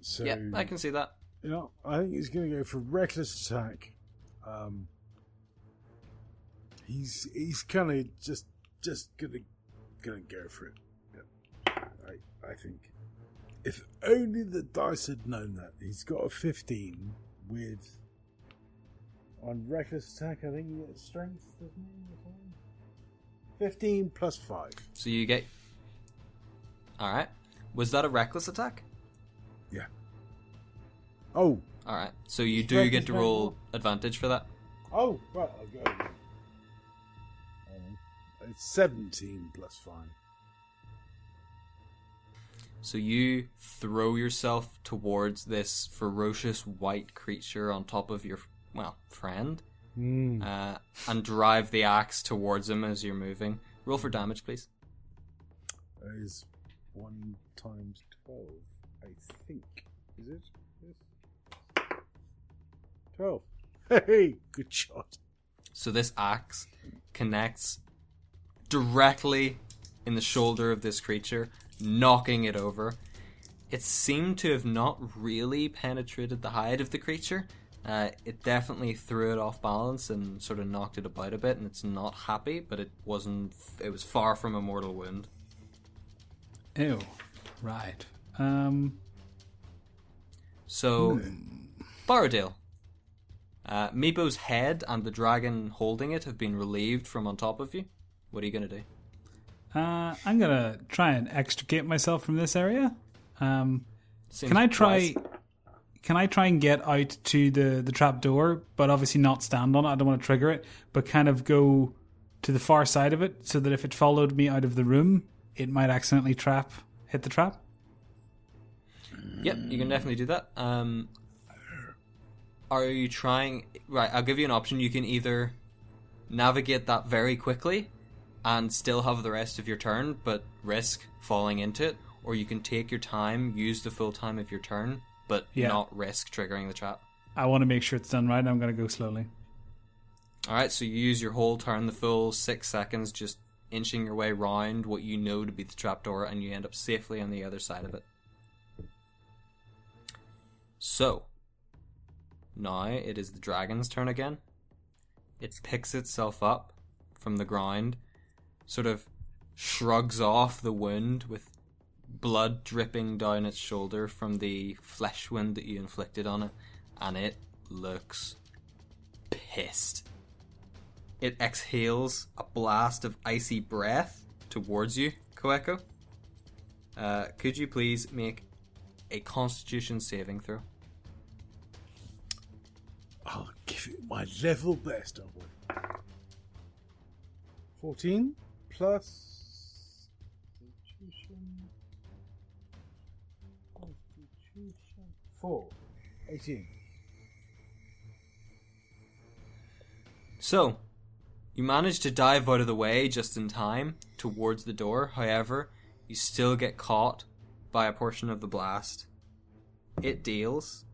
So, Yeah, I can see that. you know, I think he's going to go for reckless attack. Um, he's he's kind of just just gonna gonna go for it. Yeah. I I think if only the dice had known that he's got a fifteen with on reckless attack. I think he gets strength, doesn't he? Or something? Fifteen plus five. So you get. Alright. Was that a reckless attack? Yeah. Oh, Alright. So you do get to roll advantage for that. oh, right. I'll go. Um, It's seventeen plus five. So you throw yourself towards this ferocious white creature on top of your, well, friend, Hmm. uh, and drive the axe towards him as you're moving. Roll for damage, please. That is one times twelve, I think. Is it? Yes. Twelve. Hey, good shot. So this axe connects directly in the shoulder of this creature, knocking it over. It seemed to have not really penetrated the hide of the creature. Uh, it definitely threw it off balance and sort of knocked it about a bit, and it's not happy, but it wasn't. It was far from a mortal wound. Ew. Right. Um. So, Borrowdale. Uh, Meepo's head and the dragon holding it have been relieved from on top of you. What are you going to do? Uh, I'm gonna try and extricate myself from this area. Um, Seems can I try? wise. Can I try and get out to the the trap door, but obviously not stand on it? I don't want to trigger it, but kind of go to the far side of it, so that if it followed me out of the room, it might accidentally trap hit the trap. Yep, you can definitely do that. Um, are you trying? Right, I'll give you an option. You can either navigate that very quickly and still have the rest of your turn, but risk falling into it, or you can take your time, use the full time of your turn, but Yeah. not risk triggering the trap. I want to make sure it's done right. I'm going to go slowly. All right, so you use your whole turn, the full six seconds, just inching your way round what you know to be the trapdoor, and you end up safely on the other side of it. So, now it is the dragon's turn again. It picks itself up from the ground, sort of shrugs off the wound with blood dripping down its shoulder from the flesh wound that you inflicted on it, and it looks pissed. It exhales a blast of icy breath towards you, Koeko. Uh, could you please make a Constitution saving throw? I'll give it my level best, I will. 14 plus. 4. 18. So, you manage to dive out of the way just in time towards the door. However, you still get caught by a portion of the blast. It deals.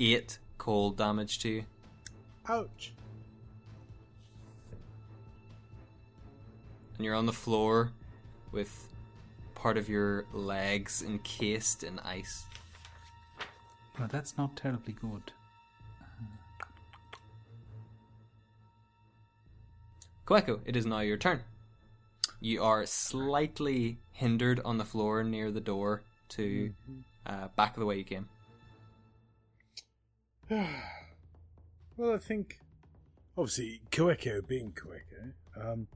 Eight cold damage to you. Ouch. And you're on the floor with part of your legs encased in ice. Well, that's not terribly good. Koeko, it is now your turn. You are slightly hindered on the floor near the door to uh, back of the way you came. Well, I think. Obviously, Koeko being Koeko, um,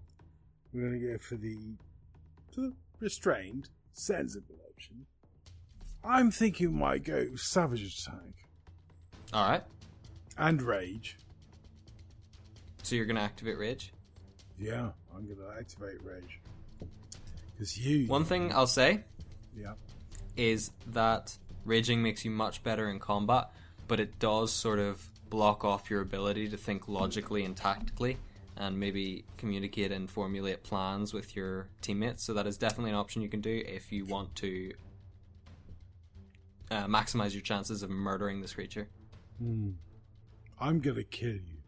we're going to go for the, restrained, sensible option. I'm thinking we might go Savage Attack All right, and Rage. so you're gonna activate rage. Yeah, I'm going to activate Rage. Because you. One thing I'll say Yeah. is that raging makes you much better in combat, but it does sort of block off your ability to think logically and tactically and maybe communicate and formulate plans with your teammates. So that is definitely an option you can do if you want to uh, maximize your chances of murdering this creature. Hmm. I'm going to kill you.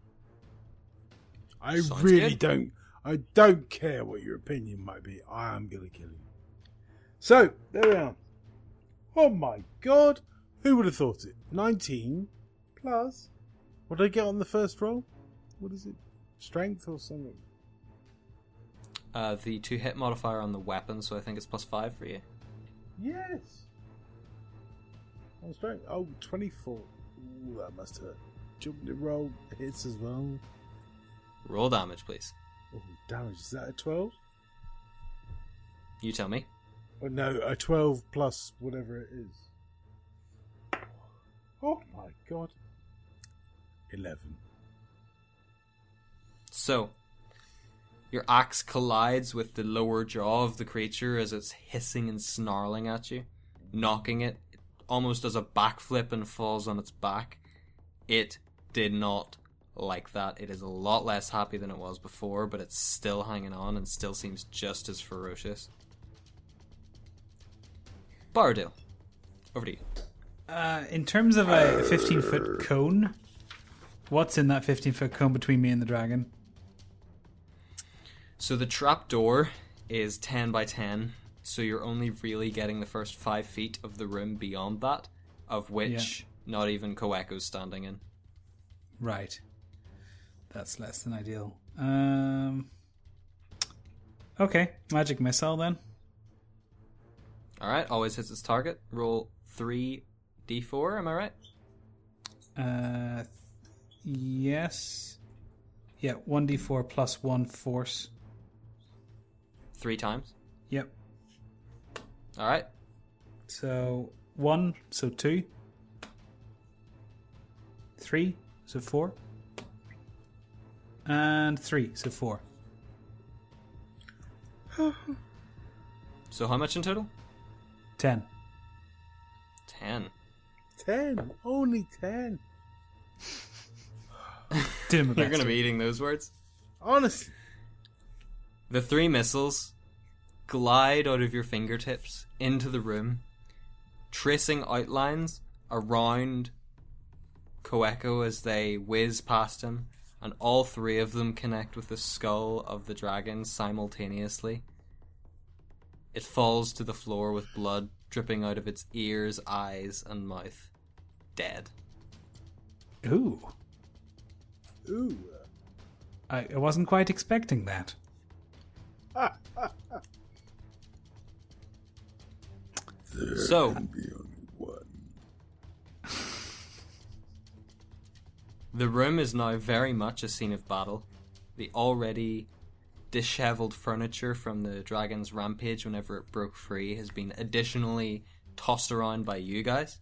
I Sounds really good. don't. I don't care what your opinion might be. I am going to kill you. So, there we are. Oh my god! Who would have thought it? 19 plus. What did I get on the first roll? What is it? Strength or something? Uh, the two hit modifier on the weapon, so I think it's plus five for you. Yes! On strength? Oh, 24. Ooh, that must hurt. Jumped it roll hits as well. Roll damage, please. Oh, damage. Is that a 12? You tell me. Oh, no, a 12 plus whatever it is. Oh my god. 11. So, your axe collides with the lower jaw of the creature as it's hissing and snarling at you, knocking it. It almost does a backflip and falls on its back. It did not like that. It is a lot less happy than it was before, but it's still hanging on and still seems just as ferocious. Bardale, over to you. Uh, in terms of a 15 foot cone, what's in that 15 foot cone between me and the dragon? So the trap door is 10 by 10, so you're only really getting the first 5 feet of the room beyond that, of which not even Koeko's standing in. Right. That's less than ideal. Um. Okay, magic missile then. Alright, always hits its target. Roll 3d4, am I right? Uh, yes. Yeah, one d four plus one force. Three times. Yep. Alright, So one, so two, three, so four. and three, so four. So how much in total? Ten. Ten. Ten. Only ten. Doing my You're going to be eating those words. Honestly. The three missiles glide out of your fingertips into the room, tracing outlines around Koeko as they whiz past him, and all three of them connect with the skull of the dragon simultaneously. It falls to the floor with blood dripping out of its ears, eyes, and mouth. Dead. Ooh, Ooh. I, I wasn't quite expecting that. So, The only one. The room is now very much a scene of battle. The already disheveled furniture from the dragon's rampage whenever it broke free has been additionally tossed around by you guys.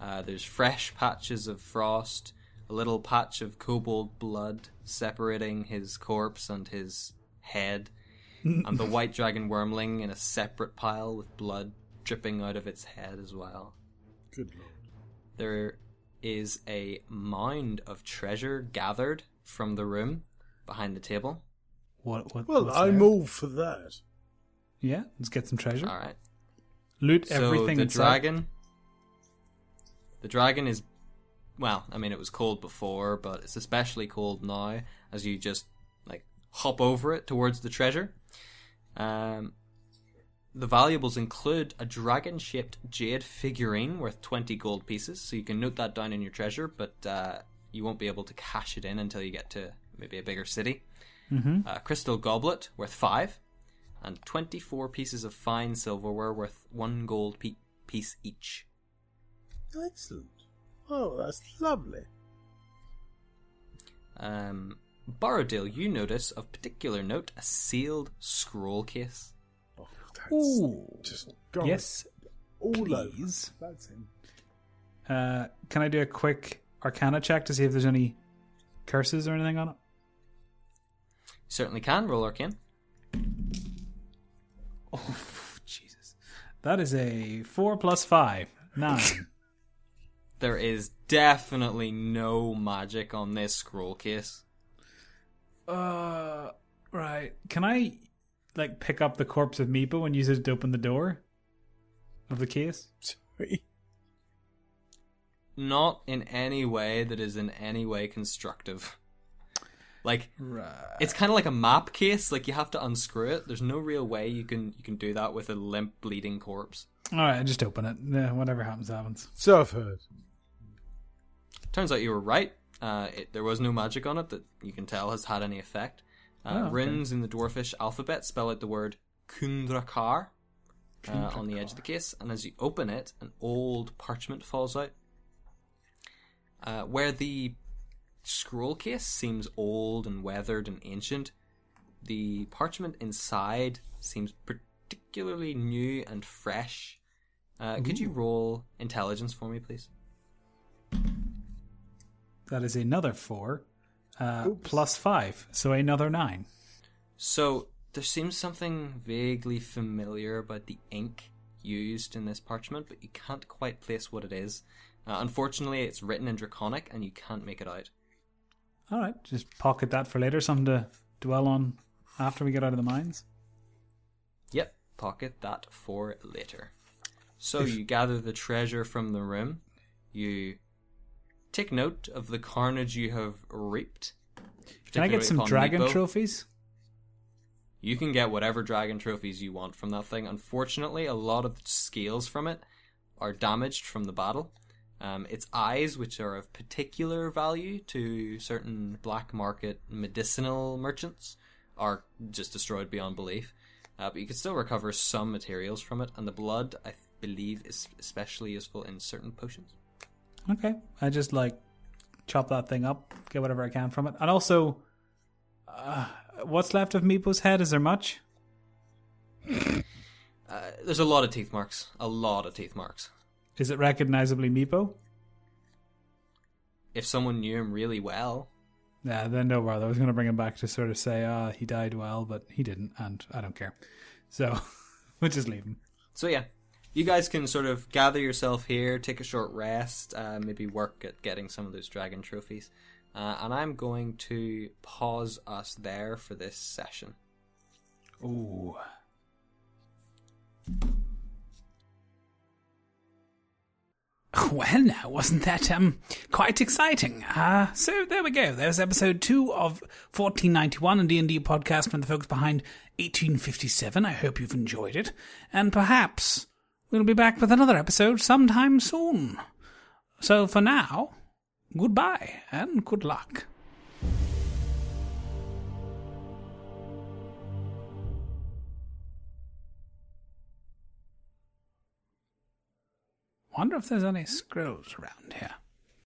Uh, there's fresh patches of frost, a little patch of kobold blood separating his corpse and his head, and the white dragon wyrmling in a separate pile with blood dripping out of its head as well Good lord. there is a mound of treasure gathered from the room behind the table. What? what Well, I'm there? all for that. Yeah, let's get some treasure. All right. Loot So everything the inside. dragon, the dragon is, well, I mean, it was cold before, but it's especially cold now as you just like hop over it towards the treasure. Um, the valuables include a dragon-shaped jade figurine worth twenty gold pieces, so you can note that down in your treasure, but uh, you won't be able to cash it in until you get to maybe a bigger city. Mm-hmm. A crystal goblet worth five, and 24 pieces of fine silverware worth one gold pe- piece each. Excellent. Oh, that's lovely. Um, Borrowdale, you notice of particular note a sealed scroll case. Oh, that's Ooh. just go Yes, all over. please. That's him. Uh, can I do a quick Arcana check to see if there's any curses or anything on it? You certainly can roll arcane. Oh, Jesus. That is a 4 plus 5. 9. There is definitely no magic on this scroll case. Uh, right. Can I, like, pick up the corpse of Meepo and use it to open the door of the case? Sorry. Not in any way that is in any way constructive. Like Right. it's kind of like a map case. Like you have to unscrew it. There's no real way you can you can do that with a limp, bleeding corpse. Alright, just open it. Yeah, whatever happens, happens. So I've heard. Turns out you were right. Uh, it, there was no magic on it that you can tell has had any effect. Uh, Oh, okay. Runes in the dwarfish alphabet spell out the word Kundrakar uh, on the edge of the case, and as you open it, an old parchment falls out. Uh, where the scroll case seems old and weathered and ancient, the parchment inside seems particularly new and fresh. Uh, could you roll intelligence for me, please? That is another 4. Uh, plus 5. So another 9. So there seems something vaguely familiar about the ink used in this parchment, but you can't quite place what it is. Uh, unfortunately, it's written in Draconic, and you can't make it out. Alright, just pocket that for later. Something to dwell on after we get out of the mines. Yep, pocket that for later. So you gather the treasure from the room. You take note of the carnage you have reaped. Can I get some dragon Meepo. trophies? You can get whatever dragon trophies you want from that thing. Unfortunately, a lot of the scales from it are damaged from the battle. Um, its eyes, which are of particular value to certain black market medicinal merchants, are just destroyed beyond belief. Uh, but you can still recover some materials from it, and the blood, I believe, is especially useful in certain potions. Okay. I just like chop that thing up, get whatever I can from it. And also, uh, what's left of Meepo's head? Is there much? Uh, there's a lot of teeth marks. A lot of teeth marks. Is it recognizably Meepo? If someone knew him really well, Yeah, then no bother. I was going to bring him back to sort of say, ah, he died well, but he didn't, and I don't care. So we'll just leave him. So yeah, you guys can sort of gather yourself here, take a short rest, uh, maybe work at getting some of those dragon trophies. Uh, and I'm going to pause us there for this session. Ooh. Well, now, wasn't that um quite exciting? Uh, so there we go. There's episode two of 1491, a D&D podcast from the folks behind 1857. I hope you've enjoyed it. And perhaps we'll be back with another episode sometime soon. So for now, goodbye and good luck. Wonder if there's any squirrels around here.